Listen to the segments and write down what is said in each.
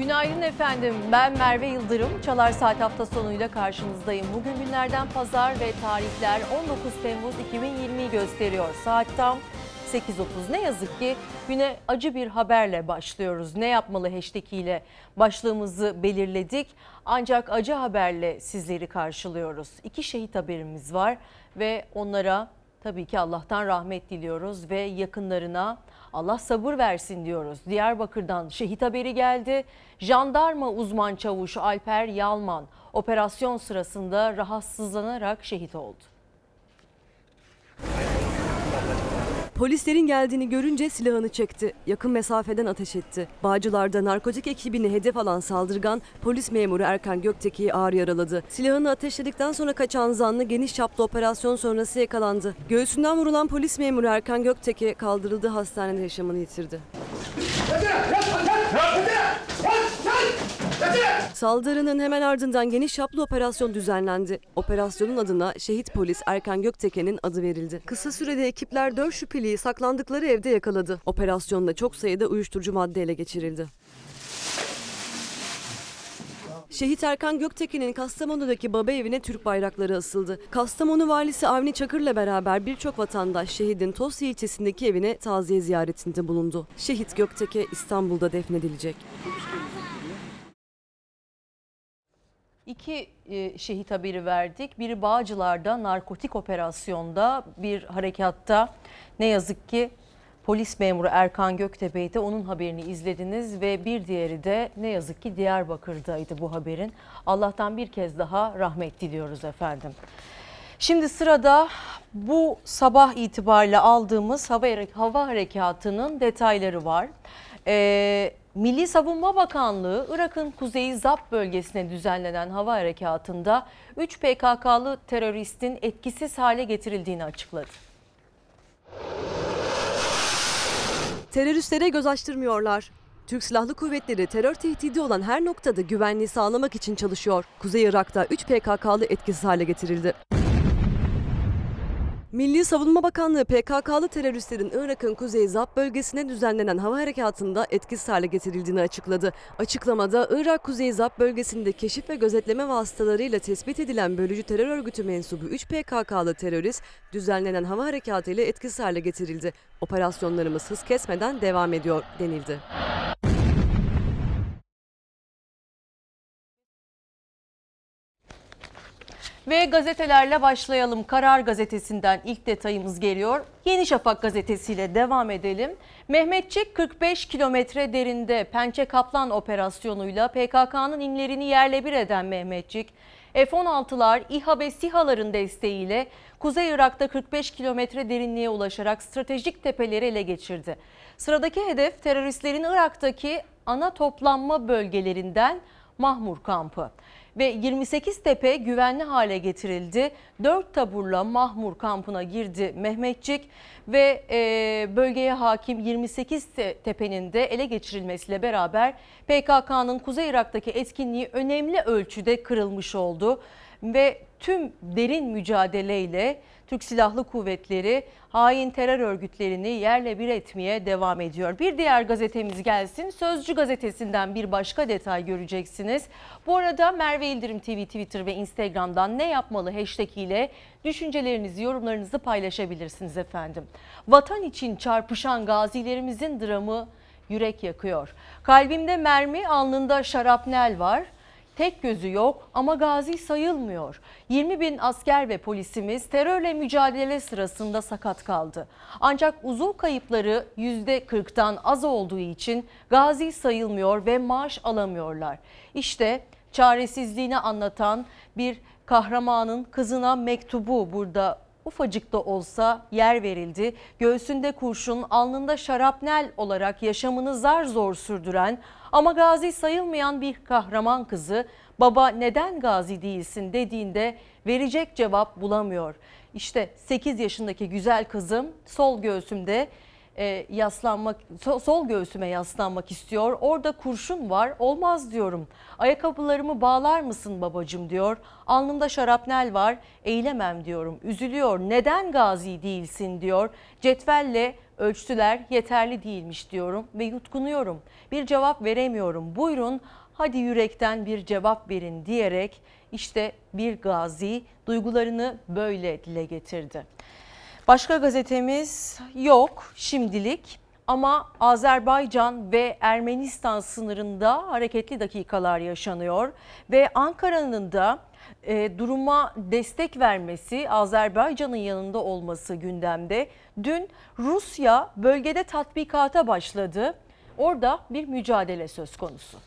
Günaydın efendim. Ben Merve Yıldırım. Çalar Saat hafta sonuyla karşınızdayım. Bugün günlerden pazar ve tarihler 19 Temmuz 2020'yi gösteriyor. Saat tam 8.30. Ne yazık ki güne acı bir haberle başlıyoruz. Ne yapmalı hashtag ile başlığımızı belirledik. Ancak acı haberle sizleri karşılıyoruz. İki şehit haberimiz var ve onlara tabii ki Allah'tan rahmet diliyoruz ve yakınlarına Allah sabır versin diyoruz. Diyarbakır'dan şehit haberi geldi. Jandarma uzman çavuş Alper Yalman operasyon sırasında rahatsızlanarak şehit oldu. Polislerin geldiğini görünce silahını çekti. Yakın mesafeden ateş etti. Bağcılar'da narkotik ekibini hedef alan saldırgan polis memuru Erkan Gökteki'yi ağır yaraladı. Silahını ateşledikten sonra kaçan zanlı geniş çaplı operasyon sonrası yakalandı. Göğsünden vurulan polis memuru Erkan Gökteki kaldırıldı hastanede yaşamını yitirdi. Saldırının hemen ardından geniş çaplı operasyon düzenlendi. Operasyonun adına şehit polis Erkan Gökteke'nin adı verildi. Kısa sürede ekipler 4 şüpheliyi saklandıkları evde yakaladı. Operasyonda çok sayıda uyuşturucu madde ele geçirildi. Şehit Erkan Göktekin'in Kastamonu'daki baba evine Türk bayrakları asıldı. Kastamonu valisi Avni Çakır'la beraber birçok vatandaş şehidin Tosya ilçesindeki evine taziye ziyaretinde bulundu. Şehit Gökteke İstanbul'da defnedilecek. İki e, şehit haberi verdik. Biri Bağcılar'da narkotik operasyonda bir harekatta ne yazık ki polis memuru Erkan Göktepe'ydi. Onun haberini izlediniz ve bir diğeri de ne yazık ki Diyarbakır'daydı bu haberin. Allah'tan bir kez daha rahmet diliyoruz efendim. Şimdi sırada bu sabah itibariyle aldığımız hava, hava harekatının detayları var. Ee, Milli Savunma Bakanlığı Irak'ın kuzeyi Zap bölgesine düzenlenen hava harekatında 3 PKK'lı teröristin etkisiz hale getirildiğini açıkladı. Teröristlere göz açtırmıyorlar. Türk Silahlı Kuvvetleri terör tehdidi olan her noktada güvenliği sağlamak için çalışıyor. Kuzey Irak'ta 3 PKK'lı etkisiz hale getirildi. Milli Savunma Bakanlığı PKK'lı teröristlerin Irak'ın Kuzey Zap bölgesine düzenlenen hava harekatında etkisiz hale getirildiğini açıkladı. Açıklamada Irak Kuzey Zap bölgesinde keşif ve gözetleme vasıtalarıyla tespit edilen bölücü terör örgütü mensubu 3 PKK'lı terörist düzenlenen hava harekatı ile etkisiz hale getirildi. Operasyonlarımız hız kesmeden devam ediyor denildi. Ve gazetelerle başlayalım. Karar gazetesinden ilk detayımız geliyor. Yeni Şafak gazetesiyle devam edelim. Mehmetçik 45 kilometre derinde Pençe Kaplan operasyonuyla PKK'nın inlerini yerle bir eden Mehmetçik, F-16'lar, İHA ve SİHA'ların desteğiyle Kuzey Irak'ta 45 kilometre derinliğe ulaşarak stratejik tepeleri ele geçirdi. Sıradaki hedef teröristlerin Irak'taki ana toplanma bölgelerinden Mahmur kampı ve 28 tepe güvenli hale getirildi. 4 taburla Mahmur kampına girdi Mehmetçik ve e, bölgeye hakim 28 tepenin de ele geçirilmesiyle beraber PKK'nın Kuzey Irak'taki etkinliği önemli ölçüde kırılmış oldu ve tüm derin mücadeleyle Türk Silahlı Kuvvetleri hain terör örgütlerini yerle bir etmeye devam ediyor. Bir diğer gazetemiz gelsin. Sözcü gazetesinden bir başka detay göreceksiniz. Bu arada Merve İldirim TV Twitter ve Instagram'dan ne yapmalı hashtag ile düşüncelerinizi, yorumlarınızı paylaşabilirsiniz efendim. Vatan için çarpışan gazilerimizin dramı yürek yakıyor. Kalbimde mermi, alnında şarapnel var. Tek gözü yok ama gazi sayılmıyor. 20 bin asker ve polisimiz terörle mücadele sırasında sakat kaldı. Ancak uzuv kayıpları %40'tan az olduğu için gazi sayılmıyor ve maaş alamıyorlar. İşte çaresizliğini anlatan bir kahramanın kızına mektubu burada ufacık da olsa yer verildi. Göğsünde kurşun, alnında şarapnel olarak yaşamını zar zor sürdüren ama gazi sayılmayan bir kahraman kızı baba neden gazi değilsin dediğinde verecek cevap bulamıyor. İşte 8 yaşındaki güzel kızım sol göğsümde e, yaslanmak sol göğsüme yaslanmak istiyor. Orada kurşun var. Olmaz diyorum. Ayakkabılarımı bağlar mısın babacım diyor. Alnımda şarapnel var. Eğilemem diyorum. Üzülüyor. Neden gazi değilsin diyor. Cetvelle Ölçtüler yeterli değilmiş diyorum ve yutkunuyorum. Bir cevap veremiyorum. Buyurun hadi yürekten bir cevap verin diyerek işte bir gazi duygularını böyle dile getirdi. Başka gazetemiz yok şimdilik ama Azerbaycan ve Ermenistan sınırında hareketli dakikalar yaşanıyor ve Ankara'nın da e, duruma destek vermesi, Azerbaycan'ın yanında olması gündemde. Dün Rusya bölgede tatbikata başladı. Orada bir mücadele söz konusu.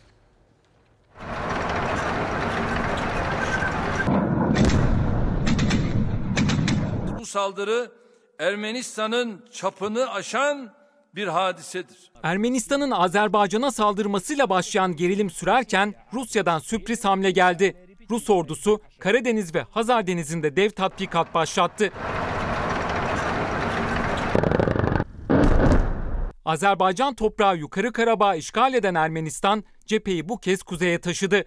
Bu saldırı Ermenistan'ın çapını aşan bir hadisedir. Ermenistan'ın Azerbaycan'a saldırmasıyla başlayan gerilim sürerken Rusya'dan sürpriz hamle geldi. Rus ordusu Karadeniz ve Hazar Denizi'nde dev tatbikat başlattı. Azerbaycan toprağı Yukarı Karabağ işgal eden Ermenistan cepheyi bu kez kuzeye taşıdı.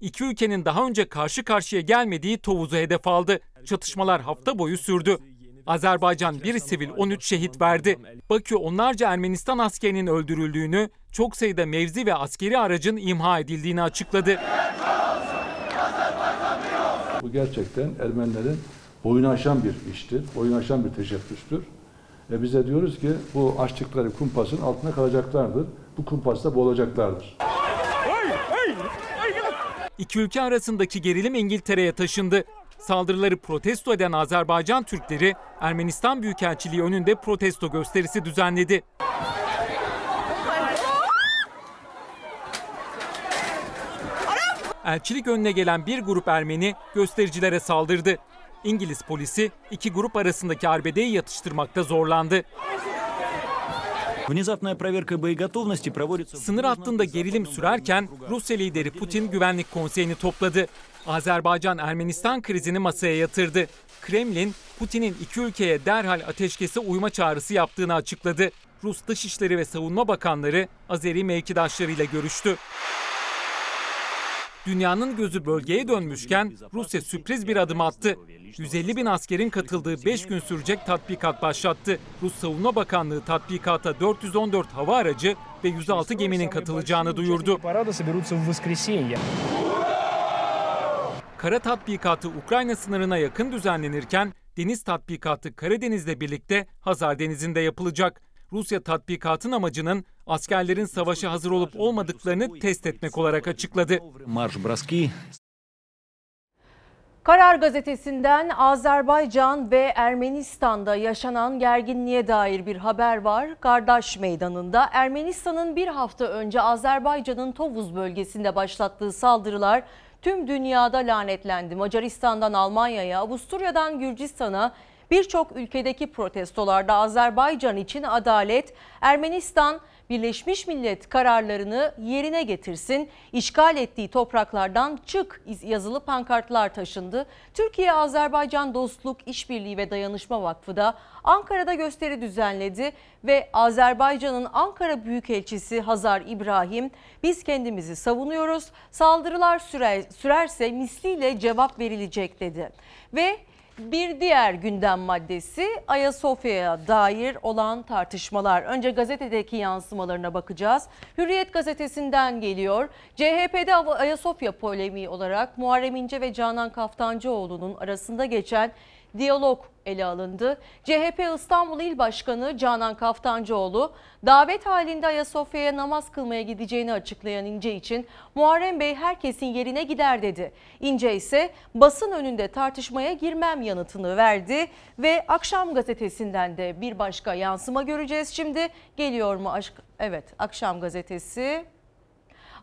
İki ülkenin daha önce karşı karşıya gelmediği Tovuz'u hedef aldı. Çatışmalar hafta boyu sürdü. Azerbaycan bir sivil 13 şehit verdi. Bakü onlarca Ermenistan askerinin öldürüldüğünü, çok sayıda mevzi ve askeri aracın imha edildiğini açıkladı. Bu gerçekten Ermenilerin boyunu aşan bir iştir, boyunu aşan bir teşebbüstür. Ve bize diyoruz ki bu açtıkları kumpasın altına kalacaklardır. Bu kumpasta boğulacaklardır. İki ülke arasındaki gerilim İngiltere'ye taşındı. Saldırıları protesto eden Azerbaycan Türkleri Ermenistan Büyükelçiliği önünde protesto gösterisi düzenledi. elçilik önüne gelen bir grup Ermeni göstericilere saldırdı. İngiliz polisi iki grup arasındaki arbedeyi yatıştırmakta zorlandı. Sınır hattında gerilim sürerken Rusya lideri Putin Güvenlik Konseyi'ni topladı. Azerbaycan-Ermenistan krizini masaya yatırdı. Kremlin, Putin'in iki ülkeye derhal ateşkese uyma çağrısı yaptığını açıkladı. Rus Dışişleri ve Savunma Bakanları Azeri mevkidaşlarıyla görüştü. Dünyanın gözü bölgeye dönmüşken Rusya sürpriz bir adım attı. 150 bin askerin katıldığı 5 gün sürecek tatbikat başlattı. Rus Savunma Bakanlığı tatbikata 414 hava aracı ve 106 geminin katılacağını duyurdu. Kara tatbikatı Ukrayna sınırına yakın düzenlenirken deniz tatbikatı Karadeniz'le birlikte Hazar Denizi'nde yapılacak. Rusya tatbikatın amacının askerlerin savaşa hazır olup olmadıklarını test etmek olarak açıkladı. Karar gazetesinden Azerbaycan ve Ermenistan'da yaşanan gerginliğe dair bir haber var. Kardeş Meydanı'nda Ermenistan'ın bir hafta önce Azerbaycan'ın Tovuz bölgesinde başlattığı saldırılar tüm dünyada lanetlendi. Macaristan'dan Almanya'ya, Avusturya'dan Gürcistan'a birçok ülkedeki protestolarda Azerbaycan için adalet, Ermenistan Birleşmiş Millet kararlarını yerine getirsin, işgal ettiği topraklardan çık yazılı pankartlar taşındı. Türkiye-Azerbaycan Dostluk İşbirliği ve Dayanışma Vakfı da Ankara'da gösteri düzenledi ve Azerbaycan'ın Ankara Büyükelçisi Hazar İbrahim biz kendimizi savunuyoruz, saldırılar sürer, sürerse misliyle cevap verilecek dedi. Ve bir diğer gündem maddesi Ayasofya'ya dair olan tartışmalar. Önce gazetedeki yansımalarına bakacağız. Hürriyet gazetesinden geliyor. CHP'de Ayasofya polemiği olarak Muharrem İnce ve Canan Kaftancıoğlu'nun arasında geçen diyalog ele alındı. CHP İstanbul İl Başkanı Canan Kaftancıoğlu davet halinde Ayasofya'ya namaz kılmaya gideceğini açıklayan İnce için Muharrem Bey herkesin yerine gider dedi. İnce ise basın önünde tartışmaya girmem yanıtını verdi ve Akşam gazetesinden de bir başka yansıma göreceğiz. Şimdi geliyor mu aşk? Evet Akşam gazetesi.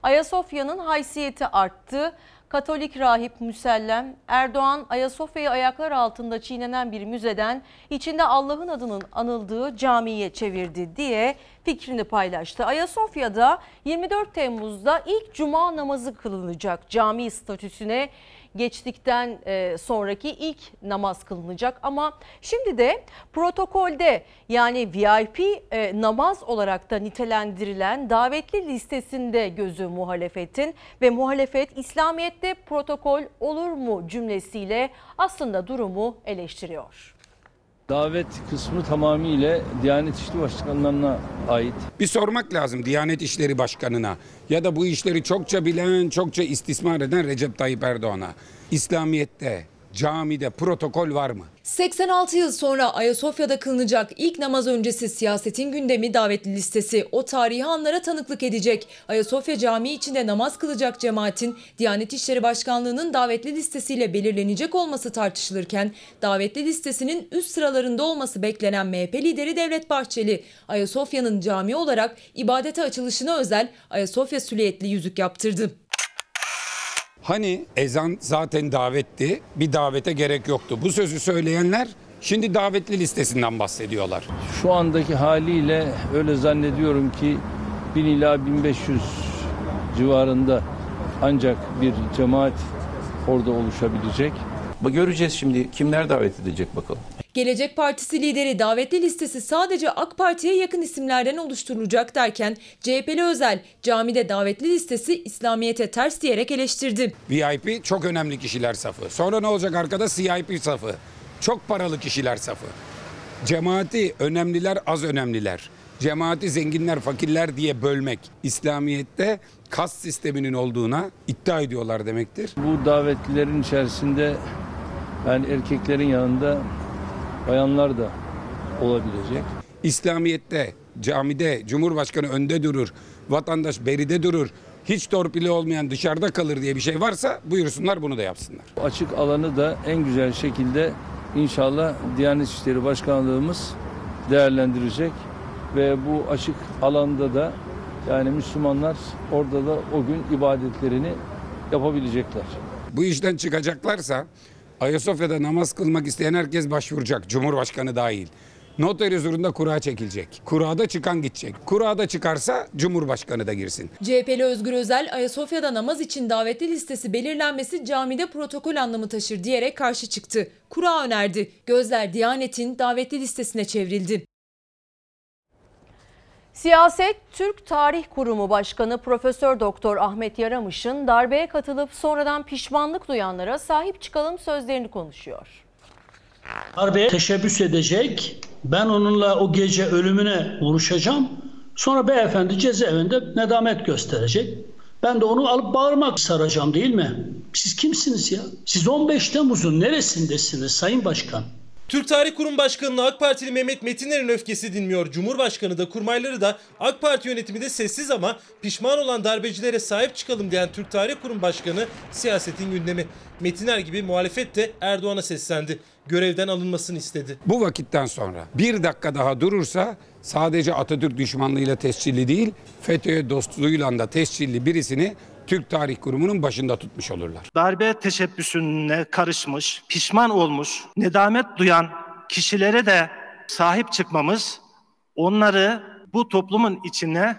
Ayasofya'nın haysiyeti arttı. Katolik rahip Müsellem Erdoğan Ayasofya'yı ayaklar altında çiğnenen bir müzeden içinde Allah'ın adının anıldığı camiye çevirdi diye fikrini paylaştı. Ayasofya'da 24 Temmuz'da ilk cuma namazı kılınacak cami statüsüne geçtikten e, sonraki ilk namaz kılınacak ama şimdi de protokolde yani VIP e, namaz olarak da nitelendirilen davetli listesinde gözü muhalefetin ve muhalefet İslamiyet'te protokol olur mu cümlesiyle aslında durumu eleştiriyor. Davet kısmı tamamıyla Diyanet İşleri Başkanlarına ait. Bir sormak lazım Diyanet İşleri Başkanı'na ya da bu işleri çokça bilen, çokça istismar eden Recep Tayyip Erdoğan'a. İslamiyet'te, camide protokol var mı? 86 yıl sonra Ayasofya'da kılınacak ilk namaz öncesi siyasetin gündemi davetli listesi o tarihi anlara tanıklık edecek. Ayasofya Camii içinde namaz kılacak cemaatin Diyanet İşleri Başkanlığı'nın davetli listesiyle belirlenecek olması tartışılırken davetli listesinin üst sıralarında olması beklenen MHP lideri Devlet Bahçeli Ayasofya'nın cami olarak ibadete açılışına özel Ayasofya süliyetli yüzük yaptırdı. Hani ezan zaten davetti, bir davete gerek yoktu. Bu sözü söyleyenler şimdi davetli listesinden bahsediyorlar. Şu andaki haliyle öyle zannediyorum ki 1000 ila 1500 civarında ancak bir cemaat orada oluşabilecek. Göreceğiz şimdi kimler davet edecek bakalım. Gelecek Partisi lideri davetli listesi sadece AK Parti'ye yakın isimlerden oluşturulacak derken CHP'li Özel camide davetli listesi İslamiyet'e ters diyerek eleştirdi. VIP çok önemli kişiler safı. Sonra ne olacak arkada CIP safı. Çok paralı kişiler safı. Cemaati önemliler az önemliler. Cemaati zenginler fakirler diye bölmek İslamiyet'te kas sisteminin olduğuna iddia ediyorlar demektir. Bu davetlilerin içerisinde yani erkeklerin yanında bayanlar da olabilecek. İslamiyet'te camide Cumhurbaşkanı önde durur, vatandaş beride durur. Hiç torpili olmayan dışarıda kalır diye bir şey varsa buyursunlar bunu da yapsınlar. Açık alanı da en güzel şekilde inşallah Diyanet İşleri Başkanlığımız değerlendirecek ve bu açık alanda da yani Müslümanlar orada da o gün ibadetlerini yapabilecekler. Bu işten çıkacaklarsa Ayasofya'da namaz kılmak isteyen herkes başvuracak. Cumhurbaşkanı dahil. Noter huzurunda kura çekilecek. Kurada çıkan gidecek. Kurada çıkarsa Cumhurbaşkanı da girsin. CHP'li Özgür Özel Ayasofya'da namaz için davetli listesi belirlenmesi camide protokol anlamı taşır diyerek karşı çıktı. Kura önerdi. Gözler Diyanet'in davetli listesine çevrildi. Siyaset Türk Tarih Kurumu Başkanı Profesör Doktor Ahmet Yaramış'ın darbeye katılıp sonradan pişmanlık duyanlara sahip çıkalım sözlerini konuşuyor. Darbeye teşebbüs edecek. Ben onunla o gece ölümüne vuruşacağım. Sonra beyefendi cezaevinde nedamet gösterecek. Ben de onu alıp bağırmak saracağım değil mi? Siz kimsiniz ya? Siz 15 Temmuz'un neresindesiniz Sayın Başkan? Türk Tarih Kurum Başkanı'na AK Partili Mehmet Metiner'in öfkesi dinmiyor. Cumhurbaşkanı da kurmayları da AK Parti yönetimi de sessiz ama pişman olan darbecilere sahip çıkalım diyen Türk Tarih Kurum Başkanı siyasetin gündemi. Metiner gibi muhalefet de Erdoğan'a seslendi. Görevden alınmasını istedi. Bu vakitten sonra bir dakika daha durursa sadece Atatürk düşmanlığıyla tescilli değil, FETÖ'ye dostluğuyla da tescilli birisini Türk Tarih Kurumu'nun başında tutmuş olurlar. Darbe teşebbüsüne karışmış, pişman olmuş, nedamet duyan kişilere de sahip çıkmamız, onları bu toplumun içine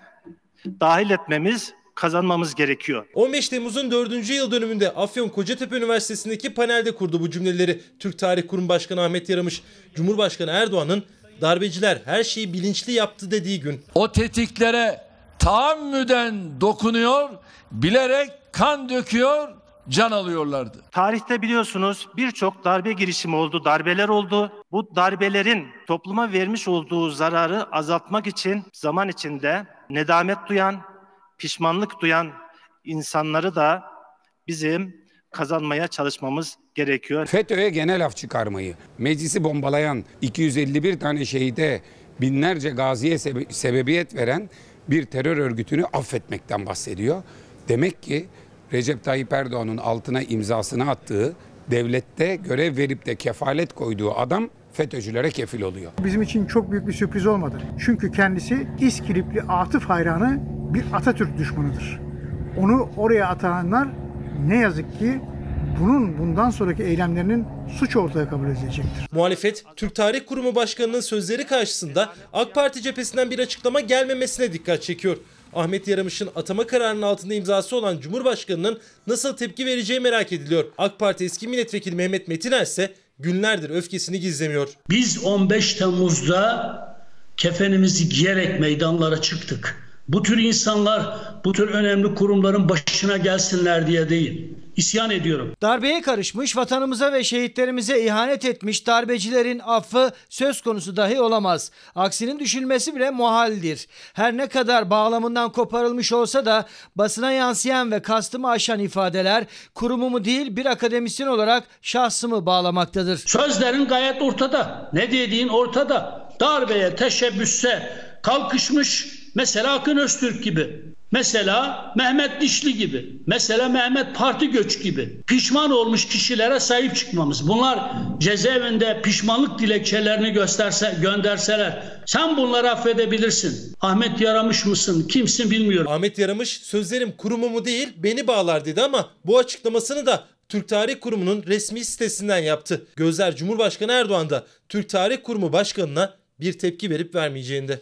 dahil etmemiz, kazanmamız gerekiyor. 15 Temmuz'un 4. yıl dönümünde Afyon Kocatepe Üniversitesi'ndeki panelde kurdu bu cümleleri Türk Tarih Kurum Başkanı Ahmet Yaramış. Cumhurbaşkanı Erdoğan'ın darbeciler her şeyi bilinçli yaptı dediği gün. O tetiklere tahammüden dokunuyor, bilerek kan döküyor, can alıyorlardı. Tarihte biliyorsunuz birçok darbe girişimi oldu, darbeler oldu. Bu darbelerin topluma vermiş olduğu zararı azaltmak için zaman içinde nedamet duyan, pişmanlık duyan insanları da bizim kazanmaya çalışmamız gerekiyor. FETÖ'ye genel af çıkarmayı, meclisi bombalayan 251 tane şehide binlerce gaziye sebe- sebebiyet veren bir terör örgütünü affetmekten bahsediyor. Demek ki Recep Tayyip Erdoğan'ın altına imzasını attığı, devlette görev verip de kefalet koyduğu adam FETÖ'cülere kefil oluyor. Bizim için çok büyük bir sürpriz olmadı. Çünkü kendisi İskilipli Atıf hayranı bir Atatürk düşmanıdır. Onu oraya atanlar ne yazık ki bunun bundan sonraki eylemlerinin suç ortaya kabul edilecektir. Muhalefet, Türk Tarih Kurumu Başkanı'nın sözleri karşısında AK Parti cephesinden bir açıklama gelmemesine dikkat çekiyor. Ahmet Yaramış'ın atama kararının altında imzası olan Cumhurbaşkanı'nın nasıl tepki vereceği merak ediliyor. AK Parti eski milletvekili Mehmet Metiner ise günlerdir öfkesini gizlemiyor. Biz 15 Temmuz'da kefenimizi giyerek meydanlara çıktık. Bu tür insanlar bu tür önemli kurumların başına gelsinler diye değil. İsyan ediyorum. Darbeye karışmış, vatanımıza ve şehitlerimize ihanet etmiş darbecilerin affı söz konusu dahi olamaz. Aksinin düşünülmesi bile muhaldir. Her ne kadar bağlamından koparılmış olsa da basına yansıyan ve kastımı aşan ifadeler kurumumu değil bir akademisyen olarak şahsımı bağlamaktadır. Sözlerin gayet ortada. Ne dediğin ortada. Darbeye, teşebbüsse kalkışmış mesela Akın Öztürk gibi. Mesela Mehmet Dişli gibi. Mesela Mehmet Parti Göç gibi. Pişman olmuş kişilere sahip çıkmamız. Bunlar cezaevinde pişmanlık dilekçelerini gösterse, gönderseler. Sen bunları affedebilirsin. Ahmet Yaramış mısın? Kimsin bilmiyorum. Ahmet Yaramış sözlerim kurumumu değil beni bağlar dedi ama bu açıklamasını da Türk Tarih Kurumu'nun resmi sitesinden yaptı. Gözler Cumhurbaşkanı Erdoğan da Türk Tarih Kurumu Başkanı'na bir tepki verip vermeyeceğinde.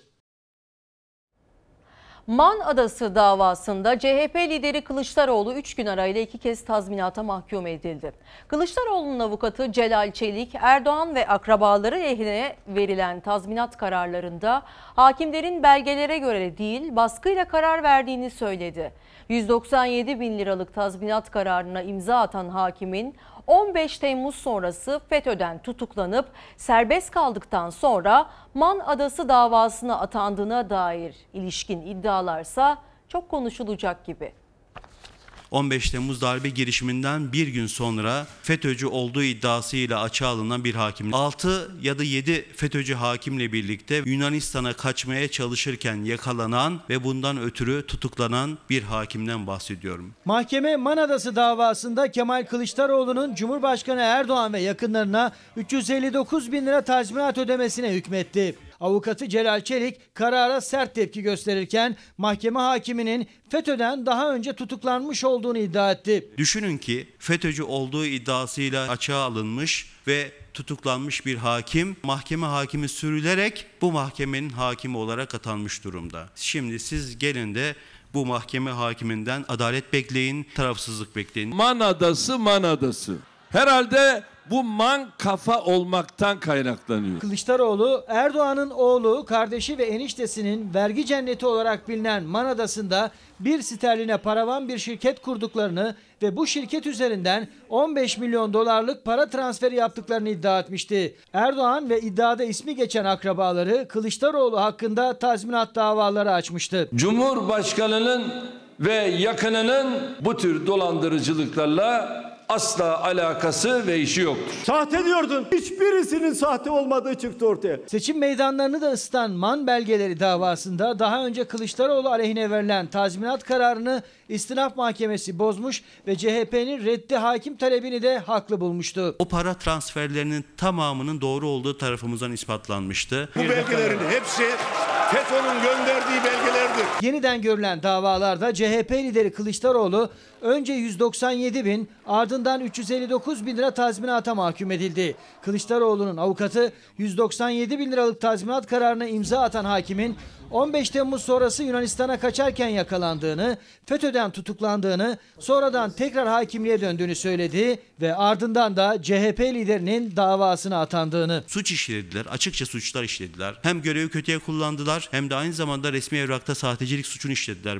Man Adası davasında CHP lideri Kılıçdaroğlu 3 gün arayla iki kez tazminata mahkum edildi. Kılıçdaroğlu'nun avukatı Celal Çelik, Erdoğan ve akrabaları lehine verilen tazminat kararlarında hakimlerin belgelere göre değil baskıyla karar verdiğini söyledi. 197 bin liralık tazminat kararına imza atan hakimin 15 Temmuz sonrası FETÖ'den tutuklanıp serbest kaldıktan sonra Man Adası davasına atandığına dair ilişkin iddialarsa çok konuşulacak gibi. 15 Temmuz darbe girişiminden bir gün sonra FETÖ'cü olduğu iddiasıyla açığa alınan bir hakim. 6 ya da 7 FETÖ'cü hakimle birlikte Yunanistan'a kaçmaya çalışırken yakalanan ve bundan ötürü tutuklanan bir hakimden bahsediyorum. Mahkeme Manadası davasında Kemal Kılıçdaroğlu'nun Cumhurbaşkanı Erdoğan ve yakınlarına 359 bin lira tazminat ödemesine hükmetti. Avukatı Celal Çelik karara sert tepki gösterirken mahkeme hakiminin FETÖ'den daha önce tutuklanmış olduğunu iddia etti. Düşünün ki FETÖ'cü olduğu iddiasıyla açığa alınmış ve tutuklanmış bir hakim mahkeme hakimi sürülerek bu mahkemenin hakimi olarak atanmış durumda. Şimdi siz gelin de bu mahkeme hakiminden adalet bekleyin, tarafsızlık bekleyin. Man adası man adası. Herhalde bu man kafa olmaktan kaynaklanıyor. Kılıçdaroğlu, Erdoğan'ın oğlu, kardeşi ve eniştesinin vergi cenneti olarak bilinen Man Adası'nda bir sterline paravan bir şirket kurduklarını ve bu şirket üzerinden 15 milyon dolarlık para transferi yaptıklarını iddia etmişti. Erdoğan ve iddiada ismi geçen akrabaları Kılıçdaroğlu hakkında tazminat davaları açmıştı. Cumhurbaşkanının ve yakınının bu tür dolandırıcılıklarla asla alakası ve işi yoktur. Sahte diyordun. Hiçbirisinin sahte olmadığı çıktı ortaya. Seçim meydanlarını da ısıtan Man belgeleri davasında daha önce Kılıçdaroğlu aleyhine verilen tazminat kararını istinaf mahkemesi bozmuş ve CHP'nin reddi hakim talebini de haklı bulmuştu. O para transferlerinin tamamının doğru olduğu tarafımızdan ispatlanmıştı. Bu belgelerin hepsi FETÖ'nün gönderdiği belgelerdir. Yeniden görülen davalarda CHP lideri Kılıçdaroğlu önce 197 bin ardından 359 bin lira tazminata mahkum edildi. Kılıçdaroğlu'nun avukatı 197 bin liralık tazminat kararına imza atan hakimin 15 Temmuz sonrası Yunanistan'a kaçarken yakalandığını, FETÖ'den tutuklandığını, sonradan tekrar hakimliğe döndüğünü söyledi ve ardından da CHP liderinin davasına atandığını. Suç işlediler, açıkça suçlar işlediler. Hem görevi kötüye kullandılar hem de aynı zamanda resmi evrakta sahtecilik suçunu işlediler.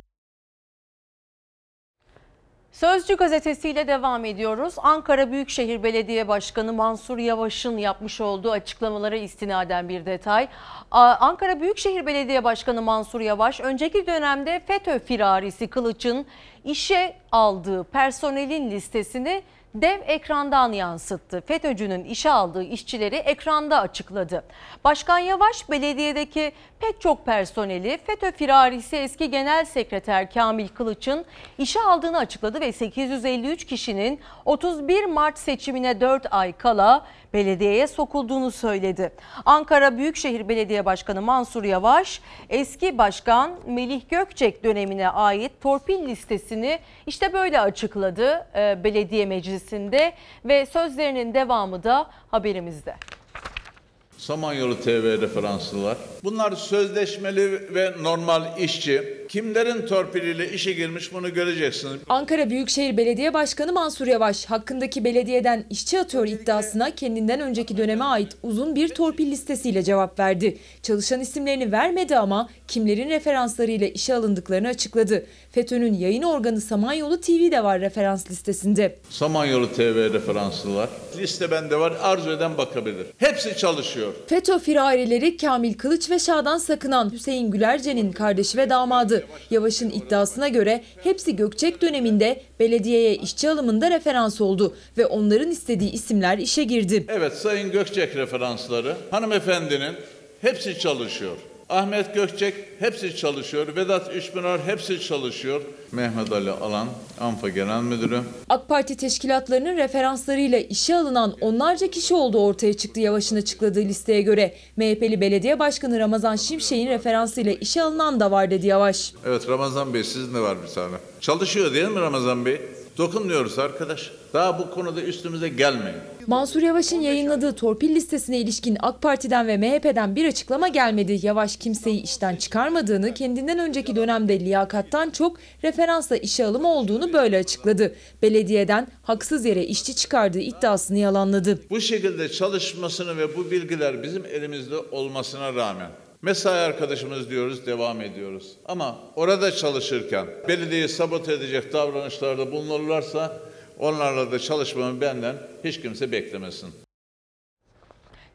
Sözcü gazetesiyle devam ediyoruz. Ankara Büyükşehir Belediye Başkanı Mansur Yavaş'ın yapmış olduğu açıklamalara istinaden bir detay. Ankara Büyükşehir Belediye Başkanı Mansur Yavaş önceki dönemde FETÖ firarisi Kılıç'ın işe aldığı personelin listesini dev ekrandan yansıttı. FETÖ'cünün işe aldığı işçileri ekranda açıkladı. Başkan Yavaş belediyedeki pek çok personeli FETÖ firarisi eski genel sekreter Kamil Kılıç'ın işe aldığını açıkladı ve 853 kişinin 31 Mart seçimine 4 ay kala belediyeye sokulduğunu söyledi. Ankara Büyükşehir Belediye Başkanı Mansur Yavaş eski başkan Melih Gökçek dönemine ait torpil listesini işte böyle açıkladı e, belediye meclisinde ve sözlerinin devamı da haberimizde. Samanyolu TV referanslılar. Bunlar sözleşmeli ve normal işçi. kimlerin torpiliyle işe girmiş bunu göreceksiniz. Ankara Büyükşehir Belediye Başkanı Mansur Yavaş hakkındaki belediyeden işçi atıyor iddiasına kendinden önceki döneme ait uzun bir torpil listesiyle cevap verdi. Çalışan isimlerini vermedi ama kimlerin referanslarıyla işe alındıklarını açıkladı. FETÖ'nün yayın organı Samanyolu TV de var referans listesinde. Samanyolu TV referanslılar. Liste bende var arzu eden bakabilir. Hepsi çalışıyor. FETÖ firarileri Kamil Kılıç ve Şadan Sakınan Hüseyin Gülerce'nin kardeşi ve damadı. Yavaş'ın iddiasına göre hepsi Gökçek döneminde belediyeye işçi alımında referans oldu ve onların istediği isimler işe girdi. Evet Sayın Gökçek referansları hanımefendinin hepsi çalışıyor. Ahmet Gökçek hepsi çalışıyor. Vedat Üçpınar hepsi çalışıyor. Mehmet Ali Alan, ANFA Genel Müdürü. AK Parti teşkilatlarının referanslarıyla işe alınan onlarca kişi olduğu ortaya çıktı Yavaş'ın açıkladığı listeye göre. MHP'li belediye başkanı Ramazan Şimşek'in referansıyla işe alınan da var dedi Yavaş. Evet Ramazan Bey sizin de var bir tane. Çalışıyor değil mi Ramazan Bey? Dokunmuyoruz arkadaş. Daha bu konuda üstümüze gelmeyin. Mansur Yavaş'ın yayınladığı torpil listesine ilişkin AK Parti'den ve MHP'den bir açıklama gelmedi. Yavaş kimseyi işten çıkarmadığını, kendinden önceki dönemde liyakattan çok referansla işe alımı olduğunu böyle açıkladı. Belediyeden haksız yere işçi çıkardığı iddiasını yalanladı. Bu şekilde çalışmasını ve bu bilgiler bizim elimizde olmasına rağmen mesai arkadaşımız diyoruz, devam ediyoruz. Ama orada çalışırken belediyeyi sabote edecek davranışlarda bulunurlarsa onlarla da çalışmamı benden hiç kimse beklemesin.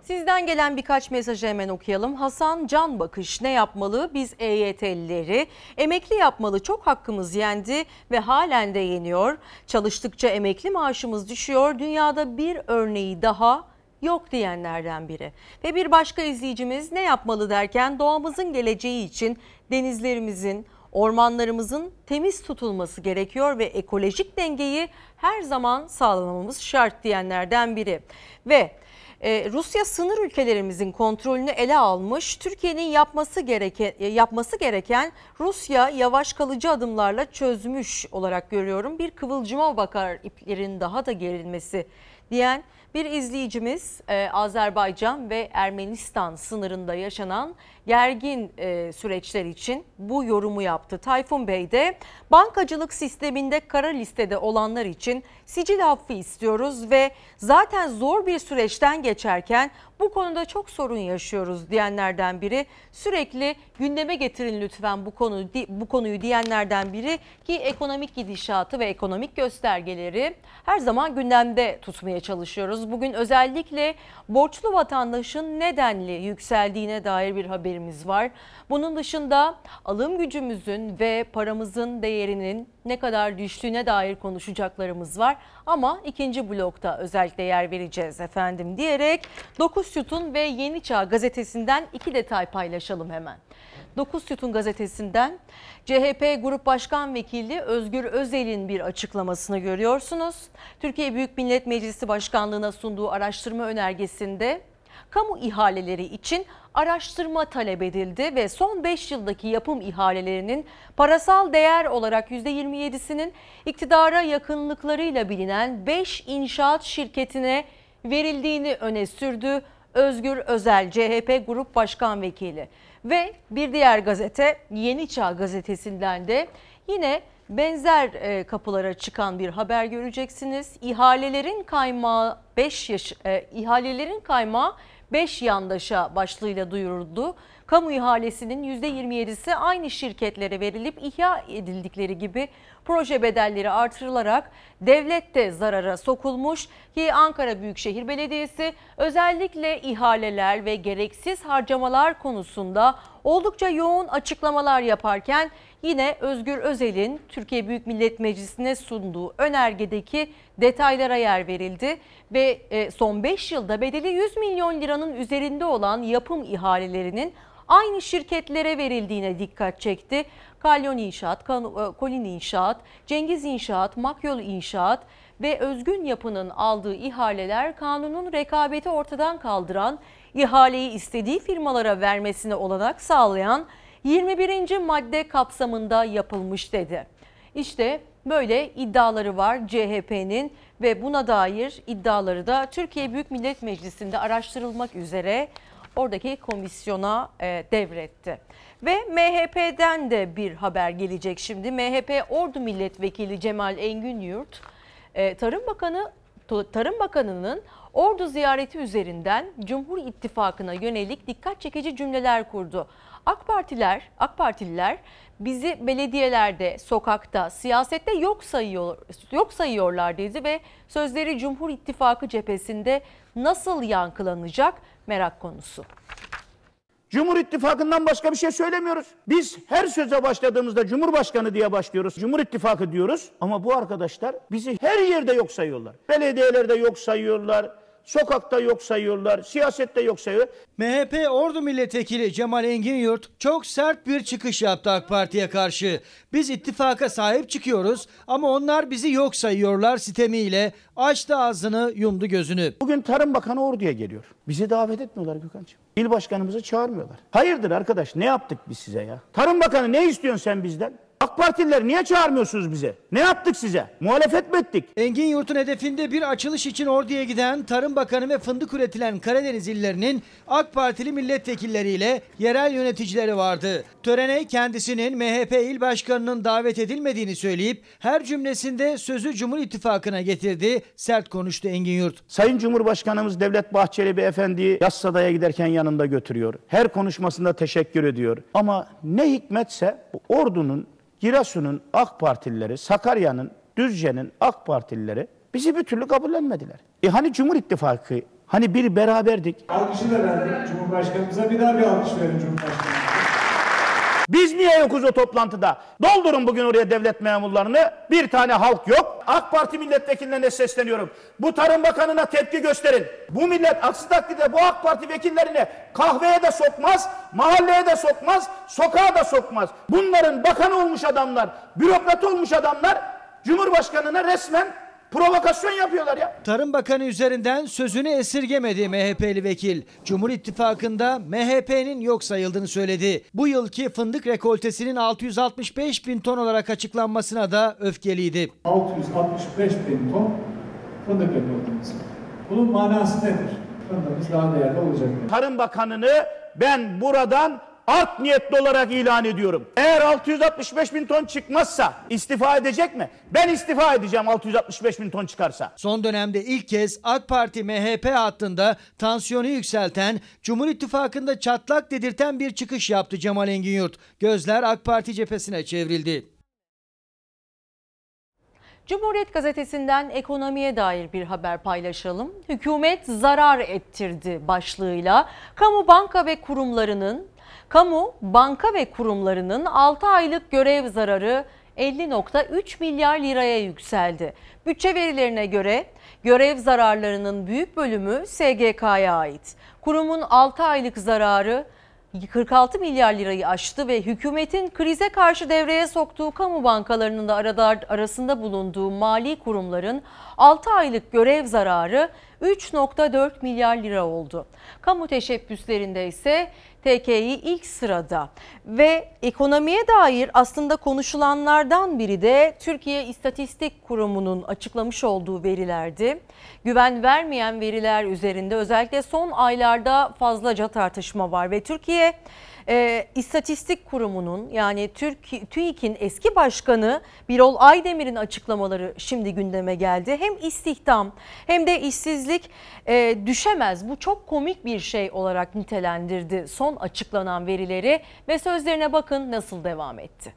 Sizden gelen birkaç mesajı hemen okuyalım. Hasan Can Bakış ne yapmalı? Biz EYT'lileri emekli yapmalı. Çok hakkımız yendi ve halen de yeniyor. Çalıştıkça emekli maaşımız düşüyor. Dünyada bir örneği daha yok diyenlerden biri. Ve bir başka izleyicimiz ne yapmalı derken doğamızın geleceği için denizlerimizin, ormanlarımızın temiz tutulması gerekiyor ve ekolojik dengeyi her zaman sağlamamız şart diyenlerden biri. Ve ee, Rusya sınır ülkelerimizin kontrolünü ele almış. Türkiye'nin yapması gereken yapması gereken Rusya yavaş kalıcı adımlarla çözmüş olarak görüyorum. Bir kıvılcıma bakar iplerin daha da gerilmesi diyen bir izleyicimiz e, Azerbaycan ve Ermenistan sınırında yaşanan gergin e, süreçler için bu yorumu yaptı. Tayfun Bey de bankacılık sisteminde kara listede olanlar için sicil affı istiyoruz ve zaten zor bir süreçten geçerken bu konuda çok sorun yaşıyoruz diyenlerden biri. Sürekli gündeme getirin lütfen bu konu bu konuyu diyenlerden biri ki ekonomik gidişatı ve ekonomik göstergeleri her zaman gündemde tutmaya çalışıyoruz. Bugün özellikle borçlu vatandaşın nedenli yükseldiğine dair bir haberimiz var. Bunun dışında alım gücümüzün ve paramızın değerinin ne kadar düştüğüne dair konuşacaklarımız var. Ama ikinci blokta özellikle yer vereceğiz efendim diyerek 9 Sütun ve Yeni Çağ gazetesinden iki detay paylaşalım hemen. 9 Sütun gazetesinden CHP Grup Başkan Vekili Özgür Özel'in bir açıklamasını görüyorsunuz. Türkiye Büyük Millet Meclisi Başkanlığı'na sunduğu araştırma önergesinde kamu ihaleleri için araştırma talep edildi ve son 5 yıldaki yapım ihalelerinin parasal değer olarak %27'sinin iktidara yakınlıklarıyla bilinen 5 inşaat şirketine verildiğini öne sürdü. Özgür Özel CHP Grup Başkan Vekili ve bir diğer gazete Yeni Çağ gazetesinden de yine benzer e, kapılara çıkan bir haber göreceksiniz. İhalelerin kaymağı 5 yaş e, ihalelerin kaymağı 5 yandaşa başlığıyla duyuruldu. Kamu ihalesinin %27'si aynı şirketlere verilip ihya edildikleri gibi proje bedelleri artırılarak devlet de zarara sokulmuş ki Ankara Büyükşehir Belediyesi özellikle ihaleler ve gereksiz harcamalar konusunda oldukça yoğun açıklamalar yaparken yine Özgür Özel'in Türkiye Büyük Millet Meclisi'ne sunduğu önergedeki detaylara yer verildi ve e, son 5 yılda bedeli 100 milyon liranın üzerinde olan yapım ihalelerinin aynı şirketlere verildiğine dikkat çekti. Kalyon İnşaat, Kolin İnşaat, Cengiz İnşaat, Makyol İnşaat ve Özgün Yapı'nın aldığı ihaleler kanunun rekabeti ortadan kaldıran, ihaleyi istediği firmalara vermesine olanak sağlayan 21. madde kapsamında yapılmış dedi. İşte böyle iddiaları var CHP'nin ve buna dair iddiaları da Türkiye Büyük Millet Meclisi'nde araştırılmak üzere oradaki komisyona e, devretti. Ve MHP'den de bir haber gelecek şimdi. MHP Ordu Milletvekili Cemal Engin Yurt, e, Tarım Bakanı Tarım Bakanı'nın Ordu ziyareti üzerinden Cumhur İttifakı'na yönelik dikkat çekici cümleler kurdu. AK Partiler, AK Partililer bizi belediyelerde, sokakta, siyasette yok sayıyor yok sayıyorlar dedi ve sözleri Cumhur İttifakı cephesinde nasıl yankılanacak merak konusu. Cumhur İttifakı'ndan başka bir şey söylemiyoruz. Biz her söze başladığımızda Cumhurbaşkanı diye başlıyoruz. Cumhur İttifakı diyoruz. Ama bu arkadaşlar bizi her yerde yok sayıyorlar. Belediyelerde yok sayıyorlar. Sokakta yok sayıyorlar, siyasette yok sayıyor. MHP Ordu Milletvekili Cemal Engin Yurt çok sert bir çıkış yaptı AK Parti'ye karşı. Biz ittifaka sahip çıkıyoruz ama onlar bizi yok sayıyorlar sitemiyle açtı ağzını yumdu gözünü. Bugün Tarım Bakanı Ordu'ya geliyor. Bizi davet etmiyorlar Gökhan'cığım. İl başkanımızı çağırmıyorlar. Hayırdır arkadaş ne yaptık biz size ya? Tarım Bakanı ne istiyorsun sen bizden? AK Partililer niye çağırmıyorsunuz bize? Ne yaptık size? Muhalefet mi ettik? Engin Yurt'un hedefinde bir açılış için orduya giden Tarım Bakanı ve fındık üretilen Karadeniz illerinin AK Partili milletvekilleriyle yerel yöneticileri vardı. Törene kendisinin MHP il başkanının davet edilmediğini söyleyip her cümlesinde sözü Cumhur İttifakı'na getirdi. Sert konuştu Engin Yurt. Sayın Cumhurbaşkanımız Devlet Bahçeli Beyefendi'yi Yassıada'ya giderken yanında götürüyor. Her konuşmasında teşekkür ediyor. Ama ne hikmetse ordunun Giresun'un AK Partilileri, Sakarya'nın, Düzce'nin AK Partilileri bizi bir türlü kabullenmediler. E hani Cumhur İttifakı, hani bir beraberdik. Alkışı da verdik Cumhurbaşkanımıza. Bir daha bir alkış verin Cumhurbaşkanımıza. Biz niye yokuz o toplantıda? Doldurun bugün oraya devlet memurlarını. Bir tane halk yok. AK Parti milletvekillerine sesleniyorum. Bu Tarım Bakanı'na tepki gösterin. Bu millet aksi takdirde bu AK Parti vekillerini kahveye de sokmaz, mahalleye de sokmaz, sokağa da sokmaz. Bunların bakan olmuş adamlar, bürokrat olmuş adamlar Cumhurbaşkanı'na resmen provokasyon yapıyorlar ya. Tarım Bakanı üzerinden sözünü esirgemedi MHP'li vekil. Cumhur İttifakı'nda MHP'nin yok sayıldığını söyledi. Bu yılki fındık rekoltesinin 665 bin ton olarak açıklanmasına da öfkeliydi. 665 bin ton fındık rekoltemiz. Bunun manası nedir? Fındığımız daha değerli olacak. Tarım Bakanı'nı ben buradan art niyetli olarak ilan ediyorum. Eğer 665 bin ton çıkmazsa istifa edecek mi? Ben istifa edeceğim 665 bin ton çıkarsa. Son dönemde ilk kez AK Parti MHP hattında tansiyonu yükselten, Cumhur İttifakı'nda çatlak dedirten bir çıkış yaptı Cemal Engin Yurt. Gözler AK Parti cephesine çevrildi. Cumhuriyet Gazetesi'nden ekonomiye dair bir haber paylaşalım. Hükümet zarar ettirdi başlığıyla kamu banka ve kurumlarının kamu banka ve kurumlarının 6 aylık görev zararı 50.3 milyar liraya yükseldi. Bütçe verilerine göre görev zararlarının büyük bölümü SGK'ya ait. Kurumun 6 aylık zararı 46 milyar lirayı aştı ve hükümetin krize karşı devreye soktuğu kamu bankalarının da arada, arasında bulunduğu mali kurumların 6 aylık görev zararı 3.4 milyar lira oldu. Kamu teşebbüslerinde ise TKİ ilk sırada ve ekonomiye dair aslında konuşulanlardan biri de Türkiye İstatistik Kurumu'nun açıklamış olduğu verilerdi. Güven vermeyen veriler üzerinde özellikle son aylarda fazlaca tartışma var ve Türkiye e, İstatistik Kurumu'nun yani Türk, TÜİK'in eski başkanı Birol Aydemir'in açıklamaları şimdi gündeme geldi. Hem istihdam hem de işsizlik e, düşemez. Bu çok komik bir şey olarak nitelendirdi son açıklanan verileri ve sözlerine bakın nasıl devam etti.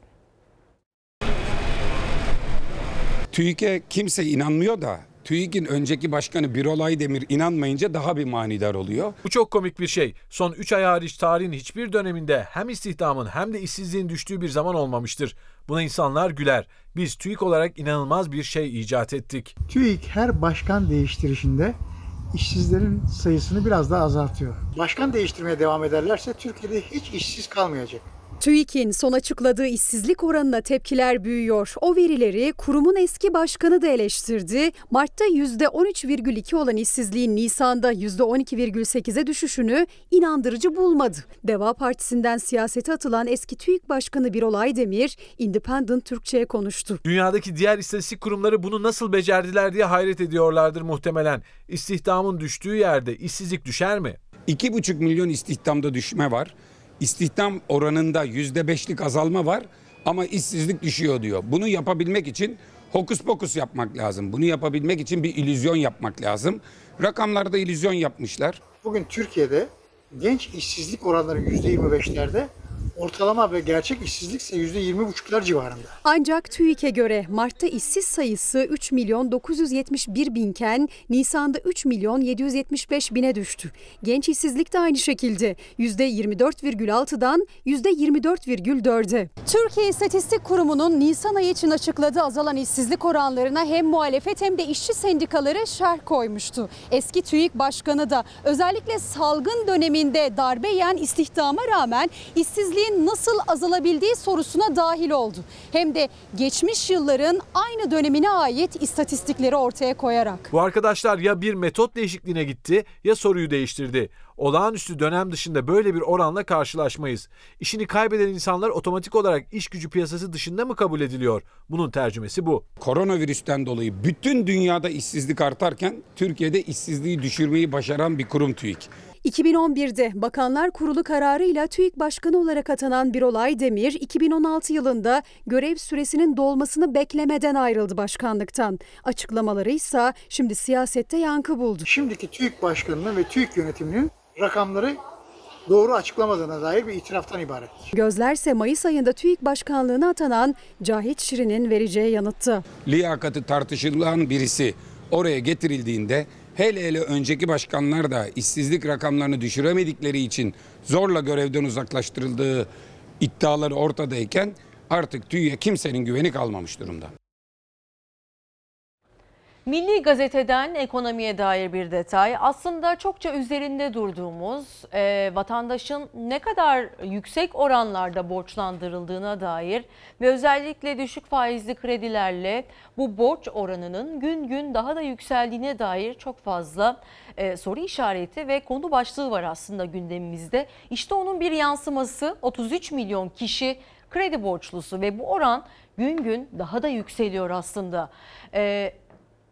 TÜİK'e kimse inanmıyor da TÜİK'in önceki başkanı Birol Aydemir inanmayınca daha bir manidar oluyor. Bu çok komik bir şey. Son 3 ay hariç tarihin hiçbir döneminde hem istihdamın hem de işsizliğin düştüğü bir zaman olmamıştır. Buna insanlar güler. Biz TÜİK olarak inanılmaz bir şey icat ettik. TÜİK her başkan değiştirişinde işsizlerin sayısını biraz daha azaltıyor. Başkan değiştirmeye devam ederlerse Türkiye'de hiç işsiz kalmayacak. TÜİK'in son açıkladığı işsizlik oranına tepkiler büyüyor. O verileri kurumun eski başkanı da eleştirdi. Mart'ta %13,2 olan işsizliğin Nisan'da %12,8'e düşüşünü inandırıcı bulmadı. Deva Partisi'nden siyasete atılan eski TÜİK Başkanı Birol Aydemir, Independent Türkçe'ye konuştu. Dünyadaki diğer istatistik kurumları bunu nasıl becerdiler diye hayret ediyorlardır muhtemelen. İstihdamın düştüğü yerde işsizlik düşer mi? 2,5 milyon istihdamda düşme var. İstihdam oranında %5'lik azalma var ama işsizlik düşüyor diyor. Bunu yapabilmek için hokus pokus yapmak lazım. Bunu yapabilmek için bir illüzyon yapmak lazım. Rakamlarda illüzyon yapmışlar. Bugün Türkiye'de genç işsizlik oranları %25'lerde, ortalama ve gerçek işsizlik ise %20,5'lar civarında. Ancak TÜİK'e göre Mart'ta işsiz sayısı 3 milyon 971 binken Nisan'da 3 milyon 775 bine düştü. Genç işsizlik de aynı şekilde %24,6'dan %24,4'e. Türkiye İstatistik Kurumu'nun Nisan ayı için açıkladığı azalan işsizlik oranlarına hem muhalefet hem de işçi sendikaları şerh koymuştu. Eski TÜİK Başkanı da özellikle salgın döneminde darbe yiyen istihdama rağmen işsizliğin nasıl azalabildiği sorusuna dahil oldu. Hem de geçmiş yılların aynı dönemine ait istatistikleri ortaya koyarak. Bu arkadaşlar ya bir metot değişikliğine gitti ya soruyu değiştirdi. Olağanüstü dönem dışında böyle bir oranla karşılaşmayız. İşini kaybeden insanlar otomatik olarak iş gücü piyasası dışında mı kabul ediliyor? Bunun tercümesi bu. Koronavirüsten dolayı bütün dünyada işsizlik artarken Türkiye'de işsizliği düşürmeyi başaran bir kurum TÜİK. 2011'de Bakanlar Kurulu kararıyla TÜİK Başkanı olarak atanan Birol Aydemir, 2016 yılında görev süresinin dolmasını beklemeden ayrıldı başkanlıktan. Açıklamaları ise şimdi siyasette yankı buldu. Şimdiki TÜİK Başkanı'nın ve TÜİK yönetiminin rakamları doğru açıklamadığına dair bir itiraftan ibarettir. Gözlerse Mayıs ayında TÜİK Başkanlığına atanan Cahit Şirin'in vereceği yanıttı. Liyakatı tartışılan birisi oraya getirildiğinde hele hele önceki başkanlar da işsizlik rakamlarını düşüremedikleri için zorla görevden uzaklaştırıldığı iddiaları ortadayken artık TÜİK'e kimsenin güveni kalmamış durumda. Milli Gazete'den ekonomiye dair bir detay. Aslında çokça üzerinde durduğumuz e, vatandaşın ne kadar yüksek oranlarda borçlandırıldığına dair ve özellikle düşük faizli kredilerle bu borç oranının gün gün daha da yükseldiğine dair çok fazla e, soru işareti ve konu başlığı var aslında gündemimizde. İşte onun bir yansıması 33 milyon kişi kredi borçlusu ve bu oran gün gün daha da yükseliyor aslında. E,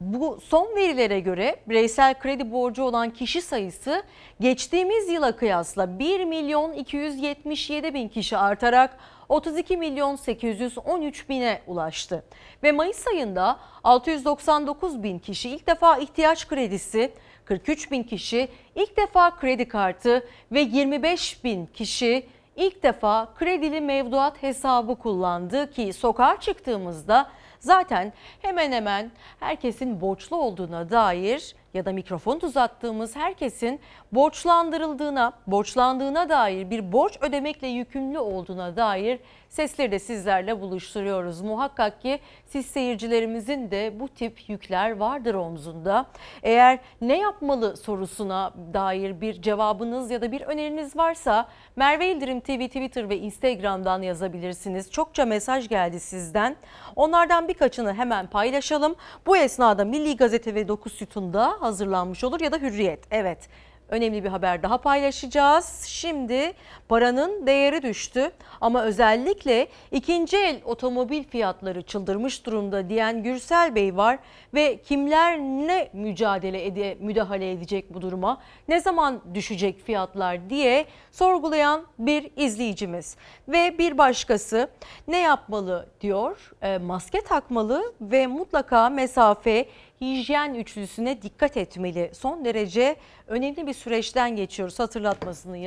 bu son verilere göre bireysel kredi borcu olan kişi sayısı geçtiğimiz yıla kıyasla 1 milyon 277 bin kişi artarak 32 milyon 813 bine ulaştı. Ve Mayıs ayında 699 bin kişi ilk defa ihtiyaç kredisi, 43 bin kişi ilk defa kredi kartı ve 25 bin kişi ilk defa kredili mevduat hesabı kullandı ki sokağa çıktığımızda zaten hemen hemen herkesin borçlu olduğuna dair ya da mikrofon uzattığımız herkesin borçlandırıldığına, borçlandığına dair bir borç ödemekle yükümlü olduğuna dair sesleri de sizlerle buluşturuyoruz. Muhakkak ki siz seyircilerimizin de bu tip yükler vardır omzunda. Eğer ne yapmalı sorusuna dair bir cevabınız ya da bir öneriniz varsa Merve İldirim TV Twitter ve Instagram'dan yazabilirsiniz. Çokça mesaj geldi sizden. Onlardan birkaçını hemen paylaşalım. Bu esnada Milli Gazete ve 9 Sütun'da hazırlanmış olur ya da Hürriyet. Evet önemli bir haber daha paylaşacağız. Şimdi paranın değeri düştü ama özellikle ikinci el otomobil fiyatları çıldırmış durumda diyen Gürsel Bey var ve kimler ne mücadele ede, müdahale edecek bu duruma? Ne zaman düşecek fiyatlar diye sorgulayan bir izleyicimiz ve bir başkası ne yapmalı diyor? E, maske takmalı ve mutlaka mesafe hijyen üçlüsüne dikkat etmeli. Son derece önemli bir süreçten geçiyoruz hatırlatmasını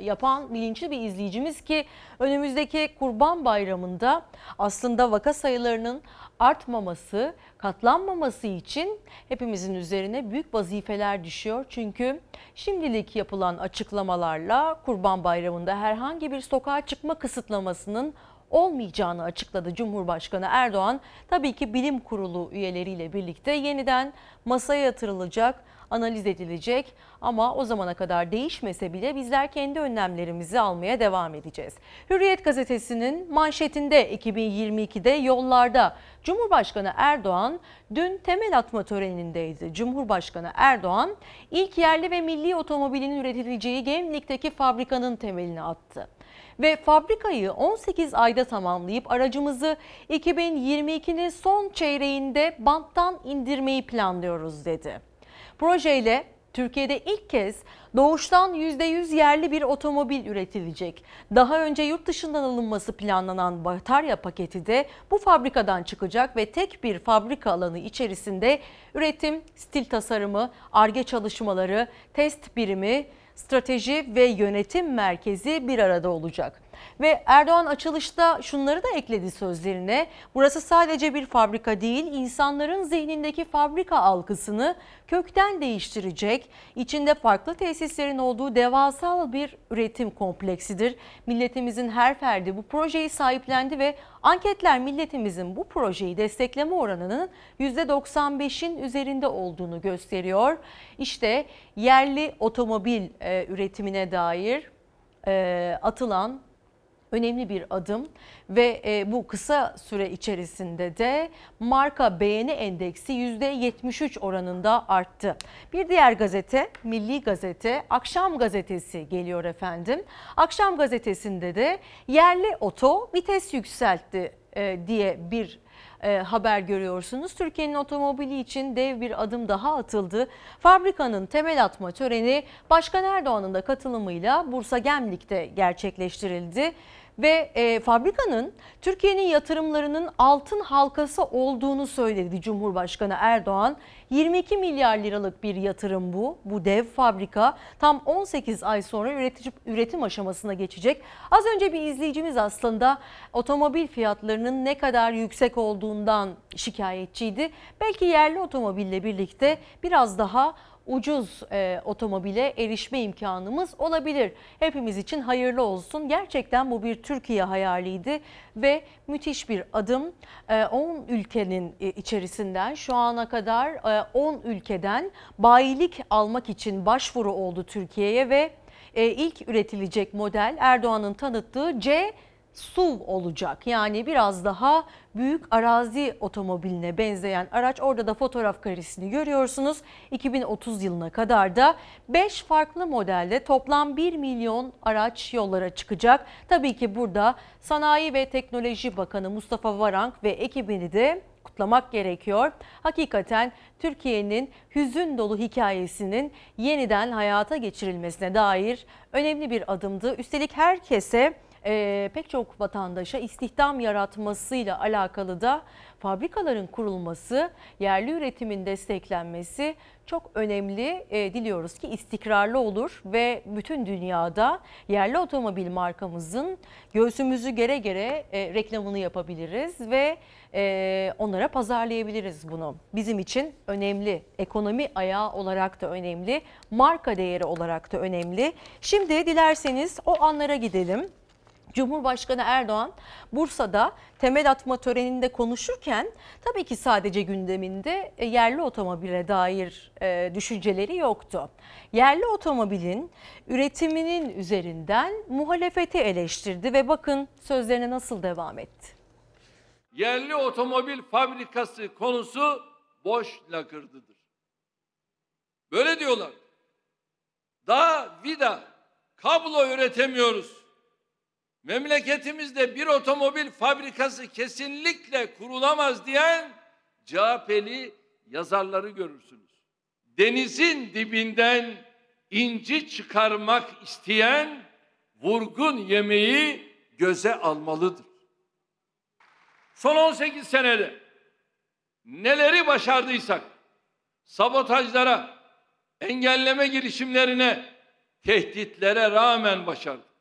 yapan bilinçli bir izleyicimiz ki önümüzdeki Kurban Bayramı'nda aslında vaka sayılarının artmaması, katlanmaması için hepimizin üzerine büyük vazifeler düşüyor. Çünkü şimdilik yapılan açıklamalarla Kurban Bayramı'nda herhangi bir sokağa çıkma kısıtlamasının olmayacağını açıkladı Cumhurbaşkanı Erdoğan. Tabii ki bilim kurulu üyeleriyle birlikte yeniden masaya yatırılacak, analiz edilecek ama o zamana kadar değişmese bile bizler kendi önlemlerimizi almaya devam edeceğiz. Hürriyet gazetesinin manşetinde 2022'de yollarda Cumhurbaşkanı Erdoğan dün temel atma törenindeydi. Cumhurbaşkanı Erdoğan ilk yerli ve milli otomobilin üretileceği Gemlik'teki fabrikanın temelini attı ve fabrikayı 18 ayda tamamlayıp aracımızı 2022'nin son çeyreğinde banttan indirmeyi planlıyoruz dedi. Projeyle Türkiye'de ilk kez doğuştan %100 yerli bir otomobil üretilecek. Daha önce yurt dışından alınması planlanan batarya paketi de bu fabrikadan çıkacak ve tek bir fabrika alanı içerisinde üretim, stil tasarımı, arge çalışmaları, test birimi, strateji ve yönetim merkezi bir arada olacak. Ve Erdoğan açılışta şunları da ekledi sözlerine. Burası sadece bir fabrika değil, insanların zihnindeki fabrika algısını kökten değiştirecek. İçinde farklı tesislerin olduğu devasal bir üretim kompleksidir. Milletimizin her ferdi bu projeyi sahiplendi ve anketler milletimizin bu projeyi destekleme oranının %95'in üzerinde olduğunu gösteriyor. İşte yerli otomobil e, üretimine dair e, atılan önemli bir adım ve e, bu kısa süre içerisinde de marka beğeni endeksi %73 oranında arttı. Bir diğer gazete Milli Gazete Akşam Gazetesi geliyor efendim. Akşam Gazetesi'nde de yerli oto vites yükseltti e, diye bir e, haber görüyorsunuz. Türkiye'nin otomobili için dev bir adım daha atıldı. Fabrikanın temel atma töreni Başkan Erdoğan'ın da katılımıyla Bursa Gemlik'te gerçekleştirildi ve e, fabrikanın Türkiye'nin yatırımlarının altın halkası olduğunu söyledi Cumhurbaşkanı Erdoğan. 22 milyar liralık bir yatırım bu. Bu dev fabrika tam 18 ay sonra üretici, üretim aşamasına geçecek. Az önce bir izleyicimiz aslında otomobil fiyatlarının ne kadar yüksek olduğundan şikayetçiydi. Belki yerli otomobille birlikte biraz daha ucuz e, otomobile erişme imkanımız olabilir. Hepimiz için hayırlı olsun. Gerçekten bu bir Türkiye hayaliydi ve müthiş bir adım. E, 10 ülkenin e, içerisinden şu ana kadar e, 10 ülkeden bayilik almak için başvuru oldu Türkiye'ye ve e, ilk üretilecek model Erdoğan'ın tanıttığı C SUV olacak. Yani biraz daha büyük arazi otomobiline benzeyen araç. Orada da fotoğraf karesini görüyorsunuz. 2030 yılına kadar da 5 farklı modelde toplam 1 milyon araç yollara çıkacak. Tabii ki burada Sanayi ve Teknoloji Bakanı Mustafa Varank ve ekibini de kutlamak gerekiyor. Hakikaten Türkiye'nin hüzün dolu hikayesinin yeniden hayata geçirilmesine dair önemli bir adımdı. Üstelik herkese e, pek çok vatandaşa istihdam yaratmasıyla alakalı da fabrikaların kurulması, yerli üretimin desteklenmesi çok önemli. E, diliyoruz ki istikrarlı olur ve bütün dünyada yerli otomobil markamızın göğsümüzü gere gere e, reklamını yapabiliriz ve e, onlara pazarlayabiliriz bunu. Bizim için önemli, ekonomi ayağı olarak da önemli, marka değeri olarak da önemli. Şimdi dilerseniz o anlara gidelim. Cumhurbaşkanı Erdoğan Bursa'da temel atma töreninde konuşurken tabii ki sadece gündeminde e, yerli otomobile dair e, düşünceleri yoktu. Yerli otomobilin üretiminin üzerinden muhalefeti eleştirdi ve bakın sözlerine nasıl devam etti. Yerli otomobil fabrikası konusu boş lakırdıdır. Böyle diyorlar. Daha vida, kablo üretemiyoruz memleketimizde bir otomobil fabrikası kesinlikle kurulamaz diyen CHP'li yazarları görürsünüz. Denizin dibinden inci çıkarmak isteyen vurgun yemeği göze almalıdır. Son 18 senede neleri başardıysak sabotajlara, engelleme girişimlerine, tehditlere rağmen başardık.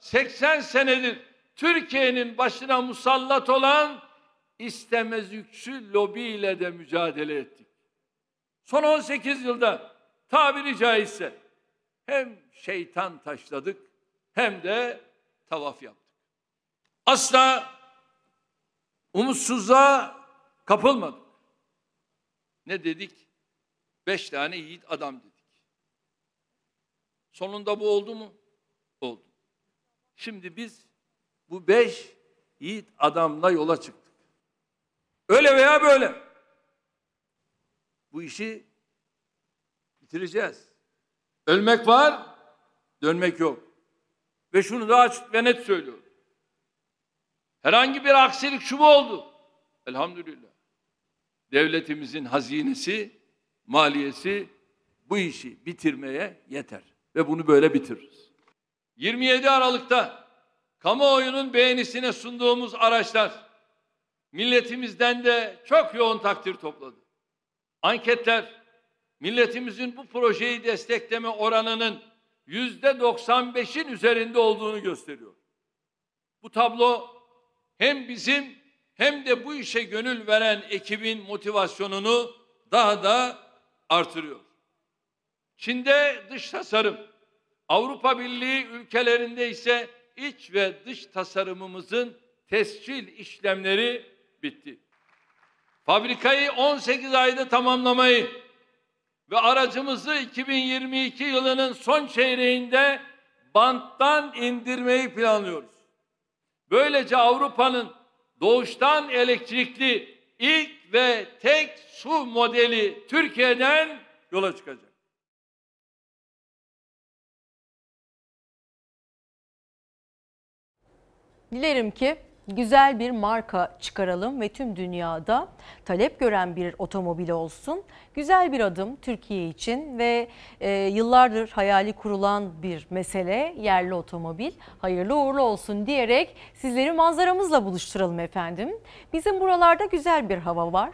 80 senedir Türkiye'nin başına musallat olan istemezlikçi lobiyle de mücadele ettik. Son 18 yılda tabiri caizse hem şeytan taşladık hem de tavaf yaptık. Asla umutsuzluğa kapılmadık. Ne dedik? Beş tane yiğit adam dedik. Sonunda bu oldu mu? Oldu. Şimdi biz bu beş yiğit adamla yola çıktık. Öyle veya böyle. Bu işi bitireceğiz. Ölmek var, dönmek yok. Ve şunu daha açık ve net söylüyorum. Herhangi bir aksilik şu oldu? Elhamdülillah. Devletimizin hazinesi, maliyesi bu işi bitirmeye yeter. Ve bunu böyle bitiririz. 27 Aralık'ta kamuoyunun beğenisine sunduğumuz araçlar milletimizden de çok yoğun takdir topladı. Anketler milletimizin bu projeyi destekleme oranının yüzde 95'in üzerinde olduğunu gösteriyor. Bu tablo hem bizim hem de bu işe gönül veren ekibin motivasyonunu daha da artırıyor. Çin'de dış tasarım, Avrupa Birliği ülkelerinde ise iç ve dış tasarımımızın tescil işlemleri bitti. Fabrikayı 18 ayda tamamlamayı ve aracımızı 2022 yılının son çeyreğinde banttan indirmeyi planlıyoruz. Böylece Avrupa'nın doğuştan elektrikli ilk ve tek su modeli Türkiye'den yola çıkacak. Dilerim ki güzel bir marka çıkaralım ve tüm dünyada talep gören bir otomobil olsun. Güzel bir adım Türkiye için ve e, yıllardır hayali kurulan bir mesele yerli otomobil. Hayırlı uğurlu olsun diyerek sizleri manzaramızla buluşturalım efendim. Bizim buralarda güzel bir hava var.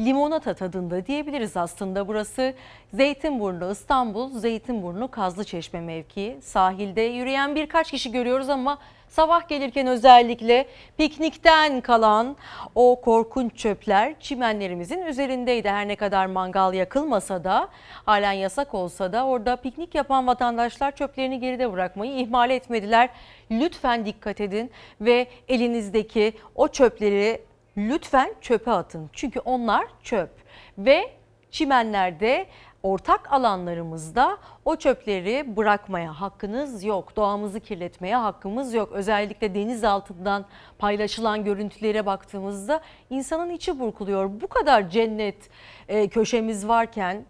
Limonata tadında diyebiliriz aslında burası. Zeytinburnu İstanbul, Zeytinburnu Kazlıçeşme mevkii. Sahilde yürüyen birkaç kişi görüyoruz ama Sabah gelirken özellikle piknikten kalan o korkunç çöpler çimenlerimizin üzerindeydi. Her ne kadar mangal yakılmasa da halen yasak olsa da orada piknik yapan vatandaşlar çöplerini geride bırakmayı ihmal etmediler. Lütfen dikkat edin ve elinizdeki o çöpleri lütfen çöpe atın. Çünkü onlar çöp ve çimenlerde ortak alanlarımızda o çöpleri bırakmaya hakkınız yok. Doğamızı kirletmeye hakkımız yok. Özellikle deniz altından paylaşılan görüntülere baktığımızda insanın içi burkuluyor. Bu kadar cennet e, köşemiz varken,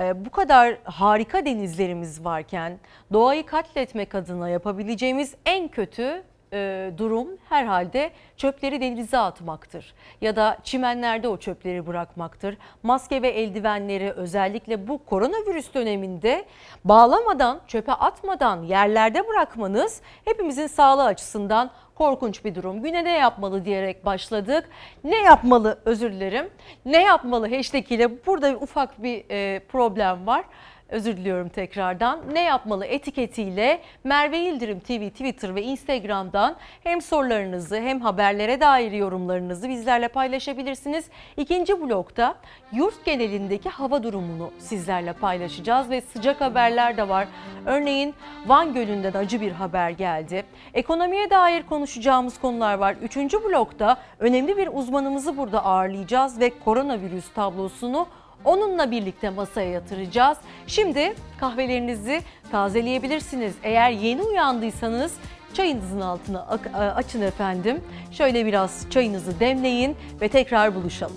e, bu kadar harika denizlerimiz varken doğayı katletmek adına yapabileceğimiz en kötü e, durum herhalde çöpleri denize atmaktır. Ya da çimenlerde o çöpleri bırakmaktır. Maske ve eldivenleri özellikle bu koronavirüs döneminde bağlamadan, çöpe atmadan yerlerde bırakmanız hepimizin sağlığı açısından korkunç bir durum. Güne ne yapmalı diyerek başladık. Ne yapmalı özür dilerim. Ne yapmalı hashtag ile burada ufak bir e, problem var. Özür diliyorum tekrardan. Ne yapmalı etiketiyle Merve Yıldırım TV, Twitter ve Instagram'dan hem sorularınızı hem haberlere dair yorumlarınızı bizlerle paylaşabilirsiniz. İkinci blokta yurt genelindeki hava durumunu sizlerle paylaşacağız ve sıcak haberler de var. Örneğin Van Gölü'nden acı bir haber geldi. Ekonomiye dair konuşacağımız konular var. Üçüncü blokta önemli bir uzmanımızı burada ağırlayacağız ve koronavirüs tablosunu Onunla birlikte masaya yatıracağız. Şimdi kahvelerinizi tazeleyebilirsiniz. Eğer yeni uyandıysanız çayınızın altına açın efendim. Şöyle biraz çayınızı demleyin ve tekrar buluşalım.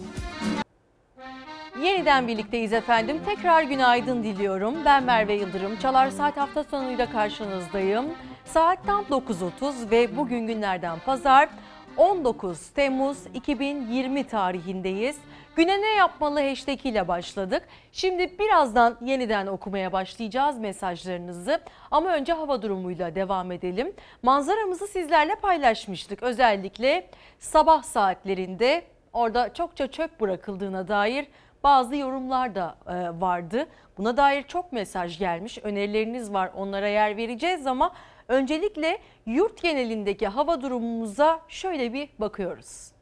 Yeniden birlikteyiz efendim. Tekrar günaydın diliyorum. Ben Merve Yıldırım. Çalar Saat hafta sonuyla karşınızdayım. Saat tam 9.30 ve bugün günlerden pazar 19 Temmuz 2020 tarihindeyiz. Güne ne yapmalı hashtag ile başladık. Şimdi birazdan yeniden okumaya başlayacağız mesajlarınızı. Ama önce hava durumuyla devam edelim. Manzaramızı sizlerle paylaşmıştık. Özellikle sabah saatlerinde orada çokça çöp bırakıldığına dair bazı yorumlar da e, vardı. Buna dair çok mesaj gelmiş. Önerileriniz var onlara yer vereceğiz ama öncelikle yurt genelindeki hava durumumuza şöyle bir bakıyoruz.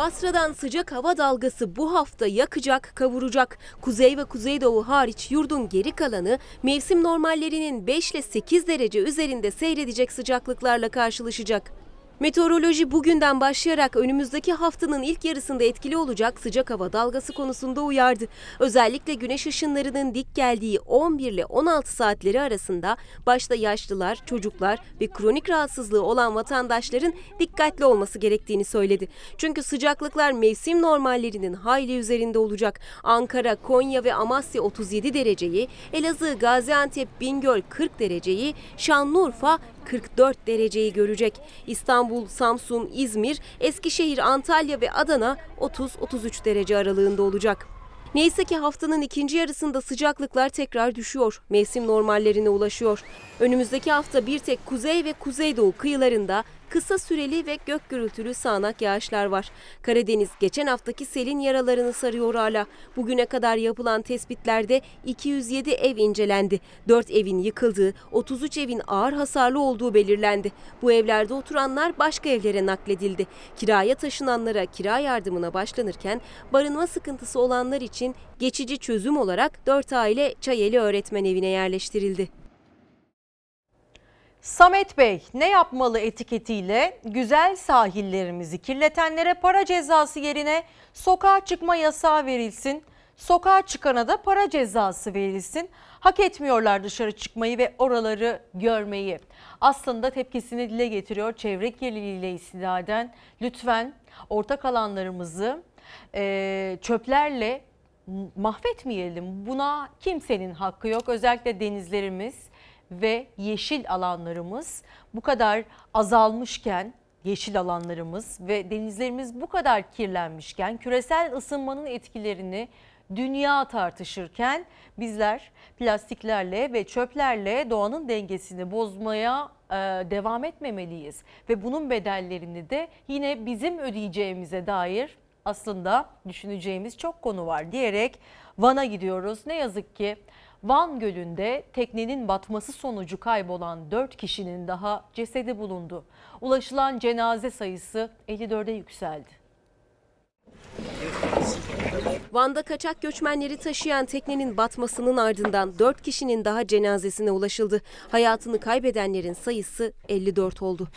Basra'dan sıcak hava dalgası bu hafta yakacak, kavuracak. Kuzey ve kuzeydoğu hariç yurdun geri kalanı mevsim normallerinin 5 ile 8 derece üzerinde seyredecek sıcaklıklarla karşılaşacak. Meteoroloji bugünden başlayarak önümüzdeki haftanın ilk yarısında etkili olacak sıcak hava dalgası konusunda uyardı. Özellikle güneş ışınlarının dik geldiği 11 ile 16 saatleri arasında başta yaşlılar, çocuklar ve kronik rahatsızlığı olan vatandaşların dikkatli olması gerektiğini söyledi. Çünkü sıcaklıklar mevsim normallerinin hayli üzerinde olacak. Ankara, Konya ve Amasya 37 dereceyi, Elazığ, Gaziantep, Bingöl 40 dereceyi, Şanlıurfa 44 dereceyi görecek. İstanbul, Samsun, İzmir, Eskişehir, Antalya ve Adana 30-33 derece aralığında olacak. Neyse ki haftanın ikinci yarısında sıcaklıklar tekrar düşüyor. Mevsim normallerine ulaşıyor. Önümüzdeki hafta bir tek kuzey ve kuzeydoğu kıyılarında kısa süreli ve gök gürültülü sağanak yağışlar var. Karadeniz geçen haftaki selin yaralarını sarıyor hala. Bugüne kadar yapılan tespitlerde 207 ev incelendi. 4 evin yıkıldığı, 33 evin ağır hasarlı olduğu belirlendi. Bu evlerde oturanlar başka evlere nakledildi. Kiraya taşınanlara kira yardımına başlanırken barınma sıkıntısı olanlar için geçici çözüm olarak 4 aile Çayeli Öğretmen Evi'ne yerleştirildi. Samet Bey ne yapmalı etiketiyle güzel sahillerimizi kirletenlere para cezası yerine sokağa çıkma yasağı verilsin. Sokağa çıkana da para cezası verilsin. Hak etmiyorlar dışarı çıkmayı ve oraları görmeyi. Aslında tepkisini dile getiriyor çevre kirliliğiyle istinaden. Lütfen ortak alanlarımızı e, çöplerle mahvetmeyelim. Buna kimsenin hakkı yok. Özellikle denizlerimiz ve yeşil alanlarımız bu kadar azalmışken yeşil alanlarımız ve denizlerimiz bu kadar kirlenmişken küresel ısınmanın etkilerini dünya tartışırken bizler plastiklerle ve çöplerle doğanın dengesini bozmaya e, devam etmemeliyiz ve bunun bedellerini de yine bizim ödeyeceğimize dair aslında düşüneceğimiz çok konu var diyerek Van'a gidiyoruz. Ne yazık ki Van Gölü'nde teknenin batması sonucu kaybolan 4 kişinin daha cesedi bulundu. Ulaşılan cenaze sayısı 54'e yükseldi. Van'da kaçak göçmenleri taşıyan teknenin batmasının ardından 4 kişinin daha cenazesine ulaşıldı. Hayatını kaybedenlerin sayısı 54 oldu.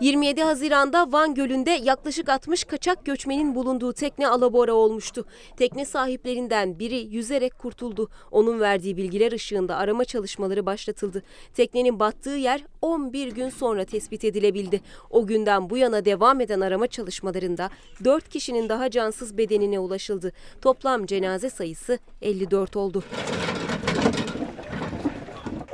27 Haziran'da Van Gölü'nde yaklaşık 60 kaçak göçmenin bulunduğu tekne alabora olmuştu. Tekne sahiplerinden biri yüzerek kurtuldu. Onun verdiği bilgiler ışığında arama çalışmaları başlatıldı. Teknenin battığı yer 11 gün sonra tespit edilebildi. O günden bu yana devam eden arama çalışmalarında 4 kişinin daha cansız bedenine ulaşıldı. Toplam cenaze sayısı 54 oldu.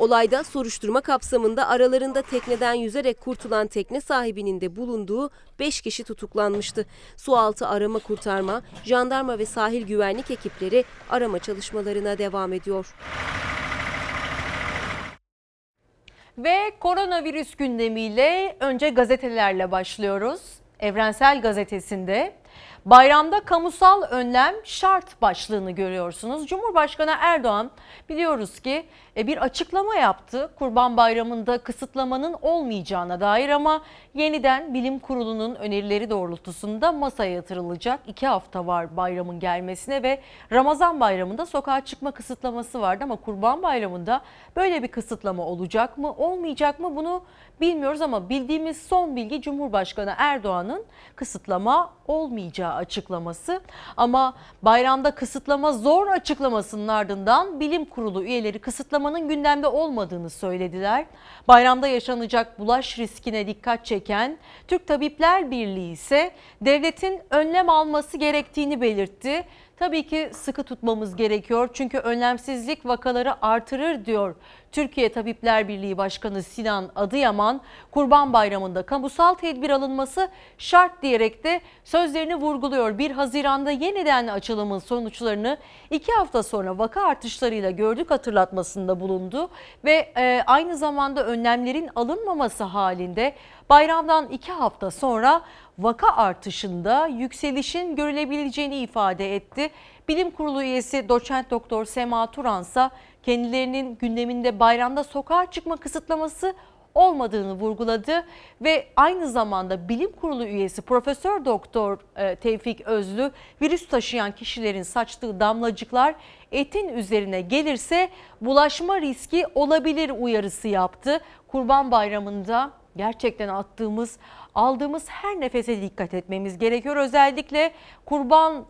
Olayda soruşturma kapsamında aralarında tekneden yüzerek kurtulan tekne sahibinin de bulunduğu 5 kişi tutuklanmıştı. Sualtı arama kurtarma, jandarma ve sahil güvenlik ekipleri arama çalışmalarına devam ediyor. Ve koronavirüs gündemiyle önce gazetelerle başlıyoruz. Evrensel Gazetesi'nde Bayramda kamusal önlem şart başlığını görüyorsunuz. Cumhurbaşkanı Erdoğan biliyoruz ki bir açıklama yaptı. Kurban Bayramı'nda kısıtlamanın olmayacağına dair ama yeniden bilim kurulunun önerileri doğrultusunda masaya yatırılacak. İki hafta var bayramın gelmesine ve Ramazan bayramında sokağa çıkma kısıtlaması vardı ama Kurban Bayramı'nda böyle bir kısıtlama olacak mı olmayacak mı bunu bilmiyoruz ama bildiğimiz son bilgi Cumhurbaşkanı Erdoğan'ın kısıtlama olmayacağı açıklaması. Ama bayramda kısıtlama zor açıklamasının ardından bilim kurulu üyeleri kısıtlamanın gündemde olmadığını söylediler. Bayramda yaşanacak bulaş riskine dikkat çeken Türk Tabipler Birliği ise devletin önlem alması gerektiğini belirtti. Tabii ki sıkı tutmamız gerekiyor çünkü önlemsizlik vakaları artırır diyor Türkiye Tabipler Birliği Başkanı Sinan Adıyaman. Kurban Bayramı'nda kamusal tedbir alınması şart diyerek de sözlerini vurguluyor. 1 Haziran'da yeniden açılımın sonuçlarını 2 hafta sonra vaka artışlarıyla gördük hatırlatmasında bulundu ve e, aynı zamanda önlemlerin alınmaması halinde bayramdan 2 hafta sonra vaka artışında yükselişin görülebileceğini ifade etti. Bilim Kurulu üyesi doçent doktor Sema Turansa kendilerinin gündeminde bayramda sokağa çıkma kısıtlaması olmadığını vurguladı ve aynı zamanda bilim kurulu üyesi Profesör Doktor e, Tevfik Özlü virüs taşıyan kişilerin saçtığı damlacıklar etin üzerine gelirse bulaşma riski olabilir uyarısı yaptı. Kurban Bayramı'nda gerçekten attığımız, aldığımız her nefese dikkat etmemiz gerekiyor. Özellikle kurban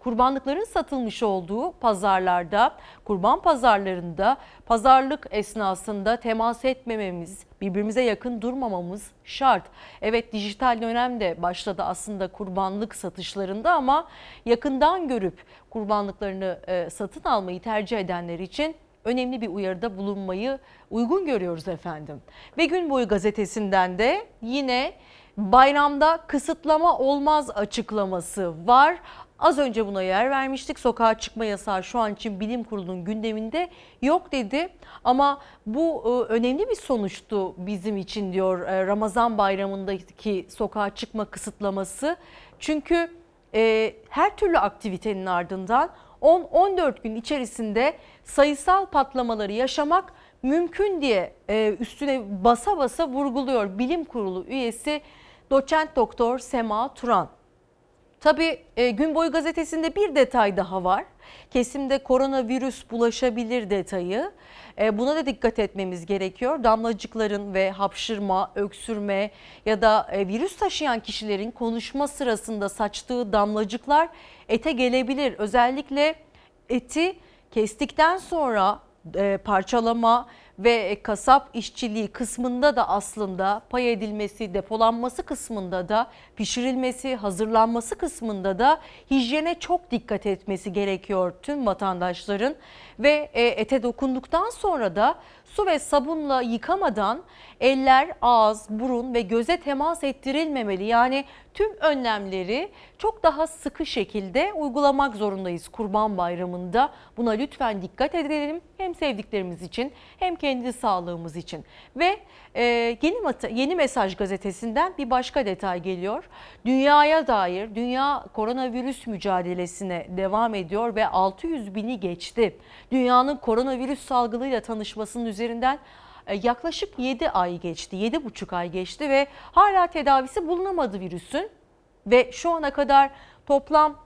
kurbanlıkların satılmış olduğu pazarlarda, kurban pazarlarında pazarlık esnasında temas etmememiz, birbirimize yakın durmamamız şart. Evet dijital dönemde başladı aslında kurbanlık satışlarında ama yakından görüp kurbanlıklarını e, satın almayı tercih edenler için önemli bir uyarıda bulunmayı uygun görüyoruz efendim. Ve gün boyu gazetesinden de yine bayramda kısıtlama olmaz açıklaması var. Az önce buna yer vermiştik. Sokağa çıkma yasağı şu an için bilim kurulunun gündeminde yok dedi. Ama bu e, önemli bir sonuçtu bizim için diyor e, Ramazan bayramındaki sokağa çıkma kısıtlaması. Çünkü e, her türlü aktivitenin ardından 10-14 gün içerisinde sayısal patlamaları yaşamak mümkün diye üstüne basa basa vurguluyor bilim kurulu üyesi doçent doktor Sema Turan. Tabii e, Gün Boyu gazetesinde bir detay daha var. Kesimde koronavirüs bulaşabilir detayı. E, buna da dikkat etmemiz gerekiyor. Damlacıkların ve hapşırma, öksürme ya da e, virüs taşıyan kişilerin konuşma sırasında saçtığı damlacıklar ete gelebilir. Özellikle eti kestikten sonra e, parçalama ve kasap işçiliği kısmında da aslında pay edilmesi, depolanması kısmında da pişirilmesi, hazırlanması kısmında da hijyene çok dikkat etmesi gerekiyor tüm vatandaşların. Ve e, ete dokunduktan sonra da su ve sabunla yıkamadan eller, ağız, burun ve göze temas ettirilmemeli. Yani tüm önlemleri çok daha sıkı şekilde uygulamak zorundayız Kurban Bayramı'nda. Buna lütfen dikkat edelim hem sevdiklerimiz için hem kendi sağlığımız için. Ve e, yeni, yeni Mesaj gazetesinden bir başka detay geliyor. Dünyaya dair dünya koronavirüs mücadelesine devam ediyor ve 600 bini geçti. Dünyanın koronavirüs salgınıyla tanışmasının üzerinden yaklaşık 7 ay geçti, 7,5 ay geçti ve hala tedavisi bulunamadı virüsün. Ve şu ana kadar toplam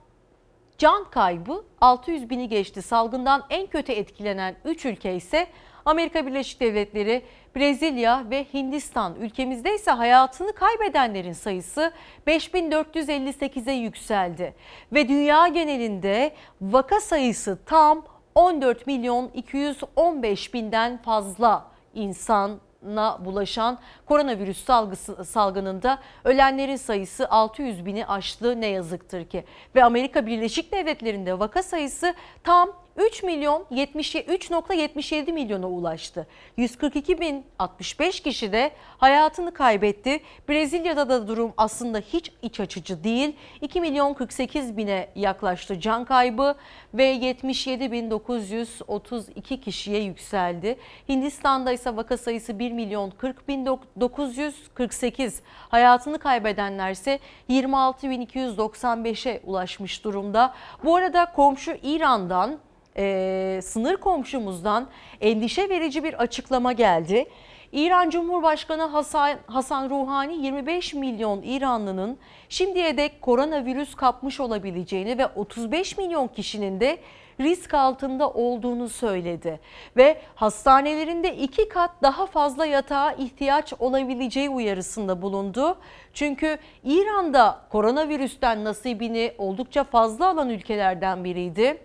can kaybı 600 bini geçti. Salgından en kötü etkilenen 3 ülke ise Amerika Birleşik Devletleri, Brezilya ve Hindistan. Ülkemizde ise hayatını kaybedenlerin sayısı 5458'e yükseldi. Ve dünya genelinde vaka sayısı tam 14 milyon 215 binden fazla insana bulaşan koronavirüs salgısı, salgınında ölenlerin sayısı 600 bini aştı ne yazıktır ki. Ve Amerika Birleşik Devletleri'nde vaka sayısı tam 3 milyon 70 3.77 milyona ulaştı. 142 bin 65 kişi de hayatını kaybetti. Brezilya'da da durum aslında hiç iç açıcı değil. 2 milyon 48 bine yaklaştı can kaybı ve 77 bin 932 kişiye yükseldi. Hindistan'da ise vaka sayısı 1 milyon 40 bin 948. Hayatını kaybedenler ise 26 bin 295'e ulaşmış durumda. Bu arada komşu İran'dan e, sınır komşumuzdan endişe verici bir açıklama geldi. İran Cumhurbaşkanı Hasan, Hasan Ruhani 25 milyon İranlının şimdiye dek koronavirüs kapmış olabileceğini ve 35 milyon kişinin de risk altında olduğunu söyledi. Ve hastanelerinde iki kat daha fazla yatağa ihtiyaç olabileceği uyarısında bulundu. Çünkü İran'da koronavirüsten nasibini oldukça fazla alan ülkelerden biriydi.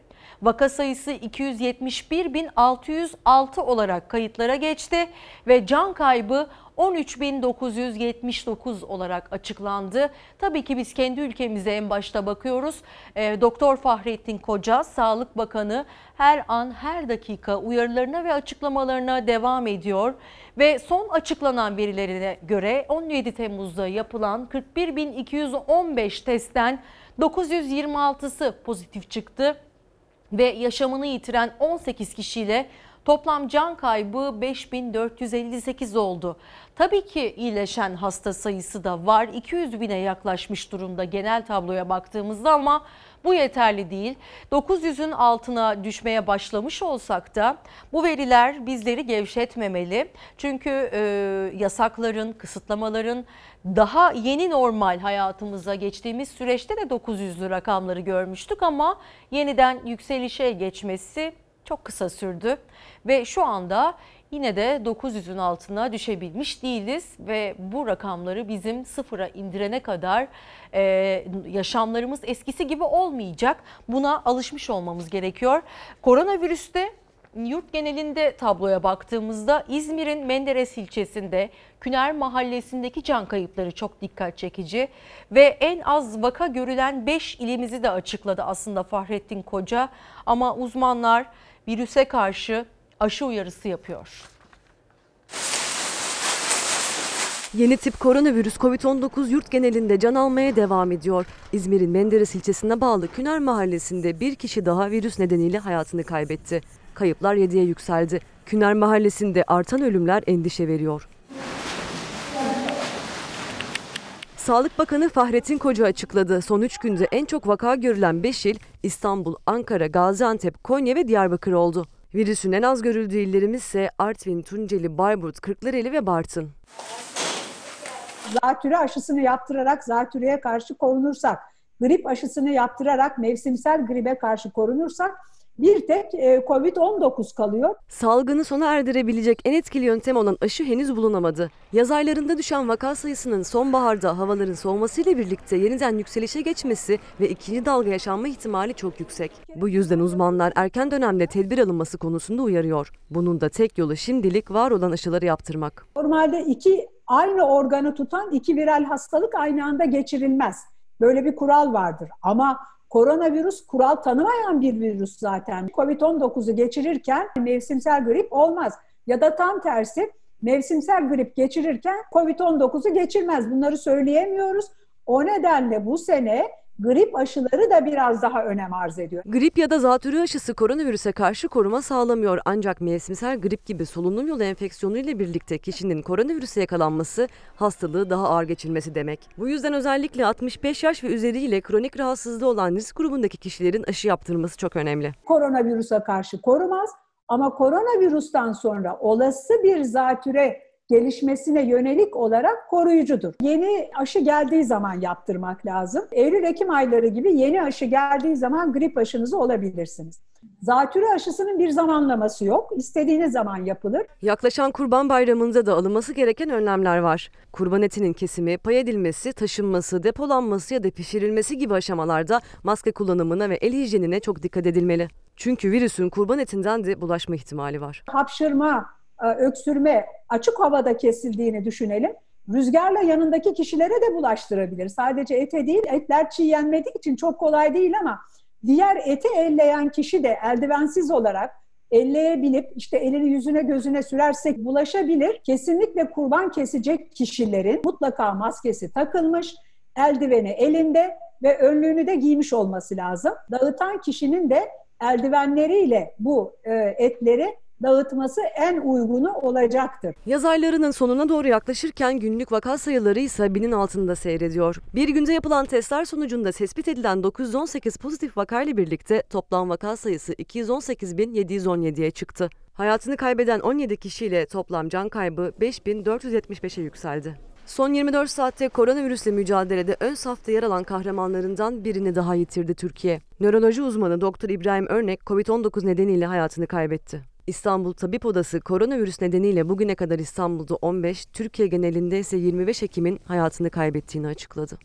Vaka sayısı 271.606 olarak kayıtlara geçti ve can kaybı 13.979 olarak açıklandı. Tabii ki biz kendi ülkemize en başta bakıyoruz. E, Doktor Fahrettin Koca, Sağlık Bakanı her an her dakika uyarılarına ve açıklamalarına devam ediyor. Ve son açıklanan verilerine göre 17 Temmuz'da yapılan 41.215 testten 926'sı pozitif çıktı ve yaşamını yitiren 18 kişiyle toplam can kaybı 5458 oldu. Tabii ki iyileşen hasta sayısı da var. 200 bine yaklaşmış durumda genel tabloya baktığımızda ama bu yeterli değil. 900'ün altına düşmeye başlamış olsak da bu veriler bizleri gevşetmemeli. Çünkü e, yasakların, kısıtlamaların daha yeni normal hayatımıza geçtiğimiz süreçte de 900'lü rakamları görmüştük ama yeniden yükselişe geçmesi çok kısa sürdü ve şu anda yine de 900'ün altına düşebilmiş değiliz ve bu rakamları bizim sıfıra indirene kadar e, yaşamlarımız eskisi gibi olmayacak. Buna alışmış olmamız gerekiyor. Koronavirüste yurt genelinde tabloya baktığımızda İzmir'in Menderes ilçesinde Küner mahallesindeki can kayıpları çok dikkat çekici ve en az vaka görülen 5 ilimizi de açıkladı aslında Fahrettin Koca ama uzmanlar virüse karşı aşı uyarısı yapıyor. Yeni tip koronavirüs COVID-19 yurt genelinde can almaya devam ediyor. İzmir'in Menderes ilçesine bağlı Küner mahallesinde bir kişi daha virüs nedeniyle hayatını kaybetti. Kayıplar 7'ye yükseldi. Küner mahallesinde artan ölümler endişe veriyor. Sağlık Bakanı Fahrettin Koca açıkladı. Son 3 günde en çok vaka görülen 5 il İstanbul, Ankara, Gaziantep, Konya ve Diyarbakır oldu. Virüsün en az görüldüğü illerimiz ise Artvin, Tunceli, Bayburt, Kırklareli ve Bartın. zatürre aşısını yaptırarak zatürreye karşı korunursak, grip aşısını yaptırarak mevsimsel gribe karşı korunursak bir tek e, Covid-19 kalıyor. Salgını sona erdirebilecek en etkili yöntem olan aşı henüz bulunamadı. Yaz aylarında düşen vaka sayısının sonbaharda havaların soğumasıyla birlikte yeniden yükselişe geçmesi ve ikinci dalga yaşanma ihtimali çok yüksek. Bu yüzden uzmanlar erken dönemde tedbir alınması konusunda uyarıyor. Bunun da tek yolu şimdilik var olan aşıları yaptırmak. Normalde iki aynı organı tutan iki viral hastalık aynı anda geçirilmez. Böyle bir kural vardır. Ama koronavirüs kural tanımayan bir virüs zaten. Covid-19'u geçirirken mevsimsel grip olmaz. Ya da tam tersi mevsimsel grip geçirirken Covid-19'u geçirmez. Bunları söyleyemiyoruz. O nedenle bu sene grip aşıları da biraz daha önem arz ediyor. Grip ya da zatürre aşısı koronavirüse karşı koruma sağlamıyor ancak mevsimsel grip gibi solunum yolu enfeksiyonu ile birlikte kişinin koronavirüse yakalanması hastalığı daha ağır geçirmesi demek. Bu yüzden özellikle 65 yaş ve üzeriyle kronik rahatsızlığı olan risk grubundaki kişilerin aşı yaptırması çok önemli. Koronavirüse karşı korumaz ama koronavirüsten sonra olası bir zatüre gelişmesine yönelik olarak koruyucudur. Yeni aşı geldiği zaman yaptırmak lazım. Eylül-Ekim ayları gibi yeni aşı geldiği zaman grip aşınızı olabilirsiniz. Zatürre aşısının bir zamanlaması yok. İstediğiniz zaman yapılır. Yaklaşan Kurban Bayramı'nda da alınması gereken önlemler var. Kurban etinin kesimi, pay edilmesi, taşınması, depolanması ya da pişirilmesi gibi aşamalarda maske kullanımına ve el hijyenine çok dikkat edilmeli. Çünkü virüsün kurban etinden de bulaşma ihtimali var. Hapşırma, öksürme açık havada kesildiğini düşünelim. Rüzgarla yanındaki kişilere de bulaştırabilir. Sadece ete değil, etler çiğ için çok kolay değil ama diğer eti elleyen kişi de eldivensiz olarak elleyebilip işte elini yüzüne gözüne sürersek bulaşabilir. Kesinlikle kurban kesecek kişilerin mutlaka maskesi takılmış, eldiveni elinde ve önlüğünü de giymiş olması lazım. Dağıtan kişinin de eldivenleriyle bu e, etleri dağıtması en uygunu olacaktır. Yaz aylarının sonuna doğru yaklaşırken günlük vaka sayıları ise binin altında seyrediyor. Bir günde yapılan testler sonucunda tespit edilen 918 pozitif vakayla birlikte toplam vaka sayısı 218.717'ye çıktı. Hayatını kaybeden 17 kişiyle toplam can kaybı 5475'e yükseldi. Son 24 saatte koronavirüsle mücadelede ön safta yer alan kahramanlarından birini daha yitirdi Türkiye. Nöroloji uzmanı Doktor İbrahim Örnek COVID-19 nedeniyle hayatını kaybetti. İstanbul Tabip Odası koronavirüs nedeniyle bugüne kadar İstanbul'da 15, Türkiye genelinde ise 25 hekimin hayatını kaybettiğini açıkladı.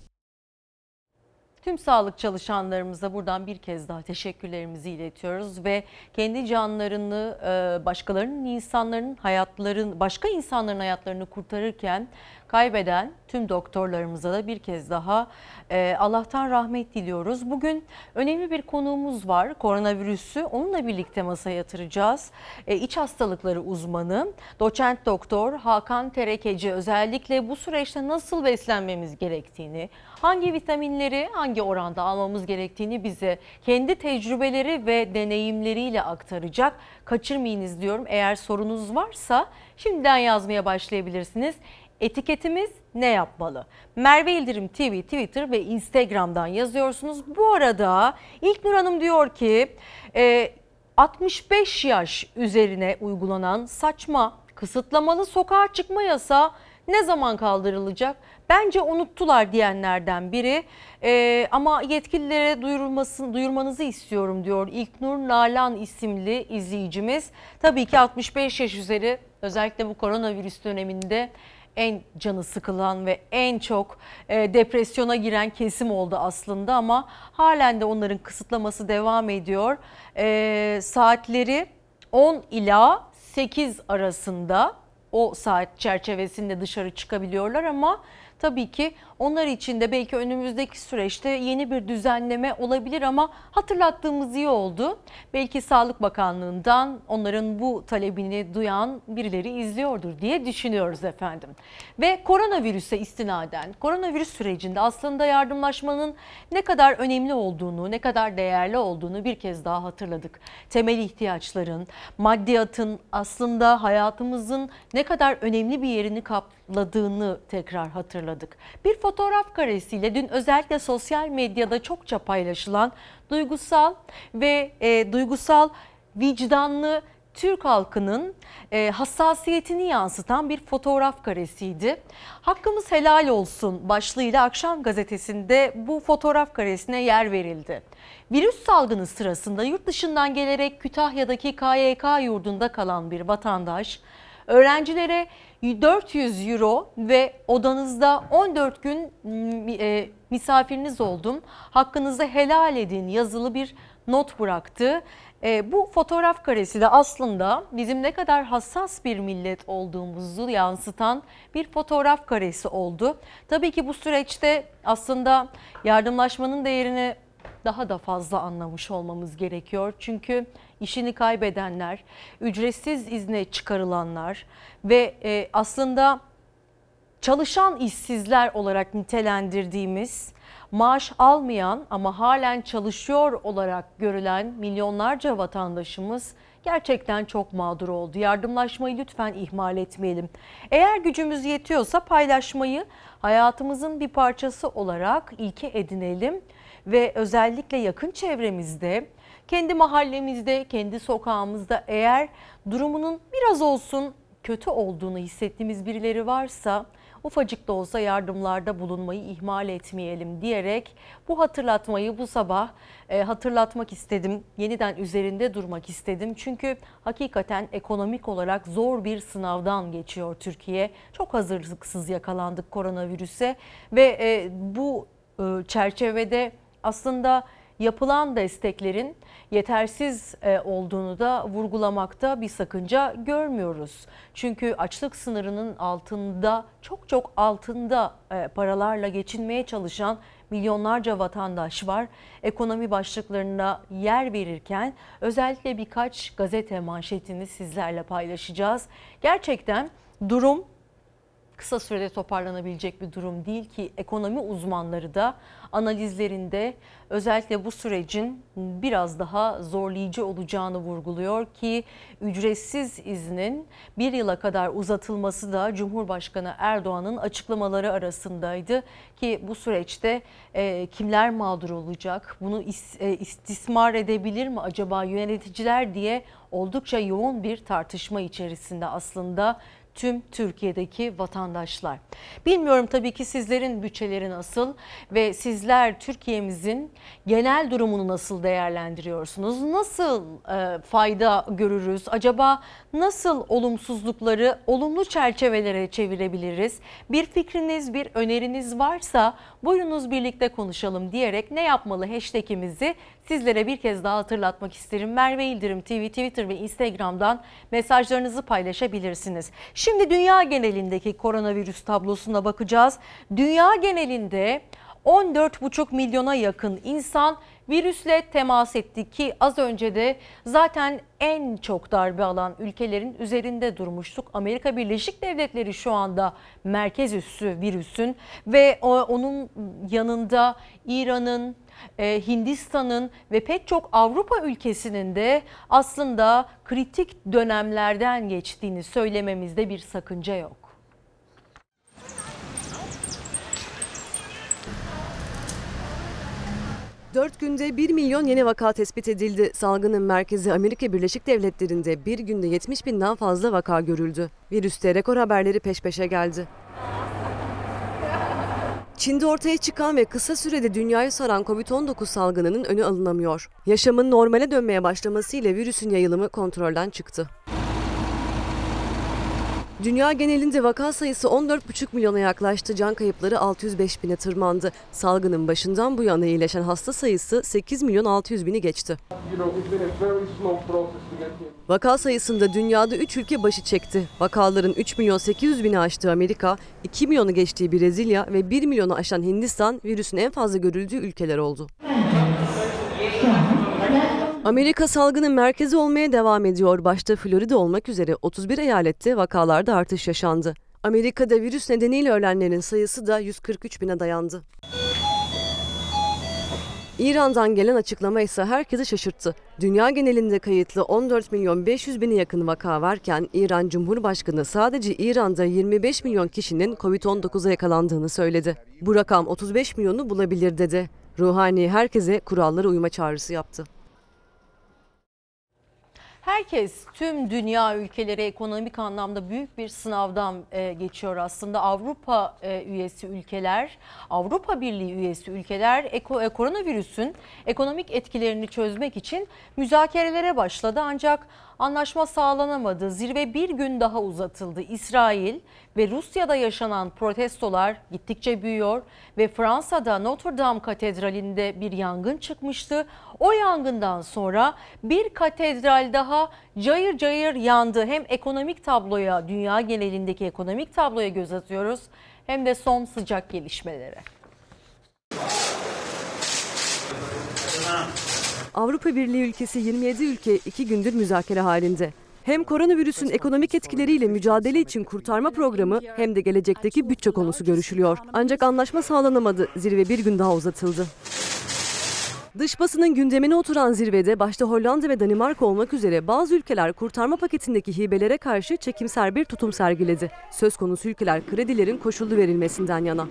Tüm sağlık çalışanlarımıza buradan bir kez daha teşekkürlerimizi iletiyoruz ve kendi canlarını e, başkalarının insanların hayatların başka insanların hayatlarını kurtarırken kaybeden tüm doktorlarımıza da bir kez daha e, Allah'tan rahmet diliyoruz. Bugün önemli bir konuğumuz var. Koronavirüsü onunla birlikte masaya yatıracağız. E, iç hastalıkları uzmanı doçent doktor Hakan Terekeci özellikle bu süreçte nasıl beslenmemiz gerektiğini, hangi vitaminleri hangi oranda almamız gerektiğini bize kendi tecrübeleri ve deneyimleriyle aktaracak. Kaçırmayınız diyorum. Eğer sorunuz varsa şimdiden yazmaya başlayabilirsiniz. Etiketimiz ne yapmalı? Merve İldirim TV, Twitter ve Instagram'dan yazıyorsunuz. Bu arada İlknur Hanım diyor ki e, 65 yaş üzerine uygulanan saçma kısıtlamalı sokağa çıkma yasağı ne zaman kaldırılacak? Bence unuttular diyenlerden biri ee, ama yetkililere duyurulmasın, duyurmanızı istiyorum diyor İlknur Nalan isimli izleyicimiz. Tabii ki 65 yaş üzeri özellikle bu koronavirüs döneminde en canı sıkılan ve en çok e, depresyona giren kesim oldu aslında ama halen de onların kısıtlaması devam ediyor. E, saatleri 10 ila 8 arasında o saat çerçevesinde dışarı çıkabiliyorlar ama tabii ki onlar için de belki önümüzdeki süreçte yeni bir düzenleme olabilir ama hatırlattığımız iyi oldu. Belki Sağlık Bakanlığı'ndan onların bu talebini duyan birileri izliyordur diye düşünüyoruz efendim. Ve koronavirüse istinaden, koronavirüs sürecinde aslında yardımlaşmanın ne kadar önemli olduğunu, ne kadar değerli olduğunu bir kez daha hatırladık. Temel ihtiyaçların, maddiyatın aslında hayatımızın ne kadar önemli bir yerini kapladığını tekrar hatırladık. Bir fotoğraf karesiyle dün özellikle sosyal medyada çokça paylaşılan duygusal ve e, duygusal vicdanlı Türk halkının e, hassasiyetini yansıtan bir fotoğraf karesiydi. Hakkımız helal olsun başlığıyla akşam gazetesinde bu fotoğraf karesine yer verildi. Virüs salgını sırasında yurt dışından gelerek Kütahya'daki KYK yurdunda kalan bir vatandaş öğrencilere 400 euro ve odanızda 14 gün e, misafiriniz oldum. Hakkınızı helal edin yazılı bir not bıraktı. E, bu fotoğraf karesi de aslında bizim ne kadar hassas bir millet olduğumuzu yansıtan bir fotoğraf karesi oldu. Tabii ki bu süreçte aslında yardımlaşmanın değerini daha da fazla anlamış olmamız gerekiyor. Çünkü işini kaybedenler, ücretsiz izne çıkarılanlar ve e, aslında çalışan işsizler olarak nitelendirdiğimiz maaş almayan ama halen çalışıyor olarak görülen milyonlarca vatandaşımız gerçekten çok mağdur oldu. Yardımlaşmayı lütfen ihmal etmeyelim. Eğer gücümüz yetiyorsa paylaşmayı hayatımızın bir parçası olarak ilke edinelim ve özellikle yakın çevremizde, kendi mahallemizde, kendi sokağımızda eğer durumunun biraz olsun kötü olduğunu hissettiğimiz birileri varsa ufacık da olsa yardımlarda bulunmayı ihmal etmeyelim diyerek bu hatırlatmayı bu sabah e, hatırlatmak istedim. Yeniden üzerinde durmak istedim. Çünkü hakikaten ekonomik olarak zor bir sınavdan geçiyor Türkiye. Çok hazırlıksız yakalandık koronavirüse ve e, bu e, çerçevede aslında yapılan desteklerin yetersiz e, olduğunu da vurgulamakta bir sakınca görmüyoruz. Çünkü açlık sınırının altında çok çok altında e, paralarla geçinmeye çalışan milyonlarca vatandaş var. Ekonomi başlıklarına yer verirken özellikle birkaç gazete manşetini sizlerle paylaşacağız. Gerçekten durum kısa sürede toparlanabilecek bir durum değil ki ekonomi uzmanları da analizlerinde özellikle bu sürecin biraz daha zorlayıcı olacağını vurguluyor ki ücretsiz iznin bir yıla kadar uzatılması da Cumhurbaşkanı Erdoğan'ın açıklamaları arasındaydı ki bu süreçte e, kimler mağdur olacak? Bunu is, e, istismar edebilir mi acaba yöneticiler diye oldukça yoğun bir tartışma içerisinde aslında tüm Türkiye'deki vatandaşlar. Bilmiyorum tabii ki sizlerin bütçeleri nasıl ve sizler Türkiye'mizin genel durumunu nasıl değerlendiriyorsunuz? Nasıl e, fayda görürüz? Acaba nasıl olumsuzlukları olumlu çerçevelere çevirebiliriz? Bir fikriniz, bir öneriniz varsa buyurunuz birlikte konuşalım diyerek ne yapmalı hashtagimizi sizlere bir kez daha hatırlatmak isterim. Merve İldirim TV, Twitter ve Instagram'dan mesajlarınızı paylaşabilirsiniz. Şimdi dünya genelindeki koronavirüs tablosuna bakacağız. Dünya genelinde 14,5 milyona yakın insan virüsle temas etti ki az önce de zaten en çok darbe alan ülkelerin üzerinde durmuştuk. Amerika Birleşik Devletleri şu anda merkez üssü virüsün ve onun yanında İran'ın, e, Hindistan'ın ve pek çok Avrupa ülkesinin de aslında kritik dönemlerden geçtiğini söylememizde bir sakınca yok. Dört günde 1 milyon yeni vaka tespit edildi. Salgının merkezi Amerika Birleşik Devletleri'nde bir günde 70 binden fazla vaka görüldü. Virüste rekor haberleri peş peşe geldi. Çin'de ortaya çıkan ve kısa sürede dünyayı saran Covid-19 salgınının önü alınamıyor. Yaşamın normale dönmeye başlamasıyla virüsün yayılımı kontrolden çıktı. Dünya genelinde vaka sayısı 14,5 milyona yaklaştı. Can kayıpları 605 bine tırmandı. Salgının başından bu yana iyileşen hasta sayısı 8 milyon 600 bini geçti. Vaka sayısında dünyada 3 ülke başı çekti. Vakaların 3 milyon 800 bini aştığı Amerika, 2 milyonu geçtiği Brezilya ve 1 milyonu aşan Hindistan virüsün en fazla görüldüğü ülkeler oldu. Amerika salgının merkezi olmaya devam ediyor. Başta Florida olmak üzere 31 eyalette vakalarda artış yaşandı. Amerika'da virüs nedeniyle ölenlerin sayısı da 143 bine dayandı. İran'dan gelen açıklama ise herkesi şaşırttı. Dünya genelinde kayıtlı 14 milyon 500 bine yakın vaka varken İran Cumhurbaşkanı sadece İran'da 25 milyon kişinin Covid-19'a yakalandığını söyledi. Bu rakam 35 milyonu bulabilir dedi. Ruhani herkese kurallara uyma çağrısı yaptı. Herkes, tüm dünya ülkeleri ekonomik anlamda büyük bir sınavdan e, geçiyor aslında. Avrupa e, üyesi ülkeler, Avrupa Birliği üyesi ülkeler e, koronavirüsün ekonomik etkilerini çözmek için müzakerelere başladı. Ancak anlaşma sağlanamadı. Zirve bir gün daha uzatıldı. İsrail ve Rusya'da yaşanan protestolar gittikçe büyüyor ve Fransa'da Notre Dame Katedrali'nde bir yangın çıkmıştı. O yangından sonra bir katedral daha cayır cayır yandı. Hem ekonomik tabloya, dünya genelindeki ekonomik tabloya göz atıyoruz hem de son sıcak gelişmelere. Avrupa Birliği ülkesi 27 ülke iki gündür müzakere halinde. Hem koronavirüsün ekonomik etkileriyle mücadele için kurtarma programı hem de gelecekteki bütçe konusu görüşülüyor. Ancak anlaşma sağlanamadı. Zirve bir gün daha uzatıldı. Dış basının gündemine oturan zirvede başta Hollanda ve Danimarka olmak üzere bazı ülkeler kurtarma paketindeki hibelere karşı çekimser bir tutum sergiledi. Söz konusu ülkeler kredilerin koşullu verilmesinden yana.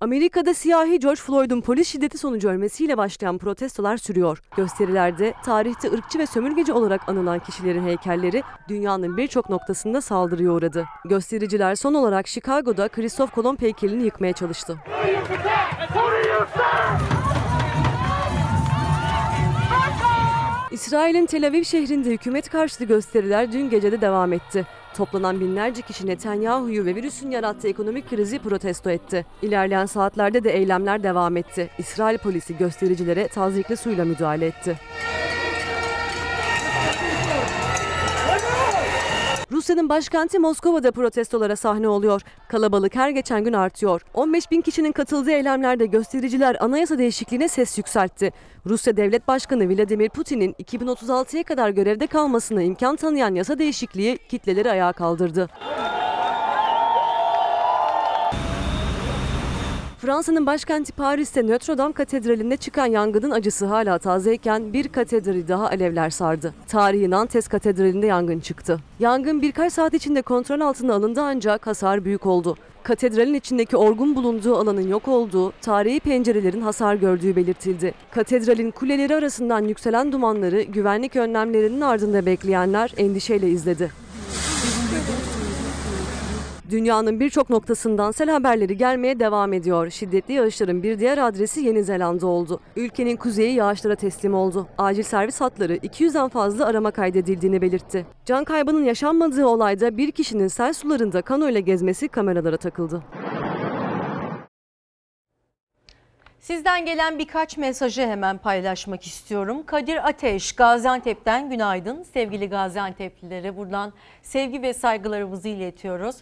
Amerika'da siyahi George Floyd'un polis şiddeti sonucu ölmesiyle başlayan protestolar sürüyor. Gösterilerde tarihte ırkçı ve sömürgeci olarak anılan kişilerin heykelleri dünyanın birçok noktasında saldırıya uğradı. Göstericiler son olarak Chicago'da Christoph Kolomb heykelini yıkmaya çalıştı. İsrail'in Tel Aviv şehrinde hükümet karşıtı gösteriler dün gece de devam etti. Toplanan binlerce kişi Netanyahu'yu ve virüsün yarattığı ekonomik krizi protesto etti. İlerleyen saatlerde de eylemler devam etti. İsrail polisi göstericilere tazikli suyla müdahale etti. Rusya'nın başkenti Moskova'da protestolara sahne oluyor. Kalabalık her geçen gün artıyor. 15 bin kişinin katıldığı eylemlerde göstericiler anayasa değişikliğine ses yükseltti. Rusya Devlet Başkanı Vladimir Putin'in 2036'ya kadar görevde kalmasına imkan tanıyan yasa değişikliği kitleleri ayağa kaldırdı. Fransa'nın başkenti Paris'te Notre Dame Katedrali'nde çıkan yangının acısı hala tazeyken bir katedrali daha alevler sardı. Tarihi Nantes Katedrali'nde yangın çıktı. Yangın birkaç saat içinde kontrol altına alındı ancak hasar büyük oldu. Katedralin içindeki orgun bulunduğu alanın yok olduğu, tarihi pencerelerin hasar gördüğü belirtildi. Katedralin kuleleri arasından yükselen dumanları güvenlik önlemlerinin ardında bekleyenler endişeyle izledi. Dünyanın birçok noktasından sel haberleri gelmeye devam ediyor. Şiddetli yağışların bir diğer adresi Yeni Zelanda oldu. Ülkenin kuzeyi yağışlara teslim oldu. Acil servis hatları 200'den fazla arama kaydedildiğini belirtti. Can kaybının yaşanmadığı olayda bir kişinin sel sularında kano ile gezmesi kameralara takıldı. Sizden gelen birkaç mesajı hemen paylaşmak istiyorum. Kadir Ateş Gaziantep'ten günaydın. Sevgili Gaziantep'lilere buradan sevgi ve saygılarımızı iletiyoruz.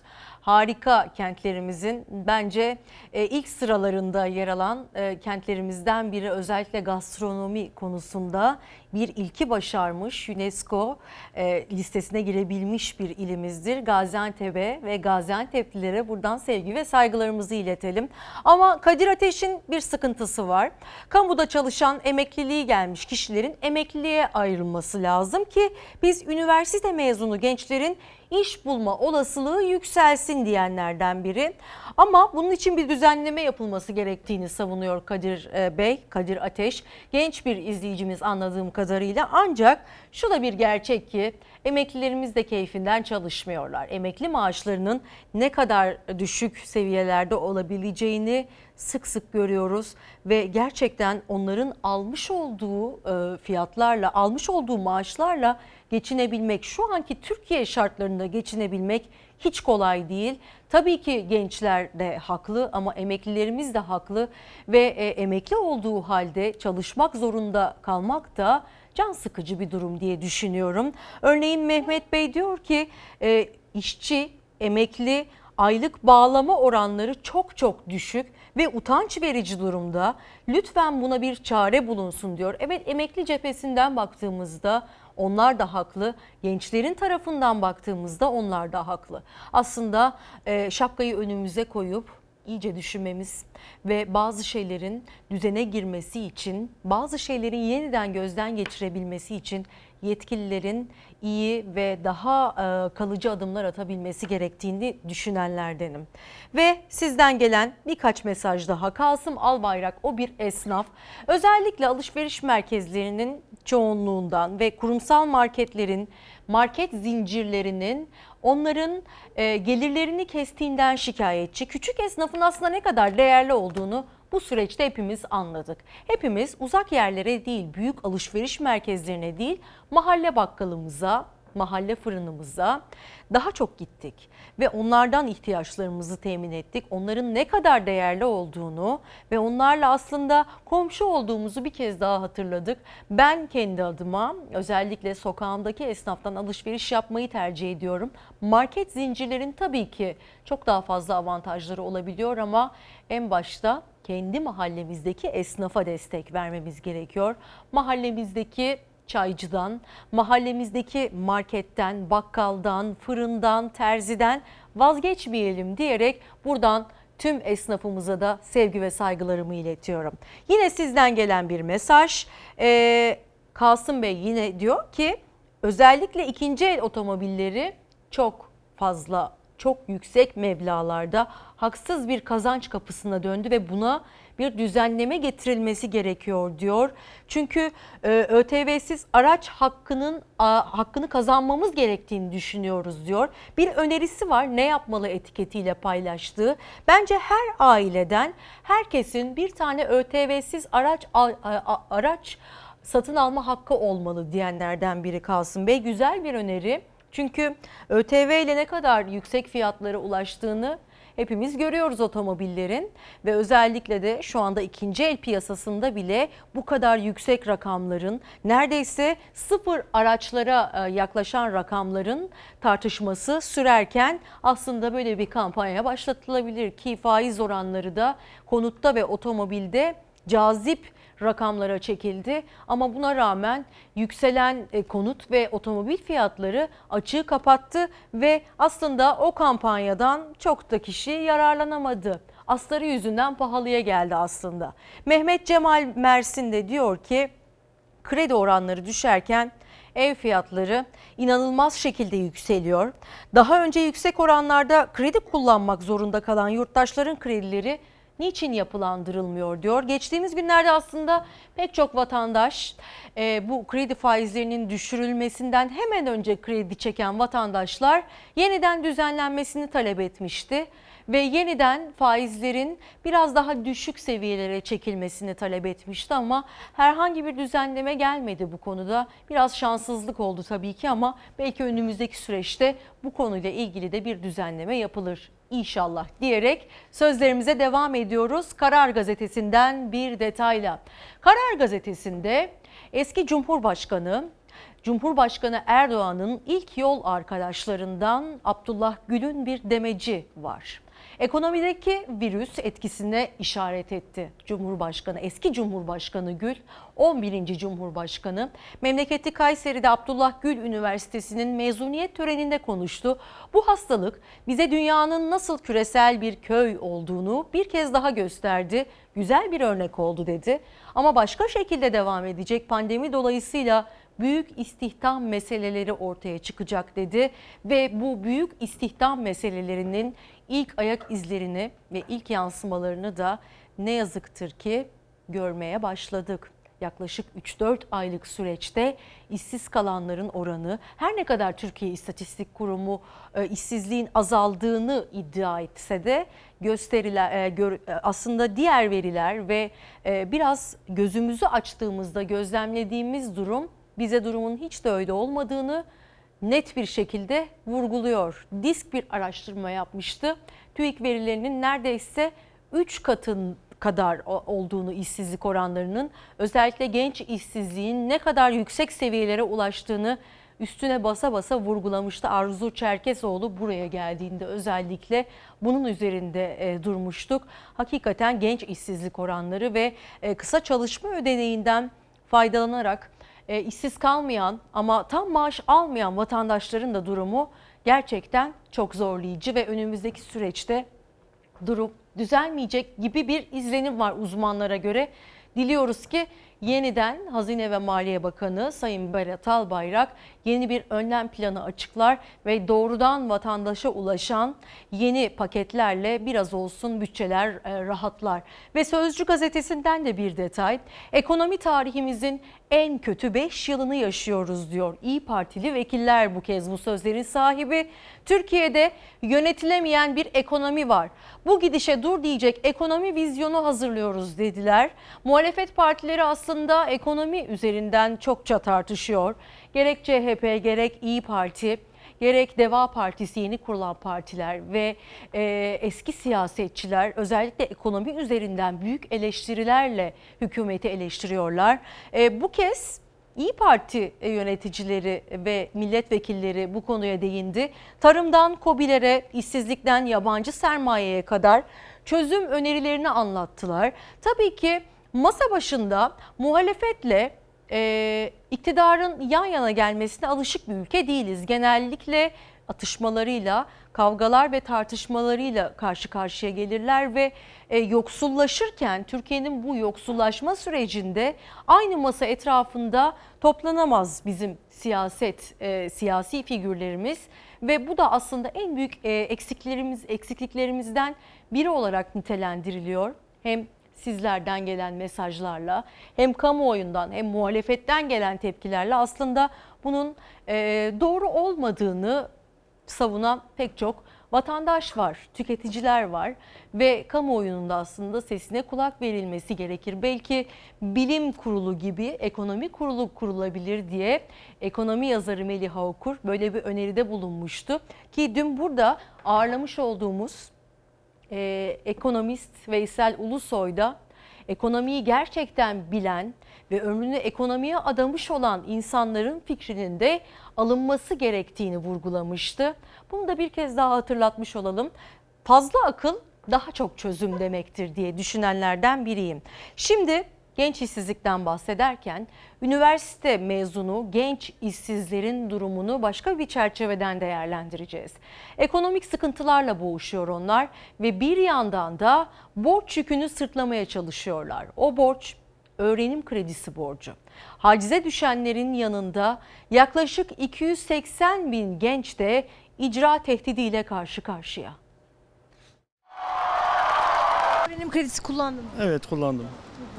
Harika kentlerimizin bence e, ilk sıralarında yer alan e, kentlerimizden biri özellikle gastronomi konusunda bir ilki başarmış. UNESCO e, listesine girebilmiş bir ilimizdir. Gaziantep'e ve Gaziantep'lilere buradan sevgi ve saygılarımızı iletelim. Ama Kadir Ateş'in bir sıkıntısı var. Kamuda çalışan emekliliği gelmiş kişilerin emekliliğe ayrılması lazım ki biz üniversite mezunu gençlerin iş bulma olasılığı yükselsin diyenlerden biri. Ama bunun için bir düzenleme yapılması gerektiğini savunuyor Kadir Bey, Kadir Ateş. Genç bir izleyicimiz anladığım kadarıyla ancak şu da bir gerçek ki Emeklilerimiz de keyfinden çalışmıyorlar. Emekli maaşlarının ne kadar düşük seviyelerde olabileceğini sık sık görüyoruz ve gerçekten onların almış olduğu e, fiyatlarla, almış olduğu maaşlarla geçinebilmek, şu anki Türkiye şartlarında geçinebilmek hiç kolay değil. Tabii ki gençler de haklı ama emeklilerimiz de haklı ve e, emekli olduğu halde çalışmak zorunda kalmak da can sıkıcı bir durum diye düşünüyorum. Örneğin Mehmet Bey diyor ki e, işçi, emekli aylık bağlama oranları çok çok düşük ve utanç verici durumda. Lütfen buna bir çare bulunsun diyor. Evet emekli cephesinden baktığımızda onlar da haklı. Gençlerin tarafından baktığımızda onlar da haklı. Aslında e, şapkayı önümüze koyup iyice düşünmemiz ve bazı şeylerin düzene girmesi için, bazı şeylerin yeniden gözden geçirebilmesi için yetkililerin iyi ve daha e, kalıcı adımlar atabilmesi gerektiğini düşünenlerdenim. Ve sizden gelen birkaç mesaj daha. Kasım Albayrak o bir esnaf. Özellikle alışveriş merkezlerinin çoğunluğundan ve kurumsal marketlerin, market zincirlerinin onların e, gelirlerini kestiğinden şikayetçi. Küçük esnafın aslında ne kadar değerli olduğunu bu süreçte hepimiz anladık. Hepimiz uzak yerlere değil, büyük alışveriş merkezlerine değil, mahalle bakkalımıza, mahalle fırınımıza daha çok gittik ve onlardan ihtiyaçlarımızı temin ettik. Onların ne kadar değerli olduğunu ve onlarla aslında komşu olduğumuzu bir kez daha hatırladık. Ben kendi adıma özellikle sokağımdaki esnaftan alışveriş yapmayı tercih ediyorum. Market zincirlerin tabii ki çok daha fazla avantajları olabiliyor ama en başta kendi mahallemizdeki esnafa destek vermemiz gerekiyor. Mahallemizdeki çaycıdan, mahallemizdeki marketten, bakkaldan, fırından, terziden vazgeçmeyelim diyerek buradan tüm esnafımıza da sevgi ve saygılarımı iletiyorum. Yine sizden gelen bir mesaj. Ee, Kasım Bey yine diyor ki özellikle ikinci el otomobilleri çok fazla çok yüksek meblalarda haksız bir kazanç kapısına döndü ve buna bir düzenleme getirilmesi gerekiyor diyor. Çünkü e, ÖTV'siz araç hakkının hakkını kazanmamız gerektiğini düşünüyoruz diyor. Bir önerisi var ne yapmalı etiketiyle paylaştığı. Bence her aileden herkesin bir tane ÖTV'siz araç araç satın alma hakkı olmalı diyenlerden biri Kasım Bey. Güzel bir öneri. Çünkü ÖTV ile ne kadar yüksek fiyatlara ulaştığını hepimiz görüyoruz otomobillerin ve özellikle de şu anda ikinci el piyasasında bile bu kadar yüksek rakamların neredeyse sıfır araçlara e, yaklaşan rakamların tartışması sürerken aslında böyle bir kampanya başlatılabilir ki faiz oranları da konutta ve otomobilde cazip rakamlara çekildi. Ama buna rağmen yükselen e, konut ve otomobil fiyatları açığı kapattı ve aslında o kampanyadan çok da kişi yararlanamadı. Asları yüzünden pahalıya geldi aslında. Mehmet Cemal Mersin de diyor ki kredi oranları düşerken ev fiyatları inanılmaz şekilde yükseliyor. Daha önce yüksek oranlarda kredi kullanmak zorunda kalan yurttaşların kredileri niçin yapılandırılmıyor diyor. Geçtiğimiz günlerde aslında pek çok vatandaş e, bu kredi faizlerinin düşürülmesinden hemen önce kredi çeken vatandaşlar yeniden düzenlenmesini talep etmişti ve yeniden faizlerin biraz daha düşük seviyelere çekilmesini talep etmişti ama herhangi bir düzenleme gelmedi bu konuda. Biraz şanssızlık oldu tabii ki ama belki önümüzdeki süreçte bu konuyla ilgili de bir düzenleme yapılır inşallah diyerek sözlerimize devam ediyoruz. Karar Gazetesi'nden bir detayla. Karar Gazetesi'nde eski Cumhurbaşkanı Cumhurbaşkanı Erdoğan'ın ilk yol arkadaşlarından Abdullah Gül'ün bir demeci var. Ekonomideki virüs etkisine işaret etti Cumhurbaşkanı, eski Cumhurbaşkanı Gül, 11. Cumhurbaşkanı. Memleketi Kayseri'de Abdullah Gül Üniversitesi'nin mezuniyet töreninde konuştu. Bu hastalık bize dünyanın nasıl küresel bir köy olduğunu bir kez daha gösterdi. Güzel bir örnek oldu dedi. Ama başka şekilde devam edecek pandemi dolayısıyla büyük istihdam meseleleri ortaya çıkacak dedi ve bu büyük istihdam meselelerinin ilk ayak izlerini ve ilk yansımalarını da ne yazıktır ki görmeye başladık. yaklaşık 3-4 aylık süreçte işsiz kalanların oranı her ne kadar Türkiye İstatistik Kurumu e, işsizliğin azaldığını iddia etse de gösteriler e, e, aslında diğer veriler ve biraz gözümüzü açtığımızda gözlemlediğimiz durum bize durumun hiç de öyle olmadığını net bir şekilde vurguluyor. Disk bir araştırma yapmıştı. TÜİK verilerinin neredeyse 3 katın kadar olduğunu işsizlik oranlarının özellikle genç işsizliğin ne kadar yüksek seviyelere ulaştığını üstüne basa basa vurgulamıştı. Arzu Çerkesoğlu buraya geldiğinde özellikle bunun üzerinde e, durmuştuk. Hakikaten genç işsizlik oranları ve e, kısa çalışma ödeneğinden faydalanarak e, işsiz kalmayan ama tam maaş almayan vatandaşların da durumu gerçekten çok zorlayıcı ve önümüzdeki süreçte durum düzelmeyecek gibi bir izlenim var uzmanlara göre. Diliyoruz ki yeniden Hazine ve Maliye Bakanı Sayın Berat Albayrak yeni bir önlem planı açıklar ve doğrudan vatandaşa ulaşan yeni paketlerle biraz olsun bütçeler e, rahatlar. Ve Sözcü gazetesinden de bir detay. Ekonomi tarihimizin en kötü 5 yılını yaşıyoruz diyor. İyi Partili vekiller bu kez bu sözlerin sahibi. Türkiye'de yönetilemeyen bir ekonomi var. Bu gidişe dur diyecek ekonomi vizyonu hazırlıyoruz dediler. Muhalefet partileri aslında ekonomi üzerinden çokça tartışıyor. Gerek CHP gerek İyi Parti gerek Deva Partisi yeni kurulan partiler ve e, eski siyasetçiler özellikle ekonomi üzerinden büyük eleştirilerle hükümeti eleştiriyorlar. E, bu kez İyi Parti yöneticileri ve milletvekilleri bu konuya değindi. Tarımdan KOBİ'lere, işsizlikten yabancı sermayeye kadar çözüm önerilerini anlattılar. Tabii ki masa başında muhalefetle e, iktidarın yan yana gelmesine alışık bir ülke değiliz. Genellikle atışmalarıyla, kavgalar ve tartışmalarıyla karşı karşıya gelirler ve e, yoksullaşırken Türkiye'nin bu yoksullaşma sürecinde aynı masa etrafında toplanamaz bizim siyaset e, siyasi figürlerimiz ve bu da aslında en büyük e, eksiklerimiz eksikliklerimizden biri olarak nitelendiriliyor. Hem sizlerden gelen mesajlarla hem kamuoyundan hem muhalefetten gelen tepkilerle aslında bunun e, doğru olmadığını savunan pek çok vatandaş var, tüketiciler var ve kamuoyunun da aslında sesine kulak verilmesi gerekir. Belki bilim kurulu gibi ekonomi kurulu kurulabilir diye ekonomi yazarı Melih Okur böyle bir öneride bulunmuştu. Ki dün burada ağırlamış olduğumuz e, ekonomist Veysel Ulusoy da ekonomiyi gerçekten bilen ve ömrünü ekonomiye adamış olan insanların fikrinin de alınması gerektiğini vurgulamıştı. Bunu da bir kez daha hatırlatmış olalım. Fazla akıl daha çok çözüm demektir diye düşünenlerden biriyim. Şimdi genç işsizlikten bahsederken üniversite mezunu genç işsizlerin durumunu başka bir çerçeveden değerlendireceğiz. Ekonomik sıkıntılarla boğuşuyor onlar ve bir yandan da borç yükünü sırtlamaya çalışıyorlar. O borç öğrenim kredisi borcu. Hacize düşenlerin yanında yaklaşık 280 bin genç de icra tehdidiyle karşı karşıya. Öğrenim kredisi kullandın mı? Evet kullandım.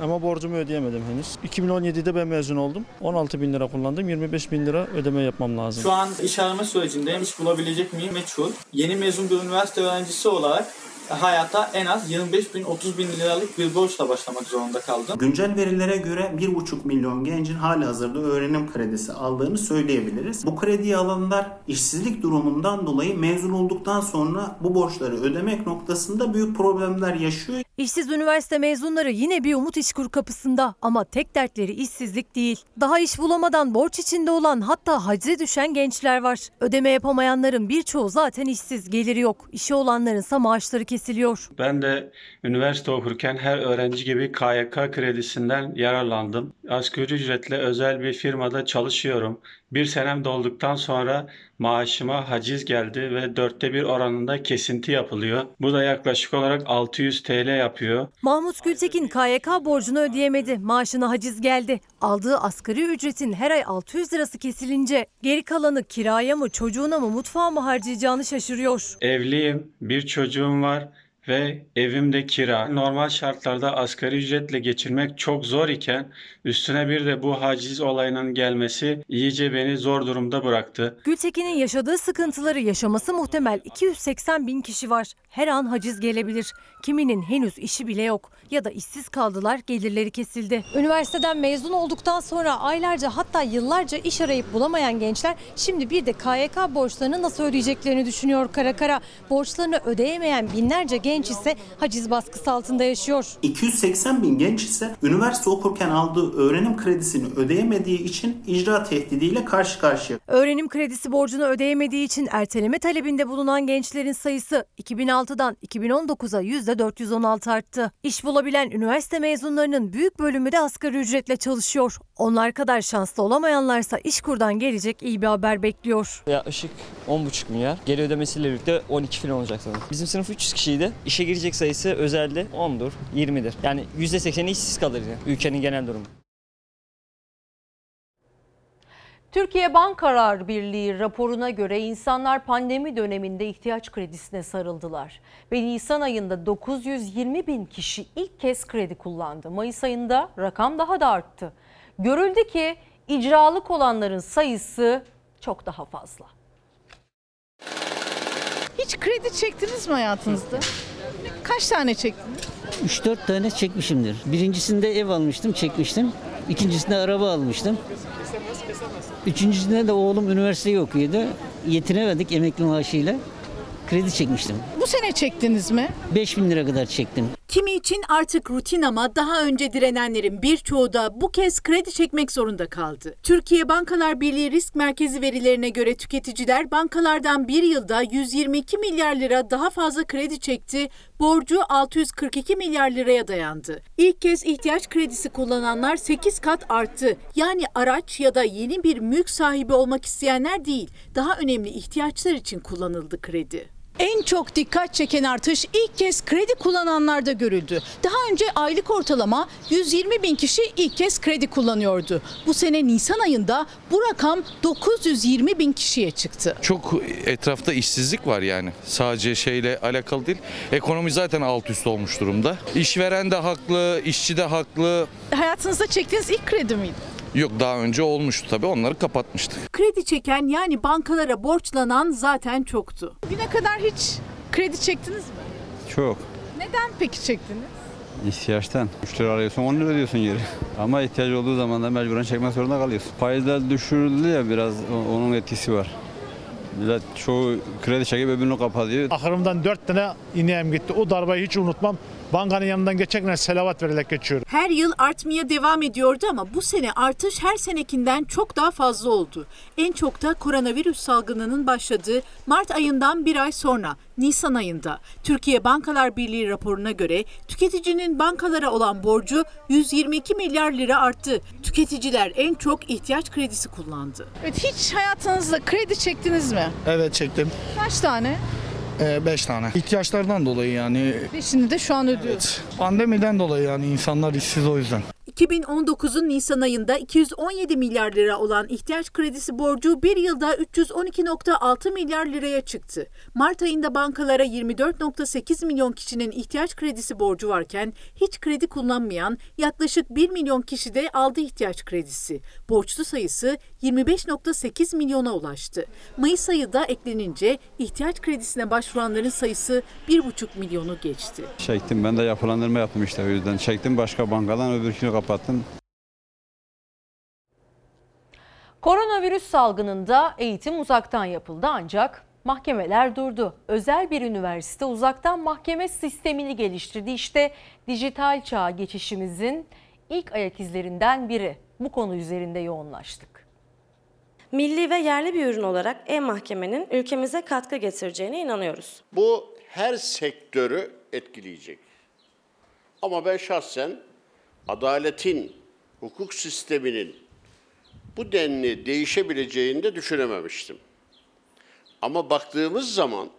Ama borcumu ödeyemedim henüz. 2017'de ben mezun oldum. 16 bin lira kullandım. 25 bin lira ödeme yapmam lazım. Şu an iş arama sürecindeyim. İş bulabilecek miyim meçhul. Yeni mezun bir üniversite öğrencisi olarak hayata en az 25 bin 30 bin liralık bir borçla başlamak zorunda kaldım. Güncel verilere göre 1,5 milyon gencin hali hazırda öğrenim kredisi aldığını söyleyebiliriz. Bu krediyi alanlar işsizlik durumundan dolayı mezun olduktan sonra bu borçları ödemek noktasında büyük problemler yaşıyor. İşsiz üniversite mezunları yine bir umut işkur kapısında ama tek dertleri işsizlik değil. Daha iş bulamadan borç içinde olan hatta hacize düşen gençler var. Ödeme yapamayanların birçoğu zaten işsiz, geliri yok. İşi olanlarınsa maaşları kesiliyor. Ben de üniversite okurken her öğrenci gibi KYK kredisinden yararlandım. Asgari ücretle özel bir firmada çalışıyorum. Bir senem dolduktan sonra maaşıma haciz geldi ve dörtte bir oranında kesinti yapılıyor. Bu da yaklaşık olarak 600 TL yapıyor. Mahmut Gültekin KYK borcunu ödeyemedi. Maaşına haciz geldi. Aldığı asgari ücretin her ay 600 lirası kesilince geri kalanı kiraya mı çocuğuna mı mutfağa mı harcayacağını şaşırıyor. Evliyim, bir çocuğum var ve evimde kira. Normal şartlarda asgari ücretle geçirmek çok zor iken üstüne bir de bu haciz olayının gelmesi iyice beni zor durumda bıraktı. Gültekin'in yaşadığı sıkıntıları yaşaması muhtemel 280 bin kişi var. Her an haciz gelebilir. Kiminin henüz işi bile yok ya da işsiz kaldılar, gelirleri kesildi. Üniversiteden mezun olduktan sonra aylarca hatta yıllarca iş arayıp bulamayan gençler şimdi bir de KYK borçlarını nasıl ödeyeceklerini düşünüyor kara kara. Borçlarını ödeyemeyen binlerce genç ise haciz baskısı altında yaşıyor. 280 bin genç ise üniversite okurken aldığı öğrenim kredisini ödeyemediği için icra tehdidiyle karşı karşıya. Öğrenim kredisi borcunu ödeyemediği için erteleme talebinde bulunan gençlerin sayısı 2006'dan 2019'a %416 arttı. İş bulabilen üniversite mezunlarının büyük bölümü de asgari ücretle çalışıyor. Onlar kadar şanslı olamayanlarsa İşkur'dan gelecek iyi bir haber bekliyor. Yaklaşık 10,5 milyar. Geri ödemesiyle birlikte 12 falan olacak sanırım. Bizim sınıf 300 kişiydi. İşe girecek sayısı özelde 10'dur, 20'dir. Yani %80'i işsiz kalır. Ülkenin genel durumu. Türkiye Bankalar Birliği raporuna göre insanlar pandemi döneminde ihtiyaç kredisine sarıldılar. Ve Nisan ayında 920 bin kişi ilk kez kredi kullandı. Mayıs ayında rakam daha da arttı. Görüldü ki icralık olanların sayısı çok daha fazla. Hiç kredi çektiniz mi hayatınızda? Kaç tane çektiniz? 3-4 tane çekmişimdir. Birincisinde ev almıştım, çekmiştim. İkincisinde araba almıştım. Üçüncüsünde de oğlum üniversiteyi okuyordu. Yetinemedik emekli maaşıyla. Kredi çekmiştim. Bu sene çektiniz mi? 5000 lira kadar çektim. Kimi için artık rutin ama daha önce direnenlerin birçoğu da bu kez kredi çekmek zorunda kaldı. Türkiye Bankalar Birliği Risk Merkezi verilerine göre tüketiciler bankalardan bir yılda 122 milyar lira daha fazla kredi çekti, borcu 642 milyar liraya dayandı. İlk kez ihtiyaç kredisi kullananlar 8 kat arttı. Yani araç ya da yeni bir mülk sahibi olmak isteyenler değil, daha önemli ihtiyaçlar için kullanıldı kredi. En çok dikkat çeken artış ilk kez kredi kullananlarda görüldü. Daha önce aylık ortalama 120 bin kişi ilk kez kredi kullanıyordu. Bu sene Nisan ayında bu rakam 920 bin kişiye çıktı. Çok etrafta işsizlik var yani. Sadece şeyle alakalı değil. Ekonomi zaten alt üst olmuş durumda. İşveren de haklı, işçi de haklı. Hayatınızda çektiğiniz ilk kredi miydi? Yok daha önce olmuştu tabii onları kapatmıştık. Kredi çeken yani bankalara borçlanan zaten çoktu. Bugüne kadar hiç kredi çektiniz mi? Çok. Neden peki çektiniz? İhtiyaçtan. 3 lira arıyorsun 10 lira ödüyorsun geri. Ama ihtiyaç olduğu zaman da mecburen çekmek zorunda kalıyorsun. Faizler düşürüldü ya biraz onun etkisi var. Millet çoğu kredi çekip öbürünü kapatıyor. Ahırımdan 4 tane ineğim gitti. O darbayı hiç unutmam. Bankanın yanından geçerken selavat verilerek geçiyorum. Her yıl artmaya devam ediyordu ama bu sene artış her senekinden çok daha fazla oldu. En çok da koronavirüs salgınının başladığı Mart ayından bir ay sonra Nisan ayında Türkiye Bankalar Birliği raporuna göre tüketicinin bankalara olan borcu 122 milyar lira arttı. Tüketiciler en çok ihtiyaç kredisi kullandı. Evet, hiç hayatınızda kredi çektiniz mi? Evet çektim. Kaç tane? 5 tane. İhtiyaçlardan dolayı yani. Ve şimdi de şu an ödüyoruz. Pandemiden dolayı yani insanlar işsiz o yüzden. 2019'un Nisan ayında 217 milyar lira olan ihtiyaç kredisi borcu bir yılda 312.6 milyar liraya çıktı. Mart ayında bankalara 24.8 milyon kişinin ihtiyaç kredisi borcu varken hiç kredi kullanmayan yaklaşık 1 milyon kişi de aldı ihtiyaç kredisi. Borçlu sayısı 25.8 milyona ulaştı. Mayıs ayı da eklenince ihtiyaç kredisine başvuranların sayısı 1,5 milyonu geçti. Çektim ben de yapılandırma yaptım işte o yüzden. Çektim başka bankadan öbürkünü kapattım. Koronavirüs salgınında eğitim uzaktan yapıldı ancak mahkemeler durdu. Özel bir üniversite uzaktan mahkeme sistemini geliştirdi. İşte dijital çağa geçişimizin ilk ayak izlerinden biri. Bu konu üzerinde yoğunlaştık. Milli ve yerli bir ürün olarak e-mahkemenin ülkemize katkı getireceğine inanıyoruz. Bu her sektörü etkileyecek. Ama ben şahsen adaletin, hukuk sisteminin bu denli değişebileceğini de düşünememiştim. Ama baktığımız zaman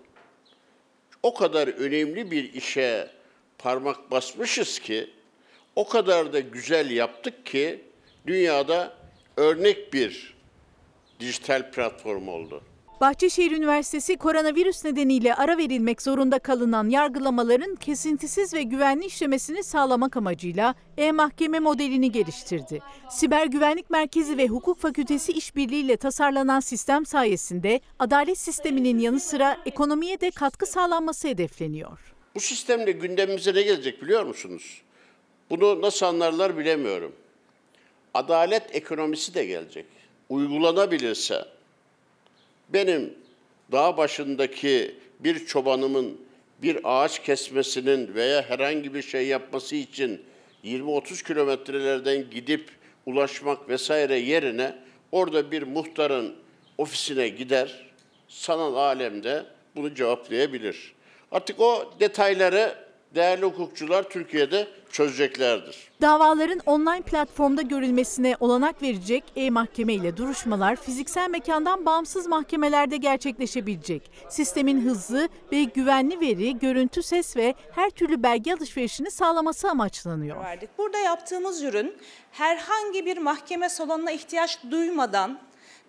o kadar önemli bir işe parmak basmışız ki, o kadar da güzel yaptık ki dünyada örnek bir dijital platform oldu. Bahçeşehir Üniversitesi koronavirüs nedeniyle ara verilmek zorunda kalınan yargılamaların kesintisiz ve güvenli işlemesini sağlamak amacıyla e-mahkeme modelini geliştirdi. Siber Güvenlik Merkezi ve Hukuk Fakültesi işbirliğiyle tasarlanan sistem sayesinde adalet sisteminin yanı sıra ekonomiye de katkı sağlanması hedefleniyor. Bu sistemle gündemimize ne gelecek biliyor musunuz? Bunu nasıl anlarlar bilemiyorum. Adalet ekonomisi de gelecek. Uygulanabilirse benim dağ başındaki bir çobanımın bir ağaç kesmesinin veya herhangi bir şey yapması için 20-30 kilometrelerden gidip ulaşmak vesaire yerine orada bir muhtarın ofisine gider, sanal alemde bunu cevaplayabilir. Artık o detayları değerli hukukçular Türkiye'de çözeceklerdir. Davaların online platformda görülmesine olanak verecek e-mahkeme ile duruşmalar fiziksel mekandan bağımsız mahkemelerde gerçekleşebilecek. Sistemin hızlı ve güvenli veri, görüntü, ses ve her türlü belge alışverişini sağlaması amaçlanıyor. verdik. Burada yaptığımız ürün herhangi bir mahkeme salonuna ihtiyaç duymadan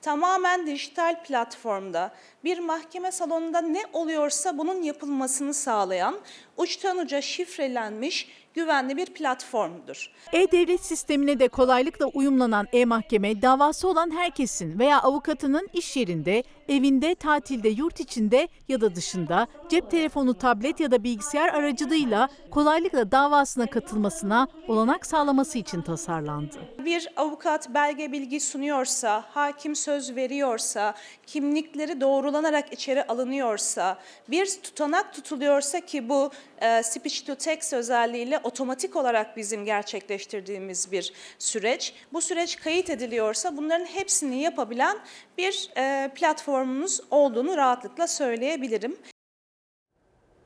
tamamen dijital platformda bir mahkeme salonunda ne oluyorsa bunun yapılmasını sağlayan uçtan uca şifrelenmiş güvenli bir platformdur. E-Devlet sistemine de kolaylıkla uyumlanan e-mahkeme davası olan herkesin veya avukatının iş yerinde, evinde, tatilde, yurt içinde ya da dışında cep telefonu, tablet ya da bilgisayar aracılığıyla kolaylıkla davasına katılmasına olanak sağlaması için tasarlandı. Bir avukat belge bilgi sunuyorsa, hakim söz veriyorsa, kimlikleri doğrulanarak içeri alınıyorsa, bir tutanak tutuluyorsa ki bu e, speech to text özelliğiyle otomatik olarak bizim gerçekleştirdiğimiz bir süreç. Bu süreç kayıt ediliyorsa bunların hepsini yapabilen bir e, platformumuz olduğunu rahatlıkla söyleyebilirim.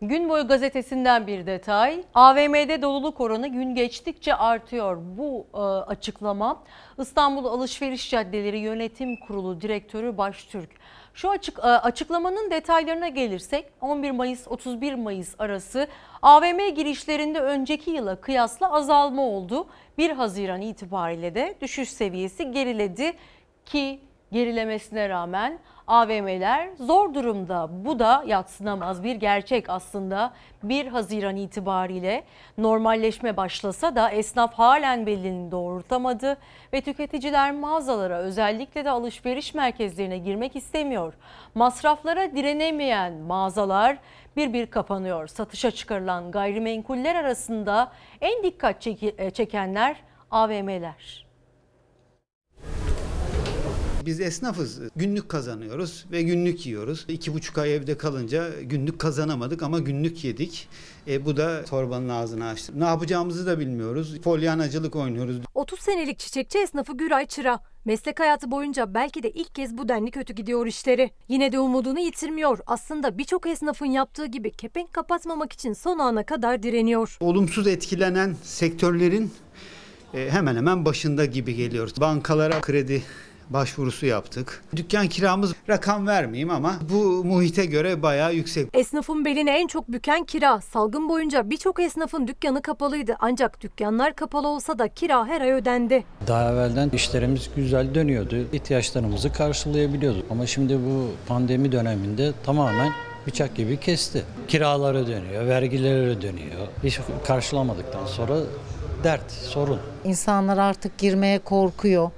Gün boyu gazetesinden bir detay. AVM'de doluluk oranı gün geçtikçe artıyor. Bu e, açıklama İstanbul Alışveriş Caddeleri Yönetim Kurulu Direktörü Baştürk. Şu açık, e, açıklamanın detaylarına gelirsek 11 Mayıs 31 Mayıs arası AVM girişlerinde önceki yıla kıyasla azalma oldu. 1 Haziran itibariyle de düşüş seviyesi geriledi ki gerilemesine rağmen AVM'ler zor durumda. Bu da yatsınamaz bir gerçek aslında. 1 Haziran itibariyle normalleşme başlasa da esnaf halen belini doğrultamadı ve tüketiciler mağazalara özellikle de alışveriş merkezlerine girmek istemiyor. Masraflara direnemeyen mağazalar bir bir kapanıyor. Satışa çıkarılan gayrimenkuller arasında en dikkat çeki- çekenler AVM'ler. Biz esnafız. Günlük kazanıyoruz ve günlük yiyoruz. İki buçuk ay evde kalınca günlük kazanamadık ama günlük yedik. E, bu da torbanın ağzını açtı. Ne yapacağımızı da bilmiyoruz. Polyanacılık oynuyoruz. 30 senelik çiçekçi esnafı Güray Çıra. Meslek hayatı boyunca belki de ilk kez bu denli kötü gidiyor işleri. Yine de umudunu yitirmiyor. Aslında birçok esnafın yaptığı gibi kepenk kapatmamak için son ana kadar direniyor. Olumsuz etkilenen sektörlerin e, hemen hemen başında gibi geliyor. Bankalara kredi başvurusu yaptık. Dükkan kiramız rakam vermeyeyim ama bu muhite göre bayağı yüksek. Esnafın belini en çok büken kira. Salgın boyunca birçok esnafın dükkanı kapalıydı. Ancak dükkanlar kapalı olsa da kira her ay ödendi. Daha evvelden işlerimiz güzel dönüyordu. ihtiyaçlarımızı karşılayabiliyorduk. Ama şimdi bu pandemi döneminde tamamen bıçak gibi kesti. Kiralar ödeniyor, vergiler ödeniyor. Hiç karşılamadıktan sonra dert, sorun. İnsanlar artık girmeye korkuyor.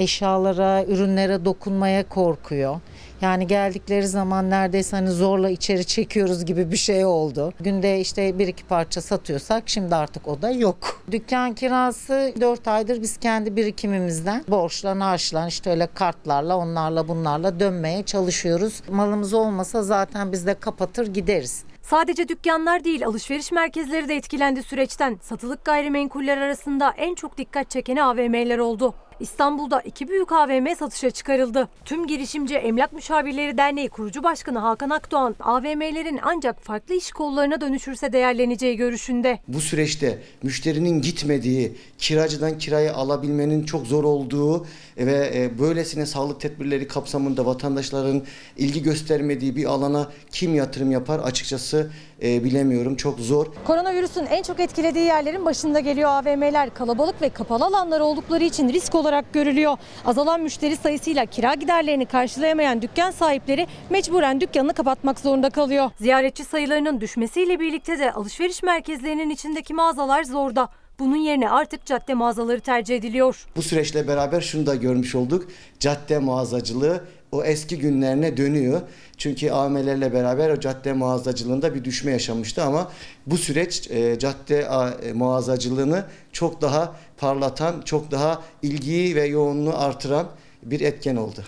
Eşyalara, ürünlere dokunmaya korkuyor. Yani geldikleri zaman neredeyse hani zorla içeri çekiyoruz gibi bir şey oldu. Günde işte bir iki parça satıyorsak şimdi artık o da yok. Dükkan kirası 4 aydır biz kendi birikimimizden borçla harçla işte öyle kartlarla onlarla bunlarla dönmeye çalışıyoruz. Malımız olmasa zaten biz de kapatır gideriz. Sadece dükkanlar değil alışveriş merkezleri de etkilendi süreçten. Satılık gayrimenkuller arasında en çok dikkat çekeni AVM'ler oldu. İstanbul'da iki büyük AVM satışa çıkarıldı. Tüm Girişimci Emlak Müşavirleri Derneği kurucu başkanı Hakan Akdoğan, AVM'lerin ancak farklı iş kollarına dönüşürse değerleneceği görüşünde. Bu süreçte müşterinin gitmediği, kiracıdan kirayı alabilmenin çok zor olduğu ve e, böylesine sağlık tedbirleri kapsamında vatandaşların ilgi göstermediği bir alana kim yatırım yapar açıkçası e, bilemiyorum. Çok zor. Koronavirüsün en çok etkilediği yerlerin başında geliyor AVM'ler. Kalabalık ve kapalı alanlar oldukları için risk olabilir olarak görülüyor. Azalan müşteri sayısıyla kira giderlerini karşılayamayan dükkan sahipleri mecburen dükkanını kapatmak zorunda kalıyor. Ziyaretçi sayılarının düşmesiyle birlikte de alışveriş merkezlerinin içindeki mağazalar zorda. Bunun yerine artık cadde mağazaları tercih ediliyor. Bu süreçle beraber şunu da görmüş olduk. Cadde mağazacılığı o eski günlerine dönüyor. Çünkü AVM'lerle beraber o cadde mağazacılığında bir düşme yaşamıştı ama bu süreç e, cadde e, mağazacılığını çok daha parlatan, çok daha ilgiyi ve yoğunluğu artıran bir etken oldu.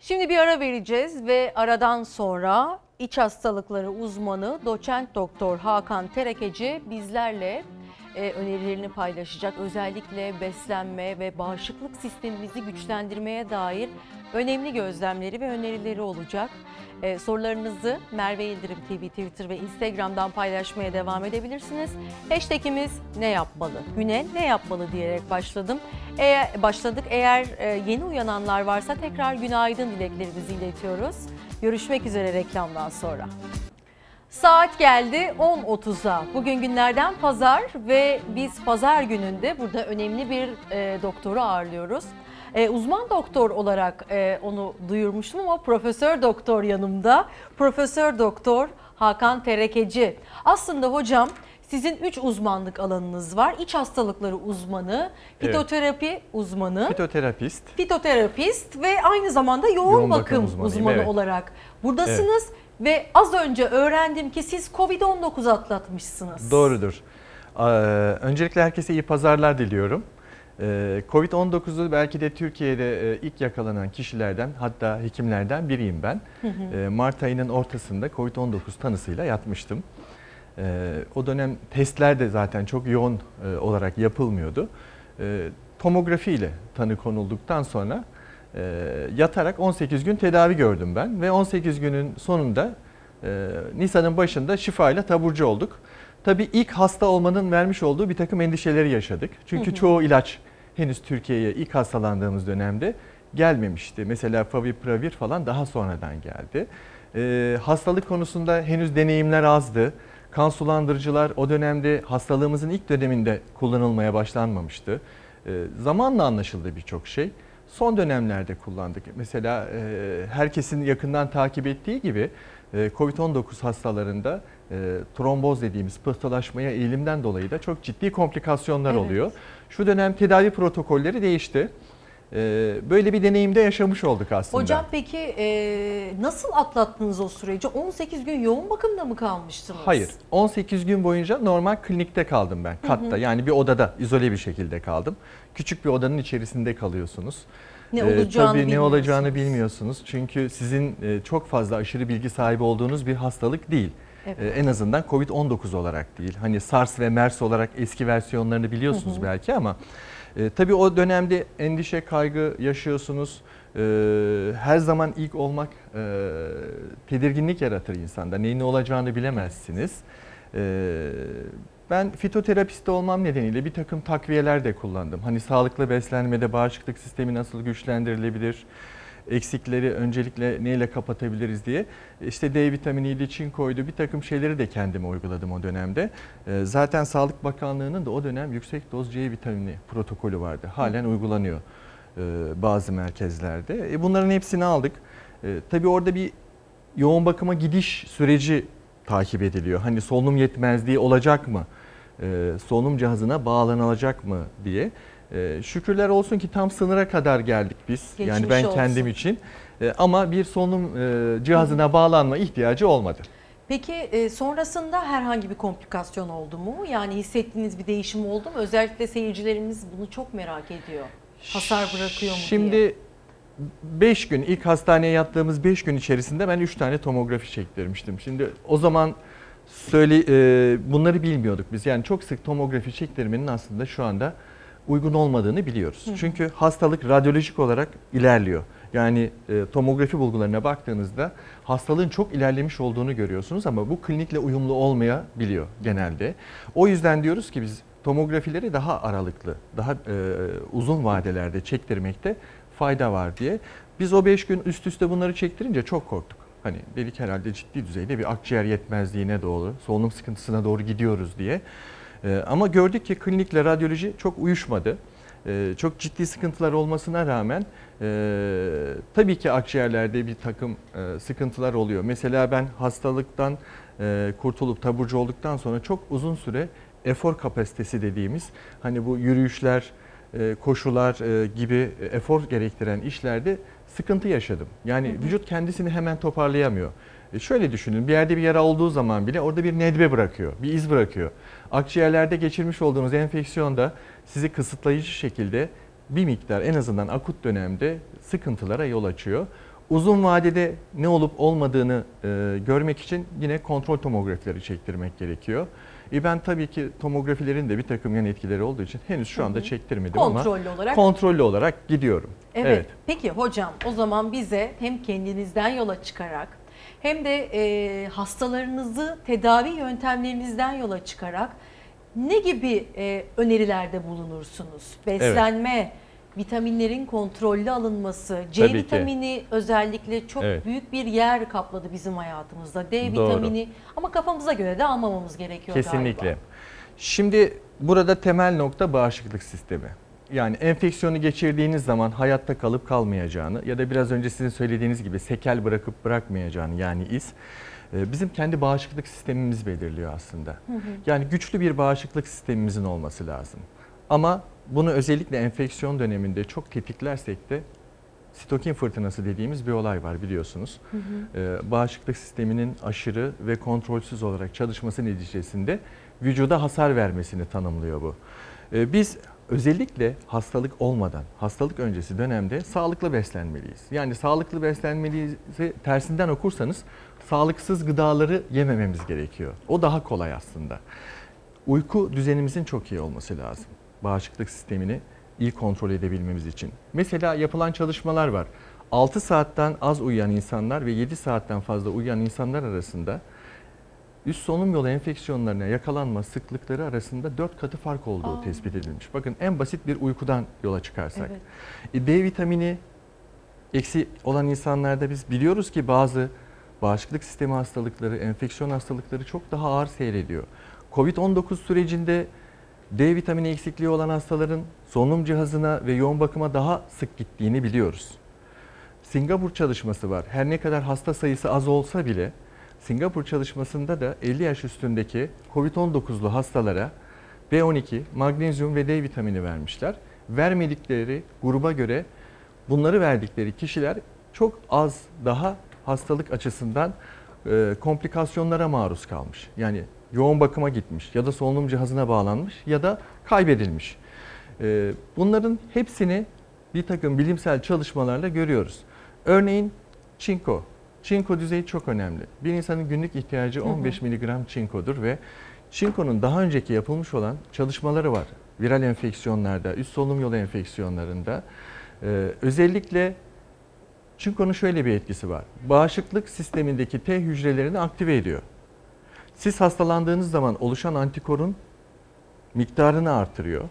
Şimdi bir ara vereceğiz ve aradan sonra iç hastalıkları uzmanı doçent doktor Hakan Terekeci bizlerle e, önerilerini paylaşacak. Özellikle beslenme ve bağışıklık sistemimizi güçlendirmeye dair önemli gözlemleri ve önerileri olacak. E, sorularınızı Merve Yıldırım TV, Twitter ve Instagram'dan paylaşmaya devam edebilirsiniz. Hashtagimiz ne yapmalı? Güne ne yapmalı diyerek başladım. Eğer başladık. Eğer e, yeni uyananlar varsa tekrar günaydın dileklerimizi iletiyoruz. Görüşmek üzere reklamdan sonra. Saat geldi 10.30'a. Bugün günlerden pazar ve biz pazar gününde burada önemli bir e, doktoru ağırlıyoruz. E, uzman doktor olarak e, onu duyurmuştum ama profesör doktor yanımda. Profesör doktor Hakan Terekeci. Aslında hocam sizin 3 uzmanlık alanınız var. İç hastalıkları uzmanı, Evet. fitoterapi uzmanı, Fitoterapist. fitoterapist ve aynı zamanda yoğun, Yoğun bakım bakım, uzmanı evet. olarak buradasınız. Ve az önce öğrendim ki siz Covid-19 atlatmışsınız. Doğrudur. Ee, öncelikle herkese iyi pazarlar diliyorum. Ee, Covid-19'u belki de Türkiye'de e, ilk yakalanan kişilerden hatta hekimlerden biriyim ben. Hı hı. Ee, Mart ayının ortasında Covid-19 tanısıyla yatmıştım. Ee, o dönem testler de zaten çok yoğun e, olarak yapılmıyordu. Tomografi ile tanı konulduktan sonra e, yatarak 18 gün tedavi gördüm ben ve 18 günün sonunda Nisan'ın başında şifayla taburcu olduk. Tabii ilk hasta olmanın vermiş olduğu bir takım endişeleri yaşadık. Çünkü Hı hı. çoğu ilaç henüz Türkiye'ye ilk hastalandığımız dönemde gelmemişti. Mesela Favipravir falan daha sonradan geldi. Ee, hastalık konusunda henüz deneyimler azdı. Kan sulandırıcılar o dönemde hastalığımızın ilk döneminde kullanılmaya başlanmamıştı. Ee, zamanla anlaşıldı birçok şey. Son dönemlerde kullandık. Mesela e, herkesin yakından takip ettiği gibi e, COVID-19 hastalarında e, tromboz dediğimiz pıhtılaşmaya eğilimden dolayı da çok ciddi komplikasyonlar Evet. oluyor. Şu dönem tedavi protokolleri değişti. E, böyle bir deneyimde yaşamış olduk aslında. Hocam peki e, nasıl atlattınız o süreci? 18 gün yoğun bakımda mı kalmıştınız? Hayır. 18 gün boyunca normal klinikte kaldım ben. Hı Katta hı. yani bir odada izole bir şekilde kaldım. Küçük bir odanın içerisinde kalıyorsunuz. Ne Ee, olacağını tabii ne olacağını bilmiyorsunuz. bilmiyorsunuz. Çünkü sizin e, çok fazla aşırı bilgi sahibi olduğunuz bir hastalık değil. Evet. Ee, en azından Covid-19 olarak değil. Hani SARS ve MERS olarak eski versiyonlarını biliyorsunuz Hı hı. belki ama e, tabii o dönemde endişe, kaygı yaşıyorsunuz. Ee, her zaman ilk olmak e, tedirginlik yaratır insanda. Neyin ne olacağını bilemezsiniz. Ee, ben fitoterapist olmam nedeniyle bir takım takviyeler de kullandım. Hani sağlıklı beslenmede bağışıklık sistemi nasıl güçlendirilebilir, eksikleri öncelikle neyle kapatabiliriz diye. İşte D vitaminiyle çinkoydu bir takım şeyleri de kendime uyguladım o dönemde. Ee, Zaten Sağlık Bakanlığı'nın da o dönem yüksek doz C vitamini protokolü vardı. Halen uygulanıyor e, bazı merkezlerde. E, Bunların hepsini aldık. E, Tabii orada bir yoğun bakıma gidiş süreci takip ediliyor. Hani solunum yetmezliği olacak mı? Solunum cihazına bağlanılacak mı diye. E, şükürler olsun ki tam sınıra kadar geldik biz. yani Geçmiş ben olsun. kendim için. E, ama bir solunum e, cihazına bağlanma ihtiyacı olmadı. Peki e, sonrasında herhangi bir komplikasyon oldu mu? Yani hissettiğiniz bir değişim oldu mu? Özellikle seyircilerimiz bunu çok merak ediyor. Hasar bırakıyor mu diye. Şimdi 5 gün ilk hastaneye yattığımız 5 gün içerisinde ben 3 tane tomografi çektirmiştim. Şimdi o zaman söyle e, bunları bilmiyorduk biz. Yani çok sık tomografi çektirmenin aslında şu anda uygun olmadığını biliyoruz. Hı. Çünkü hastalık radyolojik olarak ilerliyor. Yani e, tomografi bulgularına baktığınızda hastalığın çok ilerlemiş olduğunu görüyorsunuz ama bu klinikle uyumlu olmayabiliyor genelde. O yüzden diyoruz ki biz tomografileri daha aralıklı, daha e, uzun vadelerde çektirmekte fayda var diye. Biz o 5 gün üst üste bunları çektirince çok korktuk. Hani dedik herhalde ciddi düzeyde bir akciğer yetmezliğine doğru, solunum sıkıntısına doğru gidiyoruz diye. Ee, ama gördük ki klinikle radyoloji çok uyuşmadı. e, çok ciddi sıkıntılar olmasına rağmen e, tabii ki akciğerlerde bir takım e, sıkıntılar oluyor. Mesela ben hastalıktan e, kurtulup taburcu olduktan sonra çok uzun süre efor kapasitesi dediğimiz hani bu yürüyüşler, koşular gibi efor gerektiren işlerde sıkıntı yaşadım. Yani vücut kendisini hemen toparlayamıyor. E, Şöyle düşünün bir yerde bir yara olduğu zaman bile orada bir nedbe bırakıyor, bir iz bırakıyor. Akciğerlerde geçirmiş olduğunuz enfeksiyon da sizi kısıtlayıcı şekilde bir miktar en azından akut dönemde sıkıntılara yol açıyor. Uzun vadede ne olup olmadığını e, görmek için yine kontrol tomografileri çektirmek gerekiyor. E ben tabii ki tomografilerin de bir takım yan etkileri olduğu için henüz şu anda çektirmedim ama Kontrollü olarak. kontrollü olarak gidiyorum. Evet. Peki hocam o zaman bize hem kendinizden yola çıkarak hem de e, hastalarınızı tedavi yöntemlerinizden yola çıkarak ne gibi e, önerilerde bulunursunuz? Beslenme, vitaminlerin kontrollü alınması, C Tabii ki. vitamini özellikle çok Evet. büyük bir yer kapladı bizim hayatımızda. D Doğru. vitamini ama kafamıza göre de almamamız gerekiyor Kesinlikle. galiba. Şimdi burada temel nokta bağışıklık sistemi. Yani enfeksiyonu geçirdiğiniz zaman hayatta kalıp kalmayacağını ya da biraz önce sizin söylediğiniz gibi sekel bırakıp bırakmayacağını yani iz e, bizim kendi bağışıklık sistemimiz belirliyor aslında. Hı hı. Yani güçlü bir bağışıklık sistemimizin olması lazım. Ama bunu özellikle enfeksiyon döneminde çok tetiklersek de sitokin fırtınası dediğimiz bir olay var biliyorsunuz. Hı hı. Ee, bağışıklık sisteminin aşırı ve kontrolsüz olarak çalışması neticesinde vücuda hasar vermesini tanımlıyor bu. Ee, biz özellikle hastalık olmadan, hastalık öncesi dönemde sağlıklı beslenmeliyiz. Yani sağlıklı beslenmeliyiz tersinden okursanız sağlıksız gıdaları yemememiz gerekiyor. O daha kolay aslında. Uyku düzenimizin çok iyi olması lazım. Bağışıklık sistemini iyi kontrol edebilmemiz için. Mesela yapılan çalışmalar var. 6 saatten az uyuyan insanlar ve 7 saatten fazla uyuyan insanlar arasında üst solunum yolu enfeksiyonlarına yakalanma sıklıkları arasında 4 katı fark olduğu Aa. tespit edilmiş. Bakın en basit bir uykudan yola çıkarsak. Evet. E, D vitamini eksi olan insanlarda biz biliyoruz ki bazı bağışıklık sistemi hastalıkları, enfeksiyon hastalıkları çok daha ağır seyrediyor. Covid-19 sürecinde D vitamini eksikliği olan hastaların solunum cihazına ve yoğun bakıma daha sık gittiğini biliyoruz. Singapur çalışması var. Her ne kadar hasta sayısı az olsa bile Singapur çalışmasında da 50 yaş üstündeki COVID-19'lu hastalara B12, magnezyum ve D vitamini vermişler. Vermedikleri gruba göre bunları verdikleri kişiler çok az daha hastalık açısından e, komplikasyonlara maruz kalmış. Yani yoğun bakıma gitmiş ya da solunum cihazına bağlanmış ya da kaybedilmiş. E, bunların hepsini bir takım bilimsel çalışmalarla görüyoruz. Örneğin çinko. Çinko düzeyi çok önemli. Bir insanın günlük ihtiyacı Hı hı. 15 miligram çinkodur ve çinkonun daha önceki yapılmış olan çalışmaları var. Viral enfeksiyonlarda, üst solunum yolu enfeksiyonlarında. Ee, özellikle çinkonun şöyle bir etkisi var. Bağışıklık sistemindeki T hücrelerini aktive ediyor. Siz hastalandığınız zaman oluşan antikorun miktarını artırıyor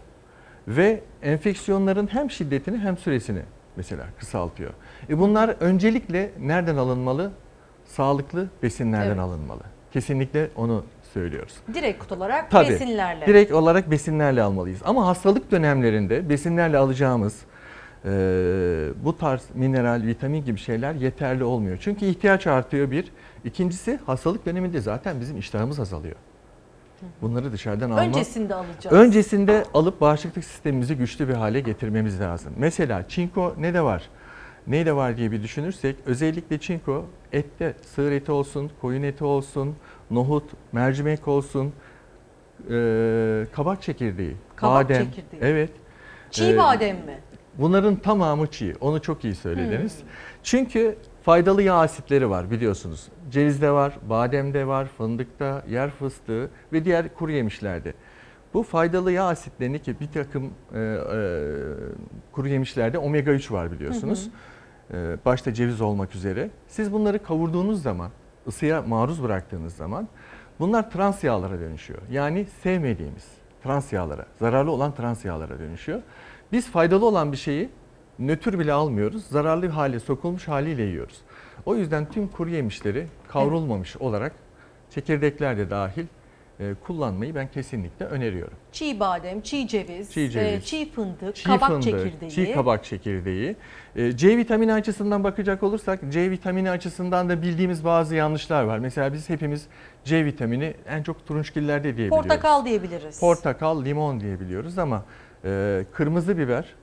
ve enfeksiyonların hem şiddetini hem süresini mesela kısaltıyor. E bunlar öncelikle nereden alınmalı? Sağlıklı besinlerden Evet. alınmalı. Kesinlikle onu söylüyoruz. Direkt olarak Tabii. besinlerle. Direkt olarak besinlerle almalıyız. Ama hastalık dönemlerinde besinlerle alacağımız e, bu tarz mineral, vitamin gibi şeyler yeterli olmuyor. Çünkü ihtiyaç artıyor bir. İkincisi hastalık döneminde zaten bizim iştahımız azalıyor. Bunları dışarıdan almak. Öncesinde alacağız. Öncesinde alıp bağışıklık sistemimizi güçlü bir hale getirmemiz lazım. Mesela çinko ne de var? Ne de var diye bir düşünürsek özellikle çinko ette, sığır eti olsun, koyun eti olsun, nohut, mercimek olsun, e, kabak çekirdeği, Kabak badem. çekirdeği. Evet. Çiğ E, badem mi? Bunların tamamı çiğ. Onu çok iyi söylediniz. Hmm. Çünkü faydalı yağ asitleri var biliyorsunuz. Cevizde var, bademde var, fındıkta, yer fıstığı ve diğer kuru yemişlerde. Bu faydalı yağ asitlerini ki bir takım e, e, kuru yemişlerde omega 3 var biliyorsunuz. E, başta ceviz olmak üzere. Siz bunları kavurduğunuz zaman, ısıya maruz bıraktığınız zaman bunlar trans yağlara dönüşüyor. Yani sevmediğimiz trans yağlara, zararlı olan trans yağlara dönüşüyor. Biz faydalı olan bir şeyi nötr bile almıyoruz. Zararlı hale sokulmuş haliyle yiyoruz. O yüzden tüm kuru yemişleri kavrulmamış olarak çekirdekler de dahil e, kullanmayı ben kesinlikle öneriyorum. Çiğ badem, çiğ ceviz, Çiğ ceviz, e, çiğ fındık, Çiğ kabak fındık, çekirdeği. çiğ kabak çekirdeği. E, C vitamini açısından bakacak olursak C vitamini açısından da bildiğimiz bazı yanlışlar var. Mesela biz hepimiz C vitamini en çok turunçgillerde diyebiliyoruz. Portakal diyebiliriz. Portakal, limon diyebiliyoruz ama e, kırmızı biber,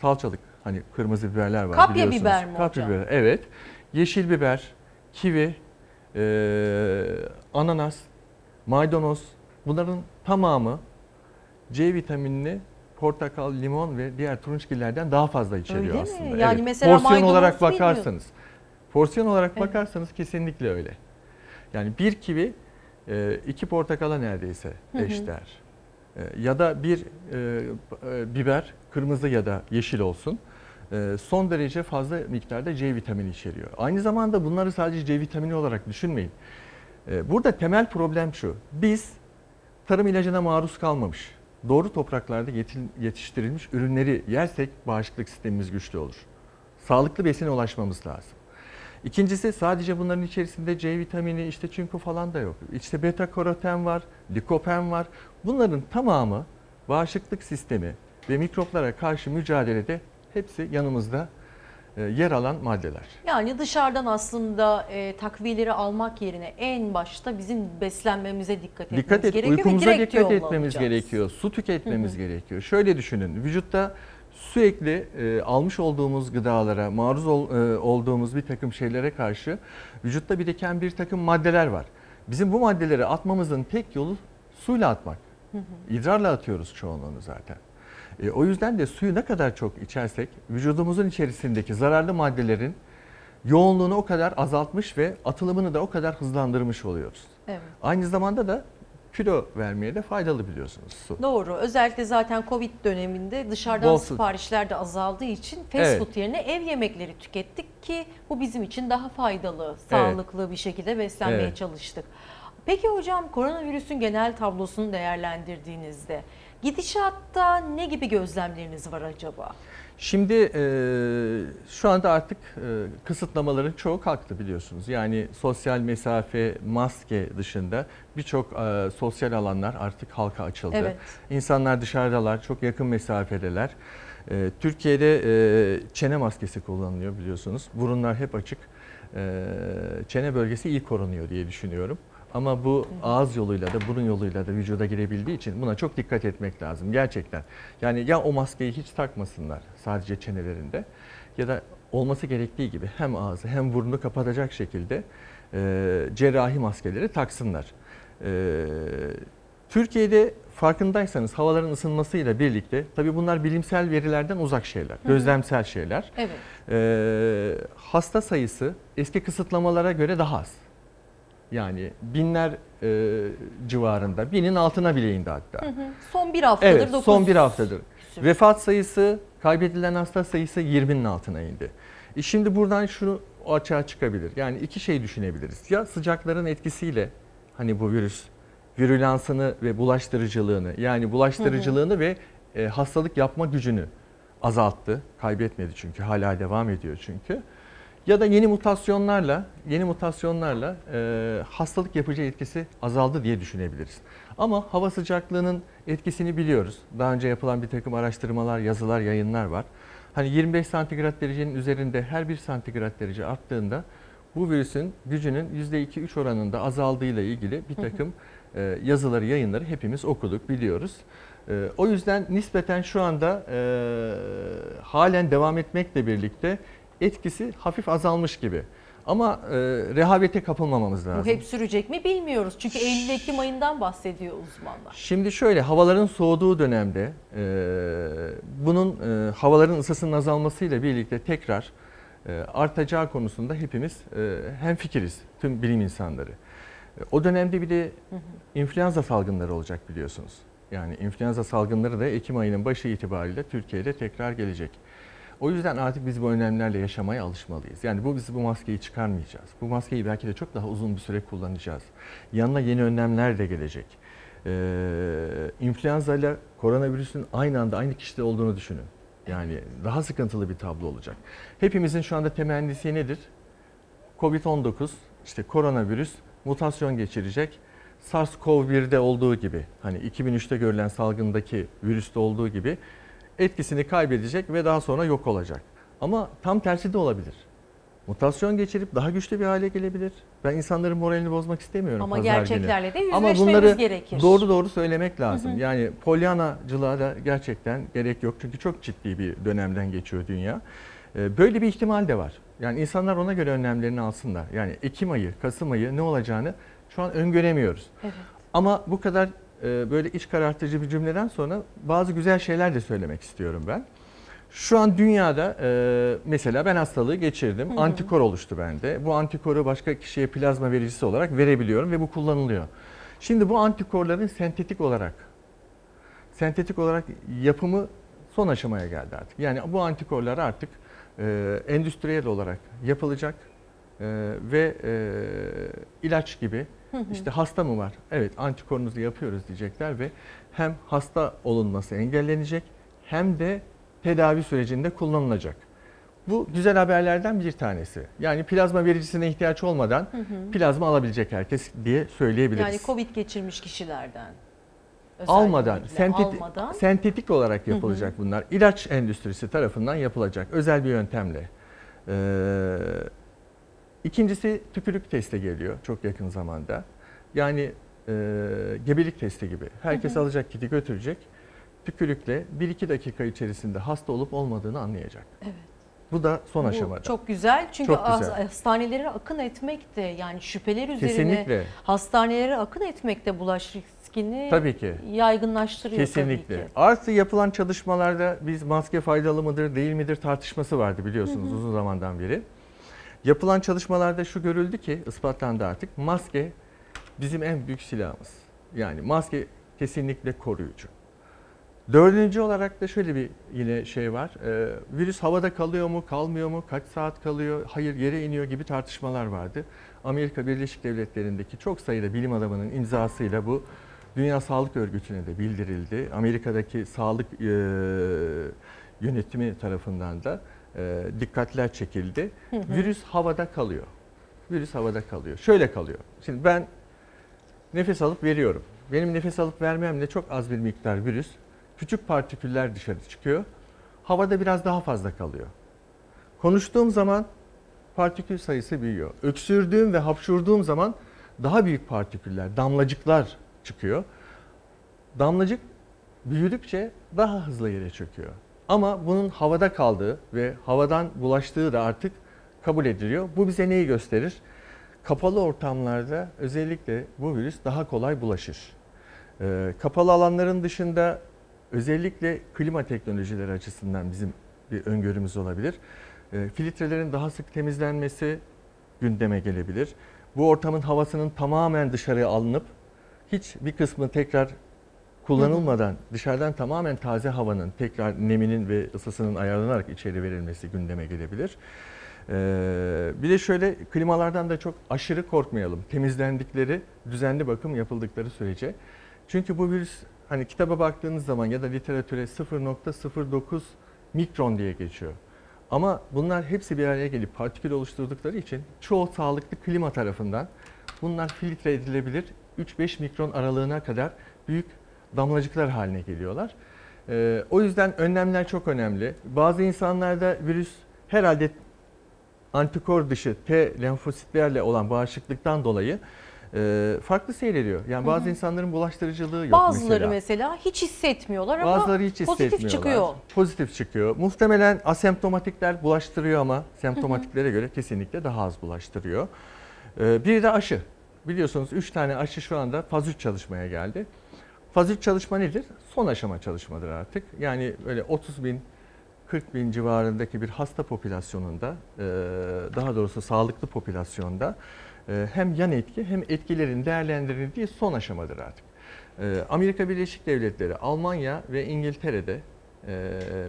salçalık hani kırmızı biberler var Kapya biliyorsunuz. biber mi Kapya hocam? biber, evet. Yeşil biber, kivi, e, ananas, maydanoz bunların tamamı C vitaminini portakal, limon ve diğer turunçgillerden daha fazla içeriyor Öyle mi? aslında. Yani evet. mesela Porsiyon olarak bilmiyorum. bakarsanız, porsiyon olarak Evet. bakarsanız kesinlikle öyle. Yani bir kivi e, iki portakala neredeyse eşdeğer. E, Ya da bir e, e, biber kırmızı ya da yeşil olsun son derece fazla miktarda C vitamini içeriyor. Aynı zamanda bunları sadece C vitamini olarak düşünmeyin. E, Burada temel problem şu. Biz tarım ilacına maruz kalmamış, doğru topraklarda yetiştirilmiş ürünleri yersek bağışıklık sistemimiz güçlü olur. Sağlıklı besine ulaşmamız lazım. İkincisi sadece bunların içerisinde C vitamini, işte çinko falan da yok. İşte beta karoten var, likopen var. Bunların tamamı bağışıklık sistemi ve mikroplara karşı mücadelede hepsi yanımızda yer alan maddeler. Yani dışarıdan aslında e, takviyeleri almak yerine en başta bizim beslenmemize dikkat etmemiz Dikkat et, gerekiyor. uykumuza dikkat etmemiz alacağız. gerekiyor. Su tüketmemiz gerekiyor. Şöyle düşünün. Vücutta sürekli e, almış olduğumuz gıdalara, maruz ol- e, olduğumuz bir takım şeylere karşı vücutta biriken bir takım maddeler var. Bizim bu maddeleri atmamızın tek yolu suyla atmak. Hı hı. İdrarla atıyoruz çoğunluğunu zaten. E, o yüzden de suyu ne kadar çok içersek vücudumuzun içerisindeki zararlı maddelerin yoğunluğunu o kadar azaltmış ve atılımını da o kadar hızlandırmış oluyoruz. Evet. Aynı zamanda da kilo vermeye de faydalı biliyorsunuz su. Doğru. Özellikle zaten Covid döneminde dışarıdan Bol siparişler de azaldığı için fast Evet. food yerine ev yemekleri tükettik ki bu bizim için daha faydalı, sağlıklı bir şekilde beslenmeye Evet. çalıştık. Peki hocam koronavirüsün genel tablosunu değerlendirdiğinizde gidişatta ne gibi gözlemleriniz var acaba? Şimdi e, şu anda artık e, kısıtlamaların çoğu kalktı biliyorsunuz. Yani sosyal mesafe, maske dışında birçok e, sosyal alanlar artık halka açıldı. Evet. İnsanlar dışarıdalar, çok yakın mesafedeler. E, Türkiye'de e, çene maskesi kullanılıyor biliyorsunuz. Burunlar hep açık. E, çene bölgesi iyi korunuyor diye düşünüyorum. Ama bu ağız yoluyla da burun yoluyla da vücuda girebildiği için buna çok dikkat etmek lazım gerçekten. Yani ya o maskeyi hiç takmasınlar sadece çenelerinde ya da olması gerektiği gibi hem ağzı hem burnunu kapatacak şekilde e, cerrahi maskeleri taksınlar. E, Türkiye'de farkındaysanız havaların ısınmasıyla birlikte tabii bunlar bilimsel verilerden uzak şeyler, hı. gözlemsel şeyler. Evet. E, hasta sayısı eski kısıtlamalara göre daha az. Yani binler e, civarında, binin altına bile indi hatta. Hı hı. Son bir haftadır Evet, dokuz son bir haftadır. küsür. Vefat sayısı, kaybedilen hasta sayısı 20'nin altına indi. E şimdi buradan şunu açığa çıkabilir. Yani iki şey düşünebiliriz. Ya sıcakların etkisiyle hani bu virüs virülansını ve bulaştırıcılığını yani bulaştırıcılığını ve e, hastalık yapma gücünü azalttı. Kaybetmedi çünkü hala devam ediyor çünkü. Ya da yeni mutasyonlarla, yeni mutasyonlarla e, hastalık yapıcı etkisi azaldı diye düşünebiliriz. Ama hava sıcaklığının etkisini biliyoruz. Daha önce yapılan bir takım araştırmalar, yazılar, yayınlar var. Hani 25 santigrat derecenin üzerinde her bir santigrat derece arttığında bu virüsün gücünün %2-3 oranında azaldığıyla ilgili bir takım e, yazıları, yayınları hepimiz okuduk, biliyoruz. E, o yüzden nispeten şu anda e, halen devam etmekle birlikte etkisi hafif azalmış gibi. Ama e, rehavete kapılmamamız lazım. Bu hep sürecek mi bilmiyoruz. Çünkü Eylül-Ekim ayından bahsediyor uzmanlar. Şimdi şöyle havaların soğuduğu dönemde e, bunun e, havaların ısısının azalmasıyla birlikte tekrar e, artacağı konusunda hepimiz e, hemfikiriz tüm bilim insanları. E, o dönemde bir de influenza salgınları olacak biliyorsunuz. Yani influenza salgınları da Ekim ayının başı itibariyle Türkiye'de tekrar gelecek. O yüzden artık biz bu önlemlerle yaşamaya alışmalıyız. Yani bu biz bu maskeyi çıkarmayacağız. Bu maskeyi belki de çok daha uzun bir süre kullanacağız. Yanına yeni önlemler de gelecek. Ee, influenza ile koronavirüsün aynı anda aynı kişide olduğunu düşünün. Yani daha sıkıntılı bir tablo olacak. Hepimizin şu anda temennisi nedir? Covid-19, işte koronavirüs mutasyon geçirecek. SARS-CoV-1'de olduğu gibi hani 2003'te görülen salgındaki virüste olduğu gibi etkisini kaybedecek ve daha sonra yok olacak. Ama tam tersi de olabilir. Mutasyon geçirip daha güçlü bir hale gelebilir. Ben insanların moralini bozmak istemiyorum Ama pazar gerçeklerle de günü. Ama yüzleşmemiz bunları gerekir. doğru doğru söylemek lazım. Hı hı. Yani polyanacılığa da gerçekten gerek yok. Çünkü çok ciddi bir dönemden geçiyor dünya. Ee, Böyle bir ihtimal de var. Yani insanlar ona göre önlemlerini alsınlar. Yani Ekim ayı, Kasım ayı ne olacağını şu an öngöremiyoruz. Evet. Ama bu kadar böyle iç karartıcı bir cümleden sonra bazı güzel şeyler de söylemek istiyorum ben. Şu an dünyada e, mesela ben hastalığı geçirdim. Hı hı. Antikor oluştu bende. Bu antikoru başka kişiye plazma vericisi olarak verebiliyorum ve bu kullanılıyor. Şimdi bu antikorların sentetik olarak sentetik olarak yapımı son aşamaya geldi artık. Yani bu antikorlar artık e, endüstriyel olarak yapılacak e, ve e, ilaç gibi. İşte hasta mı var? Evet antikorunuzu yapıyoruz diyecekler ve hem hasta olunması engellenecek hem de tedavi sürecinde kullanılacak. Bu güzel haberlerden bir tanesi. Yani plazma vericisine ihtiyaç olmadan Hı hı. plazma alabilecek herkes diye söyleyebiliriz. Yani Covid geçirmiş kişilerden. almadan, sentetik, almadan. sentetik olarak Hı hı. yapılacak bunlar. İlaç endüstrisi tarafından yapılacak özel bir yöntemle. Ee, ikincisi tükürük testi geliyor çok yakın zamanda. Yani e, gebelik testi gibi. Herkes Hı hı. alacak kiti götürecek. Tükürükle 1-2 dakika içerisinde hasta olup olmadığını anlayacak. Evet. Bu da son Bu aşamada. Çok güzel çünkü Çok güzel. hastanelere akın etmek de yani şüpheler üzerine Kesinlikle. hastanelere akın etmek de bulaş riskini Tabii ki. yaygınlaştırıyor Kesinlikle. tabii ki. Artı yapılan çalışmalarda biz maske faydalı mıdır değil midir tartışması vardı biliyorsunuz Hı hı. uzun zamandan beri. Yapılan çalışmalarda şu görüldü ki ispatlandı artık maske bizim en büyük silahımız. Yani maske kesinlikle koruyucu. Dördüncü olarak da şöyle bir yine şey var. Ee, virüs havada kalıyor mu, kalmıyor mu, kaç saat kalıyor, hayır yere iniyor gibi tartışmalar vardı. Amerika Birleşik Devletleri'ndeki çok sayıda bilim adamının imzasıyla bu Dünya Sağlık Örgütü'ne de bildirildi. Amerika'daki sağlık e, yönetimi tarafından da e, dikkatler çekildi. Hı hı. Virüs havada kalıyor. Virüs havada kalıyor. Şöyle kalıyor. Şimdi ben nefes alıp veriyorum. Benim nefes alıp vermemle çok az bir miktar virüs, küçük partiküller dışarı çıkıyor. Havada biraz daha fazla kalıyor. Konuştuğum zaman partikül sayısı büyüyor. Öksürdüğüm ve hapşurduğum zaman daha büyük partiküller, damlacıklar çıkıyor. Damlacık büyüdükçe daha hızlı yere çöküyor. Ama bunun havada kaldığı ve havadan bulaştığı da artık kabul ediliyor. Bu bize neyi gösterir? Kapalı ortamlarda özellikle bu virüs daha kolay bulaşır. Ee, kapalı alanların dışında özellikle klima teknolojileri açısından bizim bir öngörümüz olabilir. Ee, filtrelerin daha sık temizlenmesi gündeme gelebilir. Bu ortamın havasının tamamen dışarıya alınıp hiç bir kısmı tekrar kullanılmadan dışarıdan tamamen taze havanın tekrar neminin ve ısısının ayarlanarak içeri verilmesi gündeme gelebilir. Ee, bir de şöyle klimalardan da çok aşırı korkmayalım. Temizlendikleri, düzenli bakım yapıldıkları sürece. Çünkü bu virüs hani kitaba baktığınız zaman ya da literatüre 0.09 mikron diye geçiyor. Ama bunlar hepsi bir araya gelip partikül oluşturdukları için çoğu sağlıklı klima tarafından bunlar filtre edilebilir. 3-5 mikron aralığına kadar büyük damlacıklar haline geliyorlar. Ee, o yüzden önlemler çok önemli. Bazı insanlarda virüs herhalde antikor dışı T lenfositlerle olan bağışıklıktan dolayı e, farklı seyrediyor. Yani bazı Hı hı. insanların bulaştırıcılığı yok Bazıları mesela. mesela. hiç hissetmiyorlar ama Bazıları hiç pozitif çıkıyor. Pozitif çıkıyor. Muhtemelen asemptomatikler bulaştırıyor ama semptomatiklere göre kesinlikle daha az bulaştırıyor. Ee, Bir de aşı. Biliyorsunuz 3 tane aşı şu anda faz 3 çalışmaya geldi. Faz 3 çalışma nedir? Son aşama çalışmadır artık. Yani öyle 30 bin 40 bin civarındaki bir hasta popülasyonunda, e, daha doğrusu sağlıklı popülasyonda e, hem yan etki hem etkilerin değerlendirildiği son aşamadır artık. E, Amerika Birleşik Devletleri, Almanya ve İngiltere'de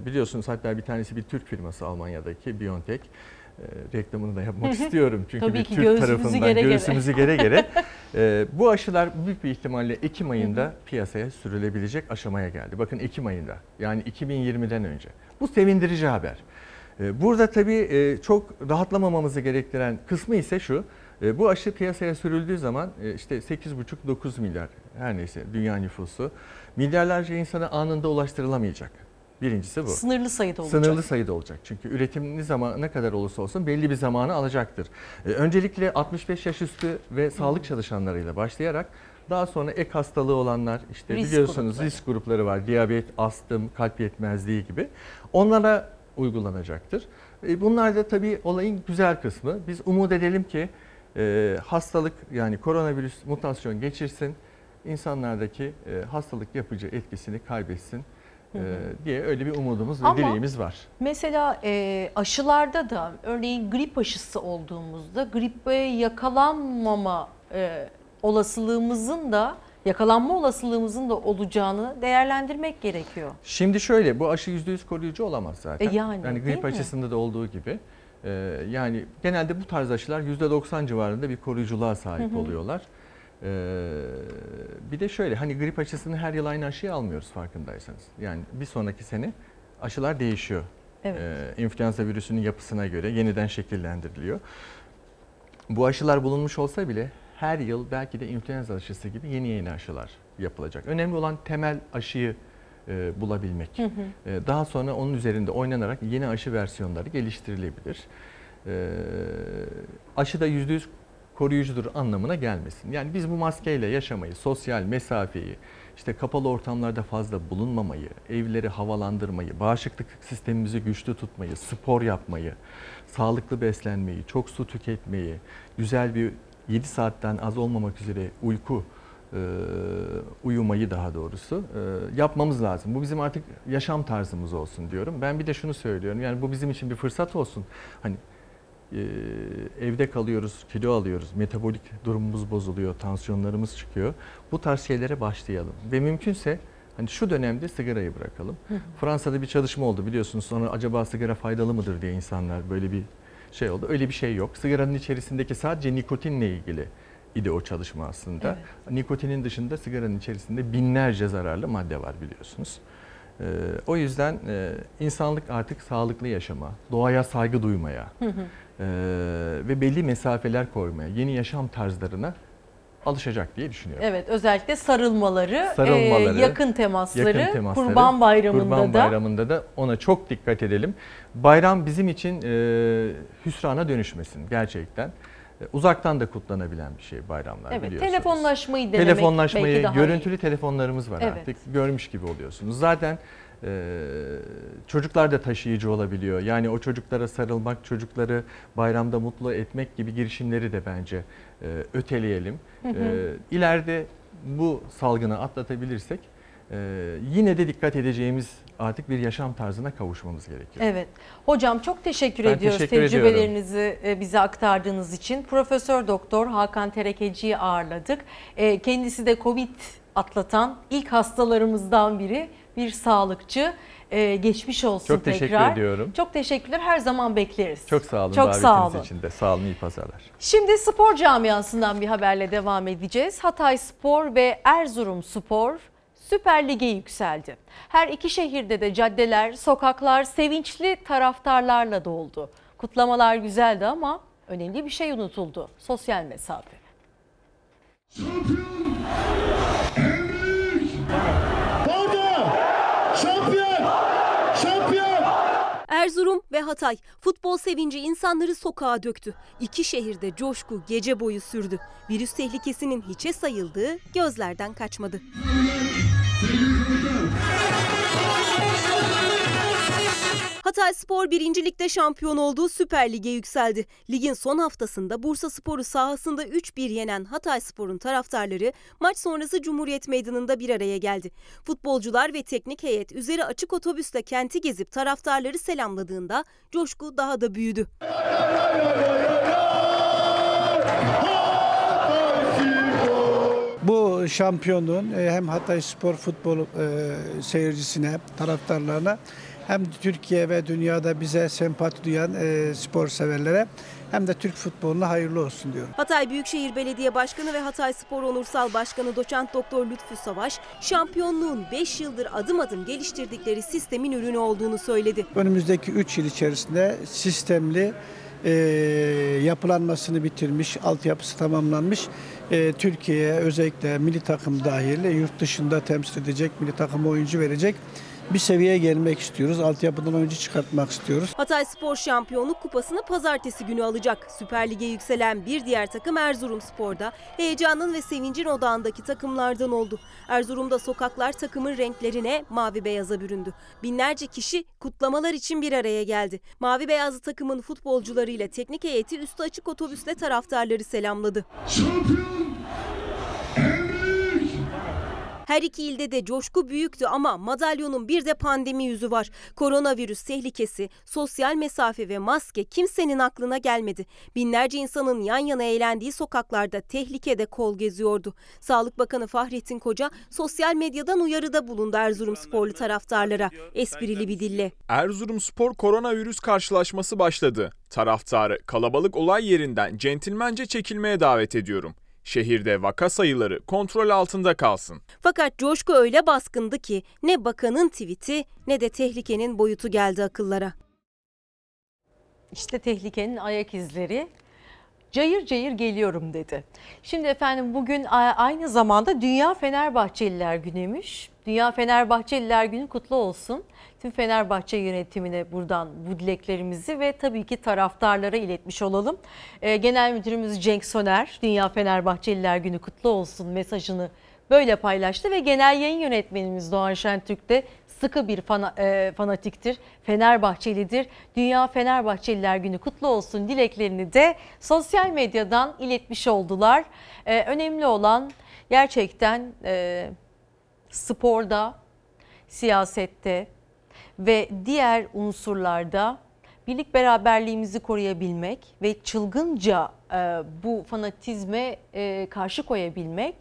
biliyorsunuz hatta bir tanesi bir Türk firması Almanya'daki BioNTech. E, reklamını da yapmak istiyorum çünkü Tabii bir Türk göğsümüzü tarafından gere gere. göğsümüzü gere gere. E, bu aşılar büyük bir ihtimalle Ekim ayında piyasaya sürülebilecek aşamaya geldi. Bakın Ekim ayında yani 2020'den önce. Bu sevindirici haber. E, Burada tabii e, çok rahatlamamamızı gerektiren kısmı ise şu. E, bu aşı piyasaya sürüldüğü zaman e, işte 8,5-9 milyar her neyse dünya nüfusu milyarlarca insana anında ulaştırılamayacak. Birincisi bu. Sınırlı sayıda olacak. Sınırlı sayıda olacak. Çünkü üretim ne zaman ne kadar olursa olsun belli bir zamanı alacaktır. E, öncelikle 65 yaş üstü ve sağlık çalışanlarıyla başlayarak daha sonra ek hastalığı olanlar işte Risk biliyorsunuz grupları. risk grupları var. Diyabet, astım, kalp yetmezliği gibi. Onlara uygulanacaktır. E, bunlar da tabii olayın güzel kısmı. Biz umut edelim ki e, hastalık yani koronavirüs mutasyon geçirsin. insanlardaki e, hastalık yapıcı etkisini kaybetsin diye öyle bir umudumuz ve Ama- dileğimiz var. Mesela e, aşılarda da örneğin grip aşısı olduğumuzda gripe yakalanmama e, olasılığımızın da yakalanma olasılığımızın da olacağını değerlendirmek gerekiyor. Şimdi şöyle bu aşı %100 koruyucu olamaz zaten. E yani, yani grip mi? aşısında da olduğu gibi. e, yani genelde bu tarz aşılar %90 civarında bir koruyuculuğa sahip Hı hı. oluyorlar. E, bir de şöyle hani grip aşısını her yıl aynı aşıyı almıyoruz farkındaysanız. Yani bir sonraki sene aşılar değişiyor. Evet. E, influenza virüsünün yapısına göre yeniden şekillendiriliyor. Bu aşılar bulunmuş olsa bile her yıl belki de influenza aşısı gibi yeni yeni aşılar yapılacak. Önemli olan temel aşıyı e, bulabilmek. Hı hı. E, daha sonra onun üzerinde oynanarak yeni aşı versiyonları geliştirilebilir. E, aşı da %100 koruyucudur anlamına gelmesin. Yani biz bu maskeyle yaşamayı, sosyal mesafeyi, işte kapalı ortamlarda fazla bulunmamayı, evleri havalandırmayı, bağışıklık sistemimizi güçlü tutmayı, spor yapmayı, sağlıklı beslenmeyi, çok su tüketmeyi, güzel bir 7 saatten az olmamak üzere uyku e, uyumayı daha doğrusu e, yapmamız lazım. Bu bizim artık yaşam tarzımız olsun diyorum. Ben bir de şunu söylüyorum. Yani bu bizim için bir fırsat olsun. Hani evde kalıyoruz, kilo alıyoruz, metabolik durumumuz bozuluyor, tansiyonlarımız çıkıyor. Bu tarz şeylere başlayalım ve mümkünse hani şu dönemde sigarayı bırakalım. Hı hı. Fransa'da bir çalışma oldu biliyorsunuz. Sonra acaba sigara faydalı mıdır diye insanlar böyle bir şey oldu. Öyle bir şey yok. Sigaranın içerisindeki sadece nikotinle ilgili idi o çalışma aslında. Evet. Nikotinin dışında sigaranın içerisinde binlerce zararlı madde var biliyorsunuz. Ee, o yüzden e, insanlık artık sağlıklı yaşama, doğaya saygı duymaya Hı hı. E, ve belli mesafeler koymaya, yeni yaşam tarzlarına alışacak diye düşünüyorum. Evet özellikle sarılmaları, Sarılmaları, e, yakın, temasları, yakın temasları, Kurban Bayramı'nda Kurban da Bayramı'nda da ona çok dikkat edelim. Bayram bizim için e, hüsrana dönüşmesin gerçekten. E, Uzaktan da kutlanabilen bir şey bayramlar Evet, biliyorsunuz. telefonlaşmayı denemek Telefonlaşmayı, belki daha görüntülü iyi. telefonlarımız var Evet. artık. Görmüş gibi oluyorsunuz. Zaten e, çocuklar da taşıyıcı olabiliyor. Yani o çocuklara sarılmak, çocukları bayramda mutlu etmek gibi girişimleri de bence e, öteleyelim. Hı hı. E, ileride bu salgını atlatabilirsek e, yine de dikkat edeceğimiz artık bir yaşam tarzına kavuşmamız gerekiyor. Evet. Hocam çok teşekkür Ben ediyoruz teşekkür ediyorum. tecrübelerinizi e, bize aktardığınız için. Profesör Doktor Hakan Terekeci'yi ağırladık. E, Kendisi de Covid atlatan ilk hastalarımızdan biri. Bir sağlıkçı. E, Geçmiş olsun Çok teşekkür tekrar. ediyorum. Çok teşekkürler. Her zaman bekleriz. Çok sağ olun Çok sağ olun. için de. Sağ olun iyi pazarlar. Şimdi spor camiasından bir haberle devam edeceğiz. Hatay Spor ve Erzurum Spor Süper Lig'e yükseldi. Her iki şehirde de caddeler, sokaklar sevinçli taraftarlarla doldu. Kutlamalar güzeldi ama önemli bir şey unutuldu. Sosyal mesafe. Şampiyon! Şampiyon! Erzurum ve Hatay futbol sevinci insanları sokağa döktü. İki şehirde coşku gece boyu sürdü. Virüs tehlikesinin hiçe sayıldığı gözlerden kaçmadı. Hatay Spor 1. Lig'de şampiyon olduğu Süper Lig'e yükseldi. Ligin son haftasında Bursa Spor'u sahasında 3-1 yenen Hatay Spor'un taraftarları maç sonrası Cumhuriyet Meydanı'nda bir araya geldi. Futbolcular ve teknik heyet üzeri açık otobüsle kenti gezip taraftarları selamladığında coşku daha da büyüdü. Bu şampiyonluğun e, hem Hatay Spor futbol e, seyircisine, taraftarlarına hem Türkiye ve dünyada bize sempati duyan e, spor severlere hem de Türk futboluna hayırlı olsun diyorum. Hatay Büyükşehir Belediye Başkanı ve Hatay Spor Onursal Başkanı Doçent Doktor Lütfü Savaş, şampiyonluğun 5 yıldır adım adım geliştirdikleri sistemin ürünü olduğunu söyledi. Önümüzdeki 3 yıl içerisinde sistemli e, yapılanmasını bitirmiş, altyapısı tamamlanmış. E, Türkiye'ye özellikle milli takım dahil yurt dışında temsil edecek, milli takım oyuncu verecek bir seviyeye gelmek istiyoruz. Altyapıdan oyuncu çıkartmak istiyoruz. Hatay Spor Şampiyonluk Kupası'nı pazartesi günü alacak. Süper Lig'e yükselen bir diğer takım Erzurumspor'da heyecanın ve sevincin odağındaki takımlardan oldu. Erzurum'da sokaklar takımın renklerine mavi beyaza büründü. Binlerce kişi kutlamalar için bir araya geldi. Mavi beyazlı takımın futbolcularıyla teknik heyeti üstü açık otobüsle taraftarları selamladı. Her iki ilde de coşku büyüktü ama madalyonun bir de pandemi yüzü var. Koronavirüs tehlikesi, sosyal mesafe ve maske kimsenin aklına gelmedi. Binlerce insanın yan yana eğlendiği sokaklarda tehlikede kol geziyordu. Sağlık Bakanı Fahrettin Koca sosyal medyadan uyarıda bulundu Erzurumsporlu taraftarlara esprili bir dille. Erzurumspor koronavirüs karşılaşması başladı. Taraftarı kalabalık olay yerinden centilmence çekilmeye davet ediyorum. Şehirde vaka sayıları kontrol altında kalsın. Fakat coşku öyle baskındı ki ne bakanın tweet'i ne de tehlikenin boyutu geldi akıllara. İşte tehlikenin ayak izleri. Cayır cayır geliyorum dedi. Şimdi efendim bugün aynı zamanda Dünya Fenerbahçeliler günüymüş. Dünya Fenerbahçeliler günü kutlu olsun. Tüm Fenerbahçe yönetimine buradan bu dileklerimizi ve tabii ki taraftarlara iletmiş olalım. Ee, Genel Müdürümüz Cenk Soner, Dünya Fenerbahçeliler günü kutlu olsun mesajını böyle paylaştı ve genel yayın yönetmenimiz Doğan Şentürk de sıkı bir fana, e, fanatiktir, Fenerbahçelidir. Dünya Fenerbahçeliler Günü kutlu olsun dileklerini de sosyal medyadan iletmiş oldular. E, önemli olan gerçekten e, sporda, siyasette ve diğer unsurlarda birlik beraberliğimizi koruyabilmek ve çılgınca e, bu fanatizme e, karşı koyabilmek.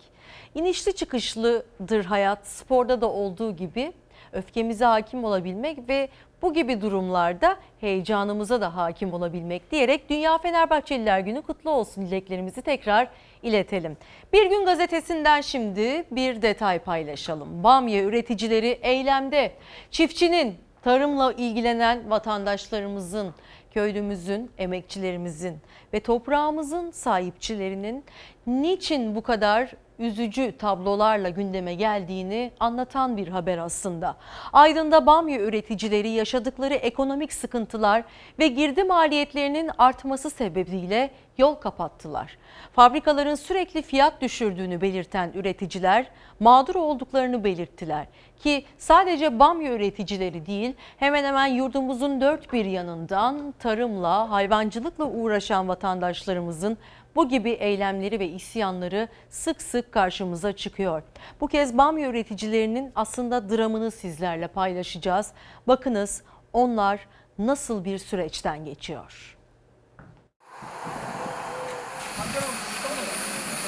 İnişli çıkışlıdır hayat sporda da olduğu gibi öfkemize hakim olabilmek ve bu gibi durumlarda heyecanımıza da hakim olabilmek diyerek Dünya Fenerbahçeliler Günü kutlu olsun dileklerimizi tekrar iletelim. Bir gün gazetesinden şimdi bir detay paylaşalım. Bamya üreticileri eylemde. Çiftçinin, tarımla ilgilenen vatandaşlarımızın, köylümüzün, emekçilerimizin ve toprağımızın sahipçilerinin niçin bu kadar üzücü tablolarla gündeme geldiğini anlatan bir haber aslında. Aydın'da bamya üreticileri yaşadıkları ekonomik sıkıntılar ve girdi maliyetlerinin artması sebebiyle yol kapattılar. Fabrikaların sürekli fiyat düşürdüğünü belirten üreticiler mağdur olduklarını belirttiler. Ki sadece bamya üreticileri değil hemen hemen yurdumuzun dört bir yanından tarımla, hayvancılıkla uğraşan vatandaşlarımızın bu gibi eylemleri ve isyanları sık sık karşımıza çıkıyor. Bu kez bamya üreticilerinin aslında dramını sizlerle paylaşacağız. Bakınız onlar nasıl bir süreçten geçiyor.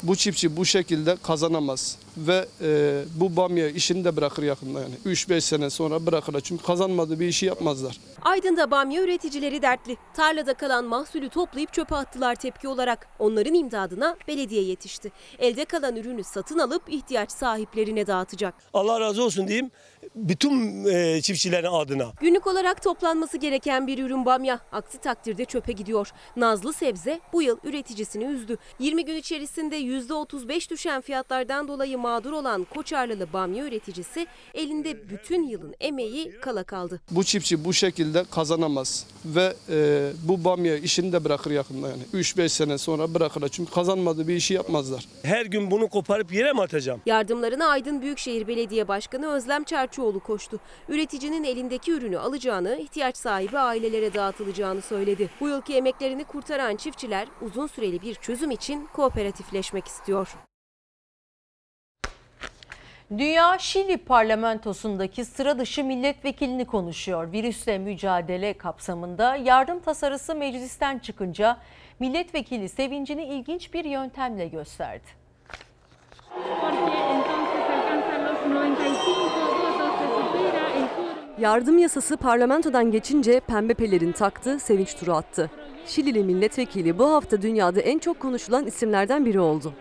Bu çiftçi bu şekilde kazanamaz ve e, bu bamya işini de bırakır yakında yani 3-5 sene sonra bırakır çünkü kazanmadığı bir işi yapmazlar. Aydın'da bamya üreticileri dertli. Tarlada kalan mahsulü toplayıp çöpe attılar tepki olarak. Onların imdadına belediye yetişti. Elde kalan ürünü satın alıp ihtiyaç sahiplerine dağıtacak. Allah razı olsun diyeyim bütün e, çiftçilerin adına. Günlük olarak toplanması gereken bir ürün bamya. Aksi takdirde çöpe gidiyor. Nazlı sebze bu yıl üreticisini üzdü. 20 gün içerisinde %35 düşen fiyatlardan dolayı mağdur olan Koçarlılı bamya üreticisi elinde bütün yılın emeği kala kaldı. Bu çiftçi bu şekilde kazanamaz ve e, bu bamya işini de bırakır yakında yani 3-5 sene sonra bırakır çünkü kazanmadığı bir işi yapmazlar. Her gün bunu koparıp yere mi atacağım? Yardımlarına Aydın Büyükşehir Belediye Başkanı Özlem Çerçioğlu koştu. Üreticinin elindeki ürünü alacağını, ihtiyaç sahibi ailelere dağıtılacağını söyledi. Bu yılki emeklerini kurtaran çiftçiler uzun süreli bir çözüm için kooperatifleşmek istiyor. Dünya Şili parlamentosundaki sıra dışı milletvekilini konuşuyor. Virüsle mücadele kapsamında yardım tasarısı meclisten çıkınca milletvekili sevincini ilginç bir yöntemle gösterdi. Yardım yasası parlamentodan geçince pembe pelerin taktı, sevinç turu attı. Şilili milletvekili bu hafta dünyada en çok konuşulan isimlerden biri oldu.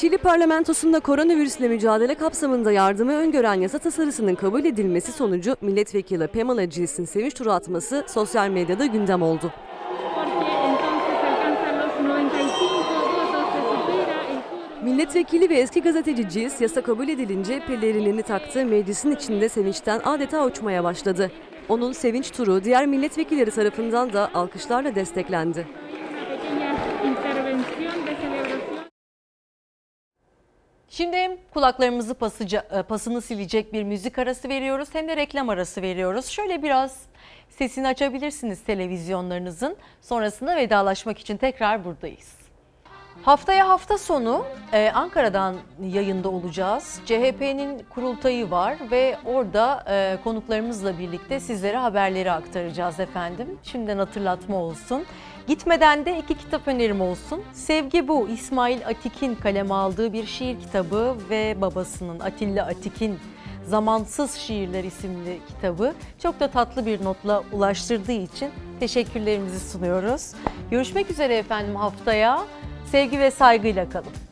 Şili parlamentosunda koronavirüsle mücadele kapsamında yardımı öngören yasa tasarısının kabul edilmesi sonucu milletvekili Pamela Gilles'in sevinç turu atması sosyal medyada gündem oldu. Milletvekili ve eski gazeteci Gilles yasa kabul edilince pelerinini taktı, meclisin içinde sevinçten adeta uçmaya başladı. Onun sevinç turu diğer milletvekilleri tarafından da alkışlarla desteklendi. Şimdi hem kulaklarımızı pasıca, e, pasını silecek bir müzik arası veriyoruz hem de reklam arası veriyoruz. Şöyle biraz sesini açabilirsiniz televizyonlarınızın. Sonrasında vedalaşmak için tekrar buradayız. Haftaya hafta sonu e, Ankara'dan yayında olacağız. CHP'nin kurultayı var ve orada e, konuklarımızla birlikte sizlere haberleri aktaracağız efendim. Şimdiden hatırlatma olsun. Gitmeden de iki kitap önerim olsun. Sevgi Bu, İsmail Atik'in kaleme aldığı bir şiir kitabı ve babasının Atilla Atik'in Zamansız Şiirler isimli kitabı çok da tatlı bir notla ulaştırdığı için teşekkürlerimizi sunuyoruz. Görüşmek üzere efendim haftaya. Sevgi ve saygıyla kalın.